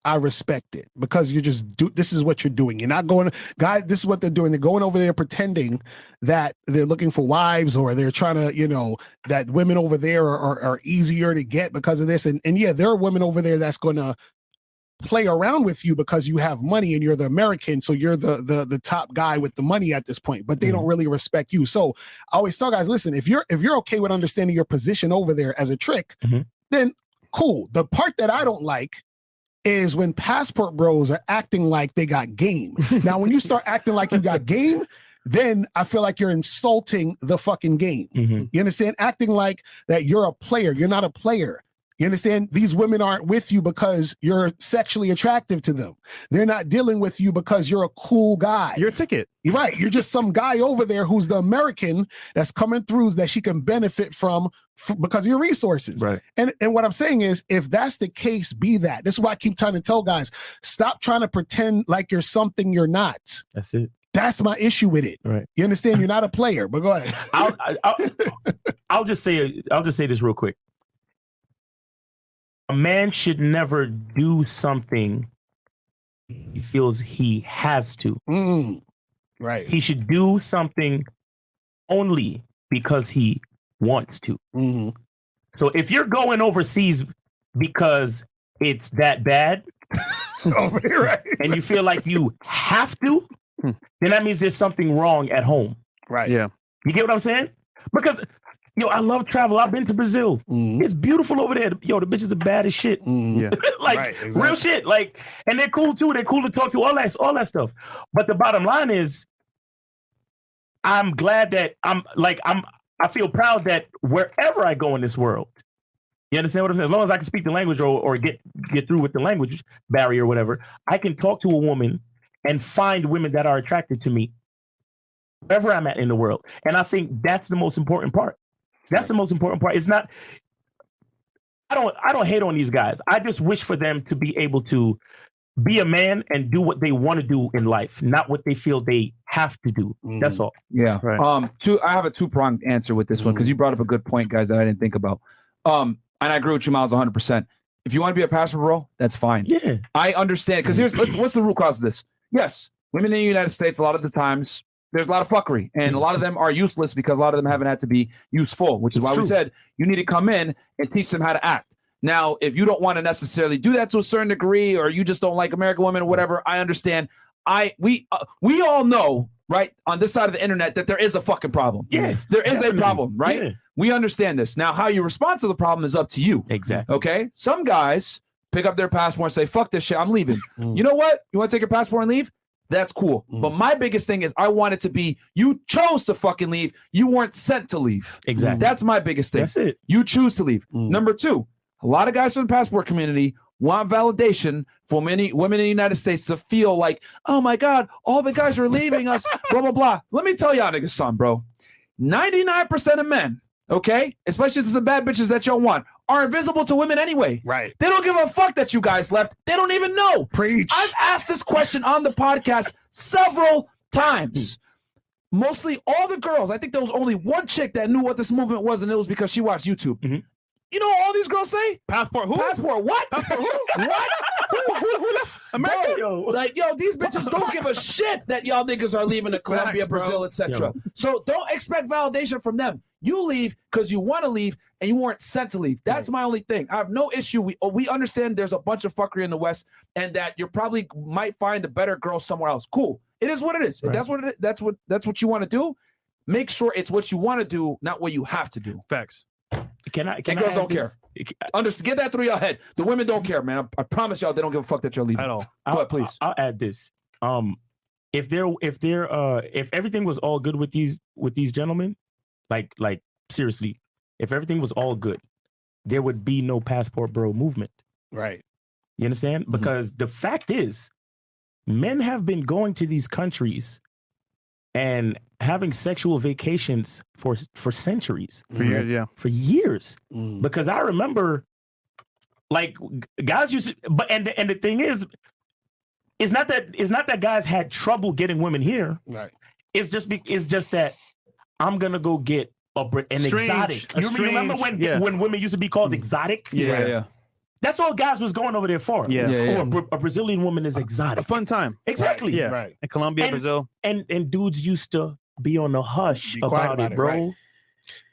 I respect it because you're just do this is what you're doing. You're not going guys, this is what they're doing. They're going over there pretending that they're looking for wives or they're trying to, you know, that women over there are, are, are easier to get because of this. And and yeah, there are women over there that's gonna play around with you because you have money and you're the American, so you're the the the top guy with the money at this point, but they mm-hmm. don't really respect you. So I always tell guys, listen, if you're if you're okay with understanding your position over there as a trick, mm-hmm. then cool. The part that I don't like is when passport bros are acting like they got game. now, when you [LAUGHS] start acting like you got game, then I feel like you're insulting the fucking game. Mm-hmm. You understand? Acting like that you're a player. You're not a player. You understand? These women aren't with you because you're sexually attractive to them. They're not dealing with you because you're a cool guy. You're a ticket. You're right. You're just some guy over there who's the American that's coming through that she can benefit from f- because of your resources. Right. And and what I'm saying is, if that's the case, be that. This is why I keep trying to tell guys: stop trying to pretend like you're something you're not. That's it. That's my issue with it. Right. You understand? You're not a player. But go ahead. I'll, I'll, I'll just say I'll just say this real quick. A man should never do something he feels he has to. Mm, right. He should do something only because he wants to. Mm-hmm. So if you're going overseas because it's that bad, [LAUGHS] and you feel like you have to, then that means there's something wrong at home. Right. Yeah. You get what I'm saying? Because yo, I love travel. I've been to Brazil. Mm-hmm. It's beautiful over there. Yo, the bitches are bad as shit. Yeah. [LAUGHS] like Right, real shit. Like, and they're cool too. They're cool to talk to. All that, all that stuff. But the bottom line is, I'm glad that I'm like I'm. I feel proud that wherever I go in this world, you understand what I'm saying? As long as I can speak the language or, or get get through with the language barrier or whatever, I can talk to a woman and find women that are attracted to me wherever I'm at in the world. And I think that's the most important part. That's the most important part. It's not I don't I don't hate on these guys. I just wish for them to be able to be a man and do what they want to do in life, not what they feel they have to do. That's all. Yeah. Um. Two. I have a two pronged answer with this one because you brought up a good point, guys, that I didn't think about. Um. And I agree with you, Miles, 100. percent If you want to be a passport bro, that's fine. Yeah. I understand because here's what's the root cause of this. Yes, women in the United States a lot of the times there's a lot of fuckery, and a lot of them are useless because a lot of them haven't had to be useful, which is It's why true. we said you need to come in and teach them how to act. Now, if you don't want to necessarily do that to a certain degree, or you just don't like American women or whatever, I understand. I we uh, we all know right on this side of the internet that there is a fucking problem. Yeah, there is definitely. a problem, right? Yeah. We understand this. Now, how you respond to the problem is up to you. Exactly. Okay. Some guys pick up their passport and say, fuck this shit, I'm leaving. Mm. You know what? You want to take your passport and leave? That's cool. But mm. my biggest thing is I want it to be you chose to fucking leave. You weren't sent to leave. Exactly. That's my biggest thing. That's it. You choose to leave. Mm. Number two, a lot of guys from the passport community want validation for many women in the United States to feel like, oh my God, all the guys are leaving us, blah, blah, blah. Let me tell y'all niggas something, bro. 99% of men, okay, especially if it's the bad bitches that y'all want, are invisible to women anyway. Right. They don't give a fuck that you guys left. They don't even know. Preach. I've asked this question on the podcast several times. Mostly all the girls. I think there was only one chick that knew what this movement was, and it was because she watched YouTube. Mm-hmm. You know what all these girls say? Passport who? Passport what? Passport who? [LAUGHS] what? who, who, who left America? Bro, like yo, these bitches don't give a shit that y'all niggas are leaving to Colombia, Facts, bro. Brazil, etc. So don't expect validation from them. You leave because you want to leave and you weren't sent to leave. That's my only thing. I have no issue. We oh, we understand there's a bunch of fuckery in the West and that you probably might find a better girl somewhere else. Cool. It is what it is. If Right. that's what it is. That's what that's what you want to do. Make sure it's what you want to do, not what you have to do. Facts. Can I? Can And girls I don't care. this? Understand? Get that through your head. The women don't care, man. I, I promise y'all, they don't give a fuck that you're leaving At all. Go I'll, ahead, please. I'll add this. Um, if there, if there, uh, if everything was all good with these with these gentlemen, like, like seriously, if everything was all good, there would be no passport bro movement. Right. You understand? Mm-hmm. Because the fact is, men have been going to these countries and having sexual vacations for for centuries, For years, yeah. for years. Mm. Because I remember, like guys used, to, but and the- and the thing is, it's not that it's not that guys had trouble getting women here. Right. It's just be, it's just that I'm gonna go get a an Strange, exotic. a You remember when yeah. when women used to be called exotic? Yeah. yeah. That's all guys was going over there for. Yeah. Yeah, Oh, a, Bra- a Brazilian woman is exotic. A fun time. Exactly. Yeah. Right. In Colombia, And- Brazil. And and dudes used to be on the hush Be quiet about, about it, it, bro. right.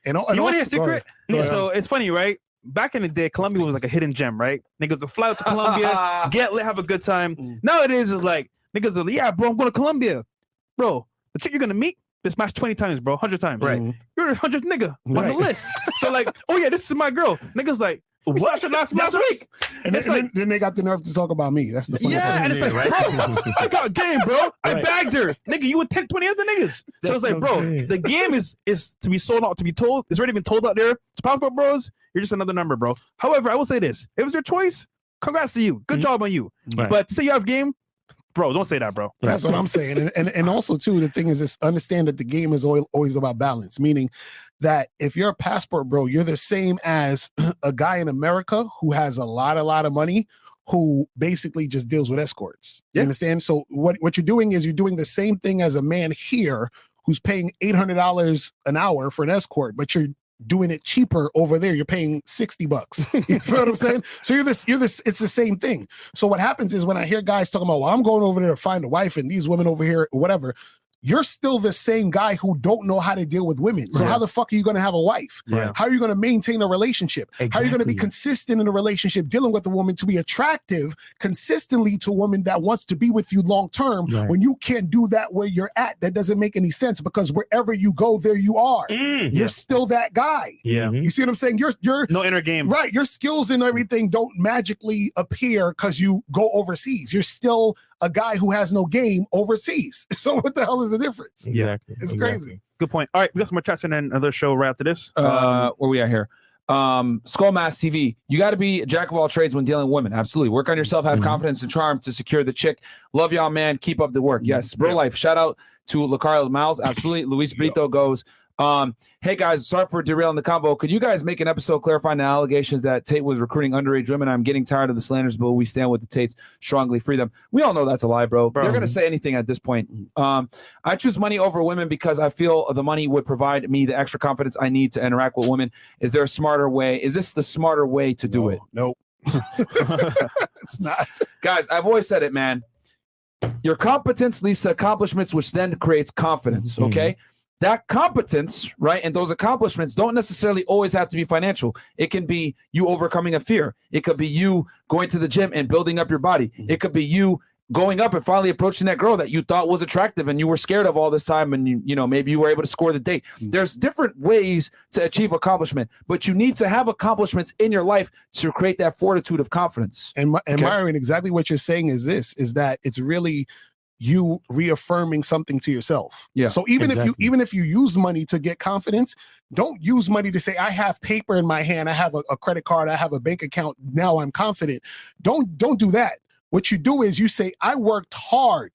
And, al- and You want to hear a also- go ahead. secret? Ahead. So it's funny, right? Back in the day, Colombia was like a hidden gem, right? Niggas would fly out to [LAUGHS] Colombia, get lit, have a good time. Mm. Nowadays, it's like niggas are, yeah, bro, I'm going to Colombia. Bro, the chick you're gonna meet, been smashed 20 times, bro, 100 times. Right. You're the 100th nigga on the list. So, like, oh yeah, this is my girl. Niggas like, we What? smashed last, last what- week. And, It's then, like- and then they got the nerve to talk about me. That's the funny Yeah, thing. and it's like, Yeah, bro, I got game, bro. I bagged her. Nigga, you with 10, 20 other niggas. so it's like, bro, saying. the game is is to be sold out, to be told. It's already been told out there. It's possible, bros. You're just another number, bro. However, I will say this. If it's your choice, congrats to you. Good Mhm. job on you. Right. But to say you have game, bro, don't say that, bro. That's what I'm saying. And, and and also too, the thing is this understand that the game is always, always about balance, meaning that if you're a passport bro, you're the same as [CLEARS THROAT] a guy in America who has a lot, a lot of money who basically just deals with escorts. You understand? So what, what you're doing is you're doing the same thing as a man here who's paying eight hundred dollars an hour for an escort, but you're doing it cheaper over there. You're paying 60 bucks. [LAUGHS] You know what I'm saying? So you're this, you're this, it's the same thing. So what happens is when I hear guys talking about, well, I'm going over there to find a wife and these women over here, whatever, you're still the same guy who don't know how to deal with women. So Right. how the fuck are you going to have a wife? Yeah. How are you going to maintain a relationship? How are you going to be consistent in a relationship dealing with a woman to be attractive consistently to a woman that wants to be with you long term Right. when you can't do that where you're at? That doesn't make any sense because wherever you go, there you are. Mm. You're still that guy. Yeah. Mhm. You see what I'm saying? You're you're No inner game. Right. Your skills and everything don't magically appear because you go overseas. You're still a guy who has no game overseas. [LAUGHS] So what the hell is the difference? Exactly. It's Exactly. crazy. Good point. All right, we got some more chats and then another show right after this. Uh, where we at here? Um, Skull Mass TV. You got to be a jack of all trades when dealing with women. Absolutely. Work on yourself. Have Mhm. confidence and charm to secure the chick. Love y'all, man. Keep up the work. Yes, bro. Yeah. Life. Shout out to Locario Miles. Absolutely. Luis Brito goes. Um, hey guys, sorry for derailing the convo. Could you guys make an episode clarifying the allegations that Tate was recruiting underage women? I'm getting tired of the slanders, but we stand with the Tates. Strongly free them. We all know that's a lie, bro. Bro. They're gonna say anything at this point. Um, I choose money over women because I feel the money would provide me the extra confidence I need to interact with women. Is there a smarter way? Is this the smarter way to do No, it? Nope. [LAUGHS] it's not. Guys, I've always said it, man. Your competence leads to accomplishments, which then creates confidence. Mhm. Okay. That competence, right, and those accomplishments don't necessarily always have to be financial. It can be you overcoming a fear. It could be you going to the gym and building up your body. Mm-hmm. It could be you going up and finally approaching that girl that you thought was attractive and you were scared of all this time and you you know maybe you were able to score the date mm-hmm. there's different ways to achieve accomplishment but you need to have accomplishments in your life to create that fortitude of confidence And, my, and Okay. Myron, exactly what you're saying is this: is that it's really you reaffirming something to yourself. Yeah, So even if you even if you use money to get confidence, don't use money to say I have paper in my hand, I have a, a credit card, I have a bank account, now I'm confident. Don't don't do that. What you do is you say I worked hard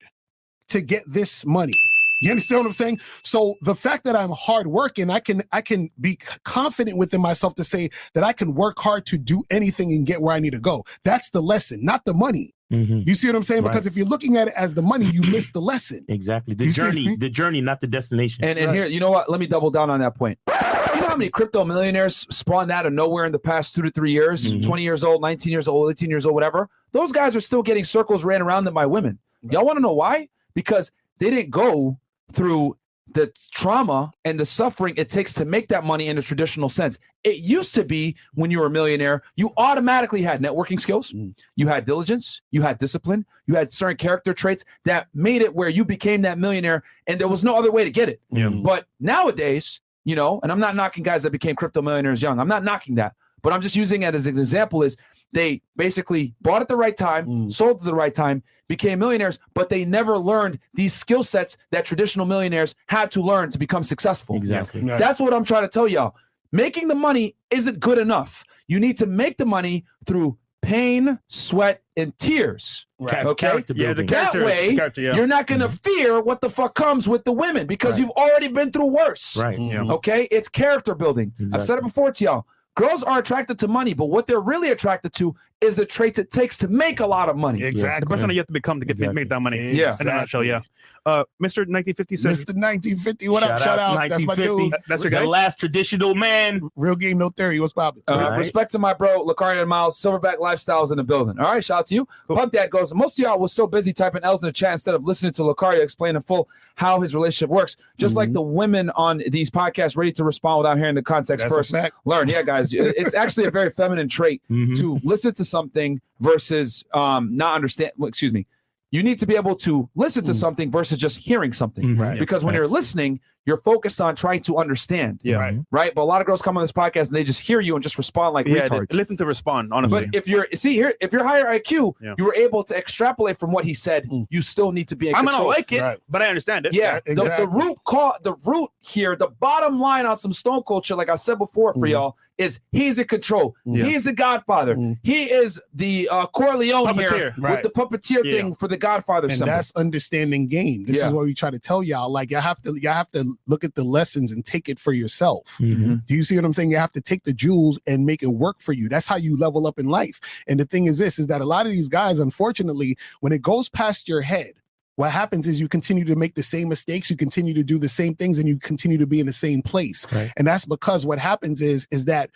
to get this money. You understand what I'm saying? So the fact that I'm hardworking, I can I can be confident within myself to say that I can work hard to do anything and get where I need to go. That's the lesson, not the money. Mhm. You see what I'm saying? Right. Because if you're looking at it as the money, you miss the lesson. [CLEARS THROAT] Exactly. The You see what I journey, mean? the journey, not the destination. And and Right. here, you know what? Let me double down on that point. You know how many crypto millionaires spawned out of nowhere in the past two to three years? Mhm. 20 years old, 19 years old, 18 years old, whatever. Those guys are still getting circles ran around them by women. Y'all want to know why? Because they didn't go through the trauma and the suffering it takes to make that money in a traditional sense. It used to be when you were a millionaire, you automatically had networking skills, mm. you had diligence, you had discipline, you had certain character traits that made it where you became that millionaire and there was no other way to get it. Yeah. Mm. But nowadays, you know, and I'm not knocking guys that became crypto millionaires young. I'm not knocking that. But I'm just using it as an example is they basically bought at the right time, mm. sold at the right time, became millionaires, but they never learned these skill sets that traditional millionaires had to learn to become successful. Exactly. Right. That's what I'm trying to tell y'all. Making the money isn't good enough. You need to make the money through pain, sweat, and tears. Right. Okay. Character Yeah, the building. That way, the character, yeah. you're not going to mm-hmm. fear what the fuck comes with the women because Right. you've already been through worse. Right. Yeah. Okay. It's character building. I've said it before to y'all. Girls are attracted to money, but what they're really attracted to is the traits it takes to make a lot of money. The Exactly. person that you have to become to get Exactly. make that money. Yeah. In a nutshell, yeah. Uh, Mr. 1950 says, Mr. 1950, what up? Shout out. That's my 1950. dude. That's your the guy? last traditional man. Real game, no theory. What's poppin'? Uh, Right. Respect to my bro, Locario and Miles, Silverback Lifestyles in the building. All right, shout out to you. Punk Dad goes, most of y'all was so busy typing L's in the chat instead of listening to Locario explain in full how his relationship works. Just like the women on these podcasts ready to respond without hearing the context That's a first. fact. Learn. Yeah, guys. it's actually a very feminine trait Mhm. to listen to something versus um, not understand. well, excuse me. You need to be able to listen to something versus just hearing something. Mhm. Right. Because when you're listening, you're focused on trying to understand. Yeah. Right. Right. But a lot of girls come on this podcast and they just hear you and just respond like yeah, retards. they- listen to respond, honestly. But if you're see here, if you're higher IQ, Yeah. you were able to extrapolate from what he said. Mm. You still need to be in I might not control. like it, Right. but I understand it. yeah, the, the root call, the root here, the bottom line on some Stone Culture, like I said before for Mm. y'all, is he's in control. Yeah. He's the Godfather. Mm. He is the uh, Corleone here Right. with the puppeteer Yeah. thing for the Godfather and symbol. that's understanding game. This Yeah. is what we try to tell y'all. Like y'all have to y'all have to look at the lessons and take it for yourself. Mhm. Do you see what I'm saying? You have to take the jewels and make it work for you. That's how you level up in life. And the thing is this is that a lot of these guys, unfortunately, when it goes past your head, what happens is you continue to make the same mistakes, you continue to do the same things, and you continue to be in the same place. Right. And that's because what happens is is that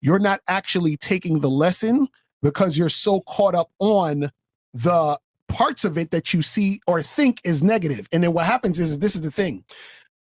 you're not actually taking the lesson because you're so caught up on the parts of it that you see or think is negative. And then what happens is this is the thing.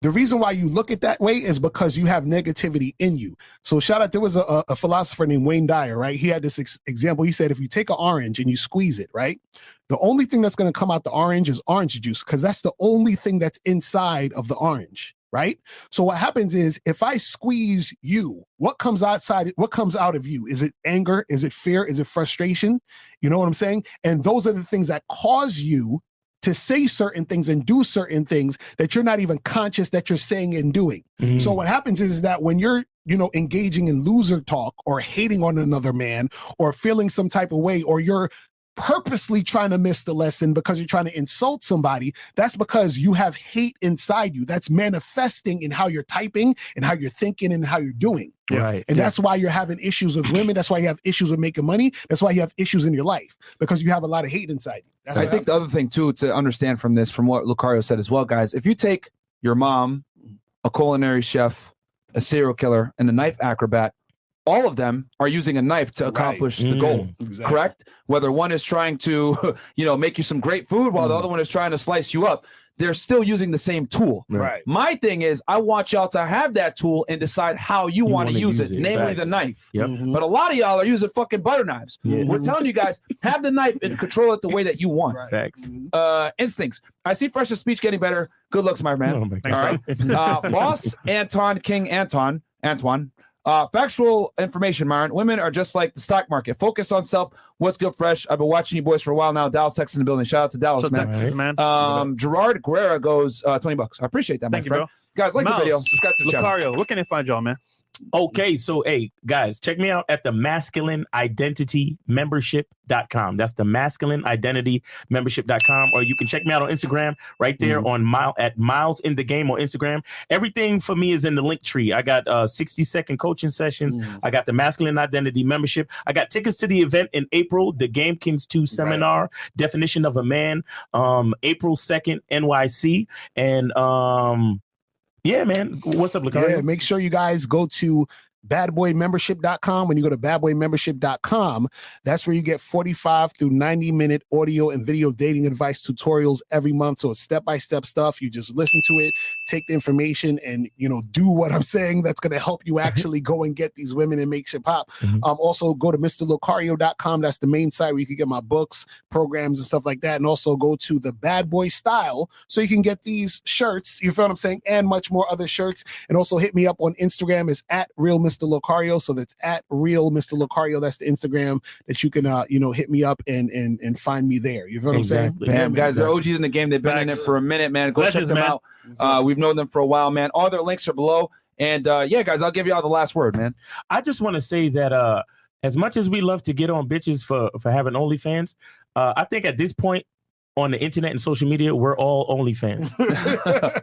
The reason why you look at that way is because you have negativity in you. So shout out, there was a, a- philosopher named Wayne Dyer, right? He had this ex- example. He said, if you take an orange and you squeeze it, right? The only thing that's going to come out the orange is orange juice because that's the only thing that's inside of the orange, right? So what happens is if I squeeze you, what comes outside, what comes out of you? Is it anger? Is it fear? Is it frustration? You know what I'm saying? And those are the things that cause you to say certain things and do certain things that you're not even conscious that you're saying and doing. Mhm. So what happens is that when you're, you know, engaging in loser talk or hating on another man or feeling some type of way or you're purposely trying to miss the lesson because you're trying to insult somebody, that's because you have hate inside you. That's manifesting in how you're typing and how you're thinking and how you're doing. Right. And Yeah. that's why you're having issues with women. That's why you have issues with making money. That's why you have issues in your life because you have a lot of hate inside you. That's I what think the other thing too to understand from this, from what Locario said as well, guys, if you take your mom, a culinary chef, a serial killer, and a knife acrobat, all of them are using a knife to Right. accomplish the Mm. goal. Exactly. Correct? Whether one is trying to, [LAUGHS] you know, make you some great food while the other one is trying to slice you up, they're still using the same tool. Right. My thing is, I want y'all to have that tool and decide how you, want to wanna use, use it, it. namely Facts. the knife. Yep. Mhm. But a lot of y'all are using fucking butter knives. Yeah. We're telling you guys, [LAUGHS] have the knife and control it the way that you want. Right. Facts. Uh, instincts. I see Fresh's speech getting better. Good looks, my man. Oh my All right. Uh, boss Anton King Anton Antoine. Uh, factual information, Myron. Women are just like the stock market. Focus on self. What's good, fresh? I've been watching you boys for a while now. Dallas, Texas in the building. Shout out to Dallas, man. Man. Um, Gerard Guerra goes uh, 20 bucks. I appreciate that, Thank my you, friend. bro. Guys, like the video. Subscribe to the channel. Locario, where can they find y'all, man? Okay, so hey guys, check me out at the masculine identity membership.com. That's the masculine identity membership.com. Or you can check me out on Instagram right there Mm-hmm. on mile at miles in the game on Instagram. Everything for me is in the link tree. I got uh 60 second coaching sessions. Mm-hmm. I got the masculine identity membership. I got tickets to the event in April, the Game Kings 2 seminar, definition of a man, um, April 2nd, NYC. And um yeah, man. What's up, Locario? Yeah, make sure you guys go to badboymembership.com. When you go to badboymembership.com, that's where you get 45 through 90 minute audio and video dating advice tutorials every month. So it's step by step stuff. You just listen to it, take the information, and you know, do what I'm saying. That's going to help you actually go and get these women and make shit pop. Um, also, go to MrLocario.com. That's the main site where you can get my books, programs, and stuff like that. And also go to the Bad Boy Style so you can get these shirts. You feel what I'm saying? And much more other shirts. And also hit me up on Instagram. It's at Real Mr. Locario. So that's at Real Mr. Locario. That's the Instagram that you can, uh, you know, hit me up and and and find me there. You feel what I'm saying? Man, guys, they're OGs in the game. They've been in it for a minute, man. Go Legends, check them man. out. Uh, we've known them for a while, man. All their links are below. And uh, yeah, guys, I'll give you all the last word, man. I just want to say that uh as much as we love to get on bitches for for having OnlyFans, uh, I think at this point on the internet and social media, we're all OnlyFans.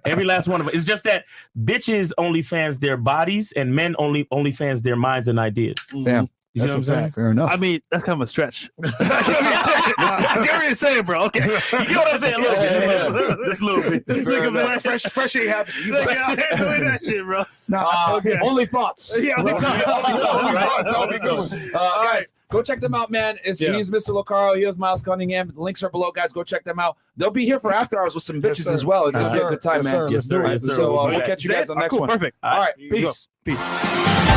[LAUGHS] Every last one of us. It's just that bitches OnlyFans their bodies and men only OnlyFans their minds and ideas. Damn. You see what I'm saying? Fair enough. I mean, that's kind of a stretch. [LAUGHS] [LAUGHS] I get what you're saying, bro. Okay. You get what I'm saying? A little bit. Just a little bit. This nigga, man, fresh, fresh ain't happy. He's like, out here doing that shit, bro. Uh, Only thoughts. Yeah, only Only thoughts. thoughts, Right. That's all we go. Guys, go check them out, man. It's Yeah. he's Mr. Locario. He is Miles Cunningham. The links are below, guys. Go check them out. They'll be here for after hours with some bitches sir. as well. It's gonna be a good time, Yes, man. sir. Let's do. Yes, sir. So uh, We'll we'll catch you guys on the next cool. one. Perfect. All right, Peace. peace. Peace.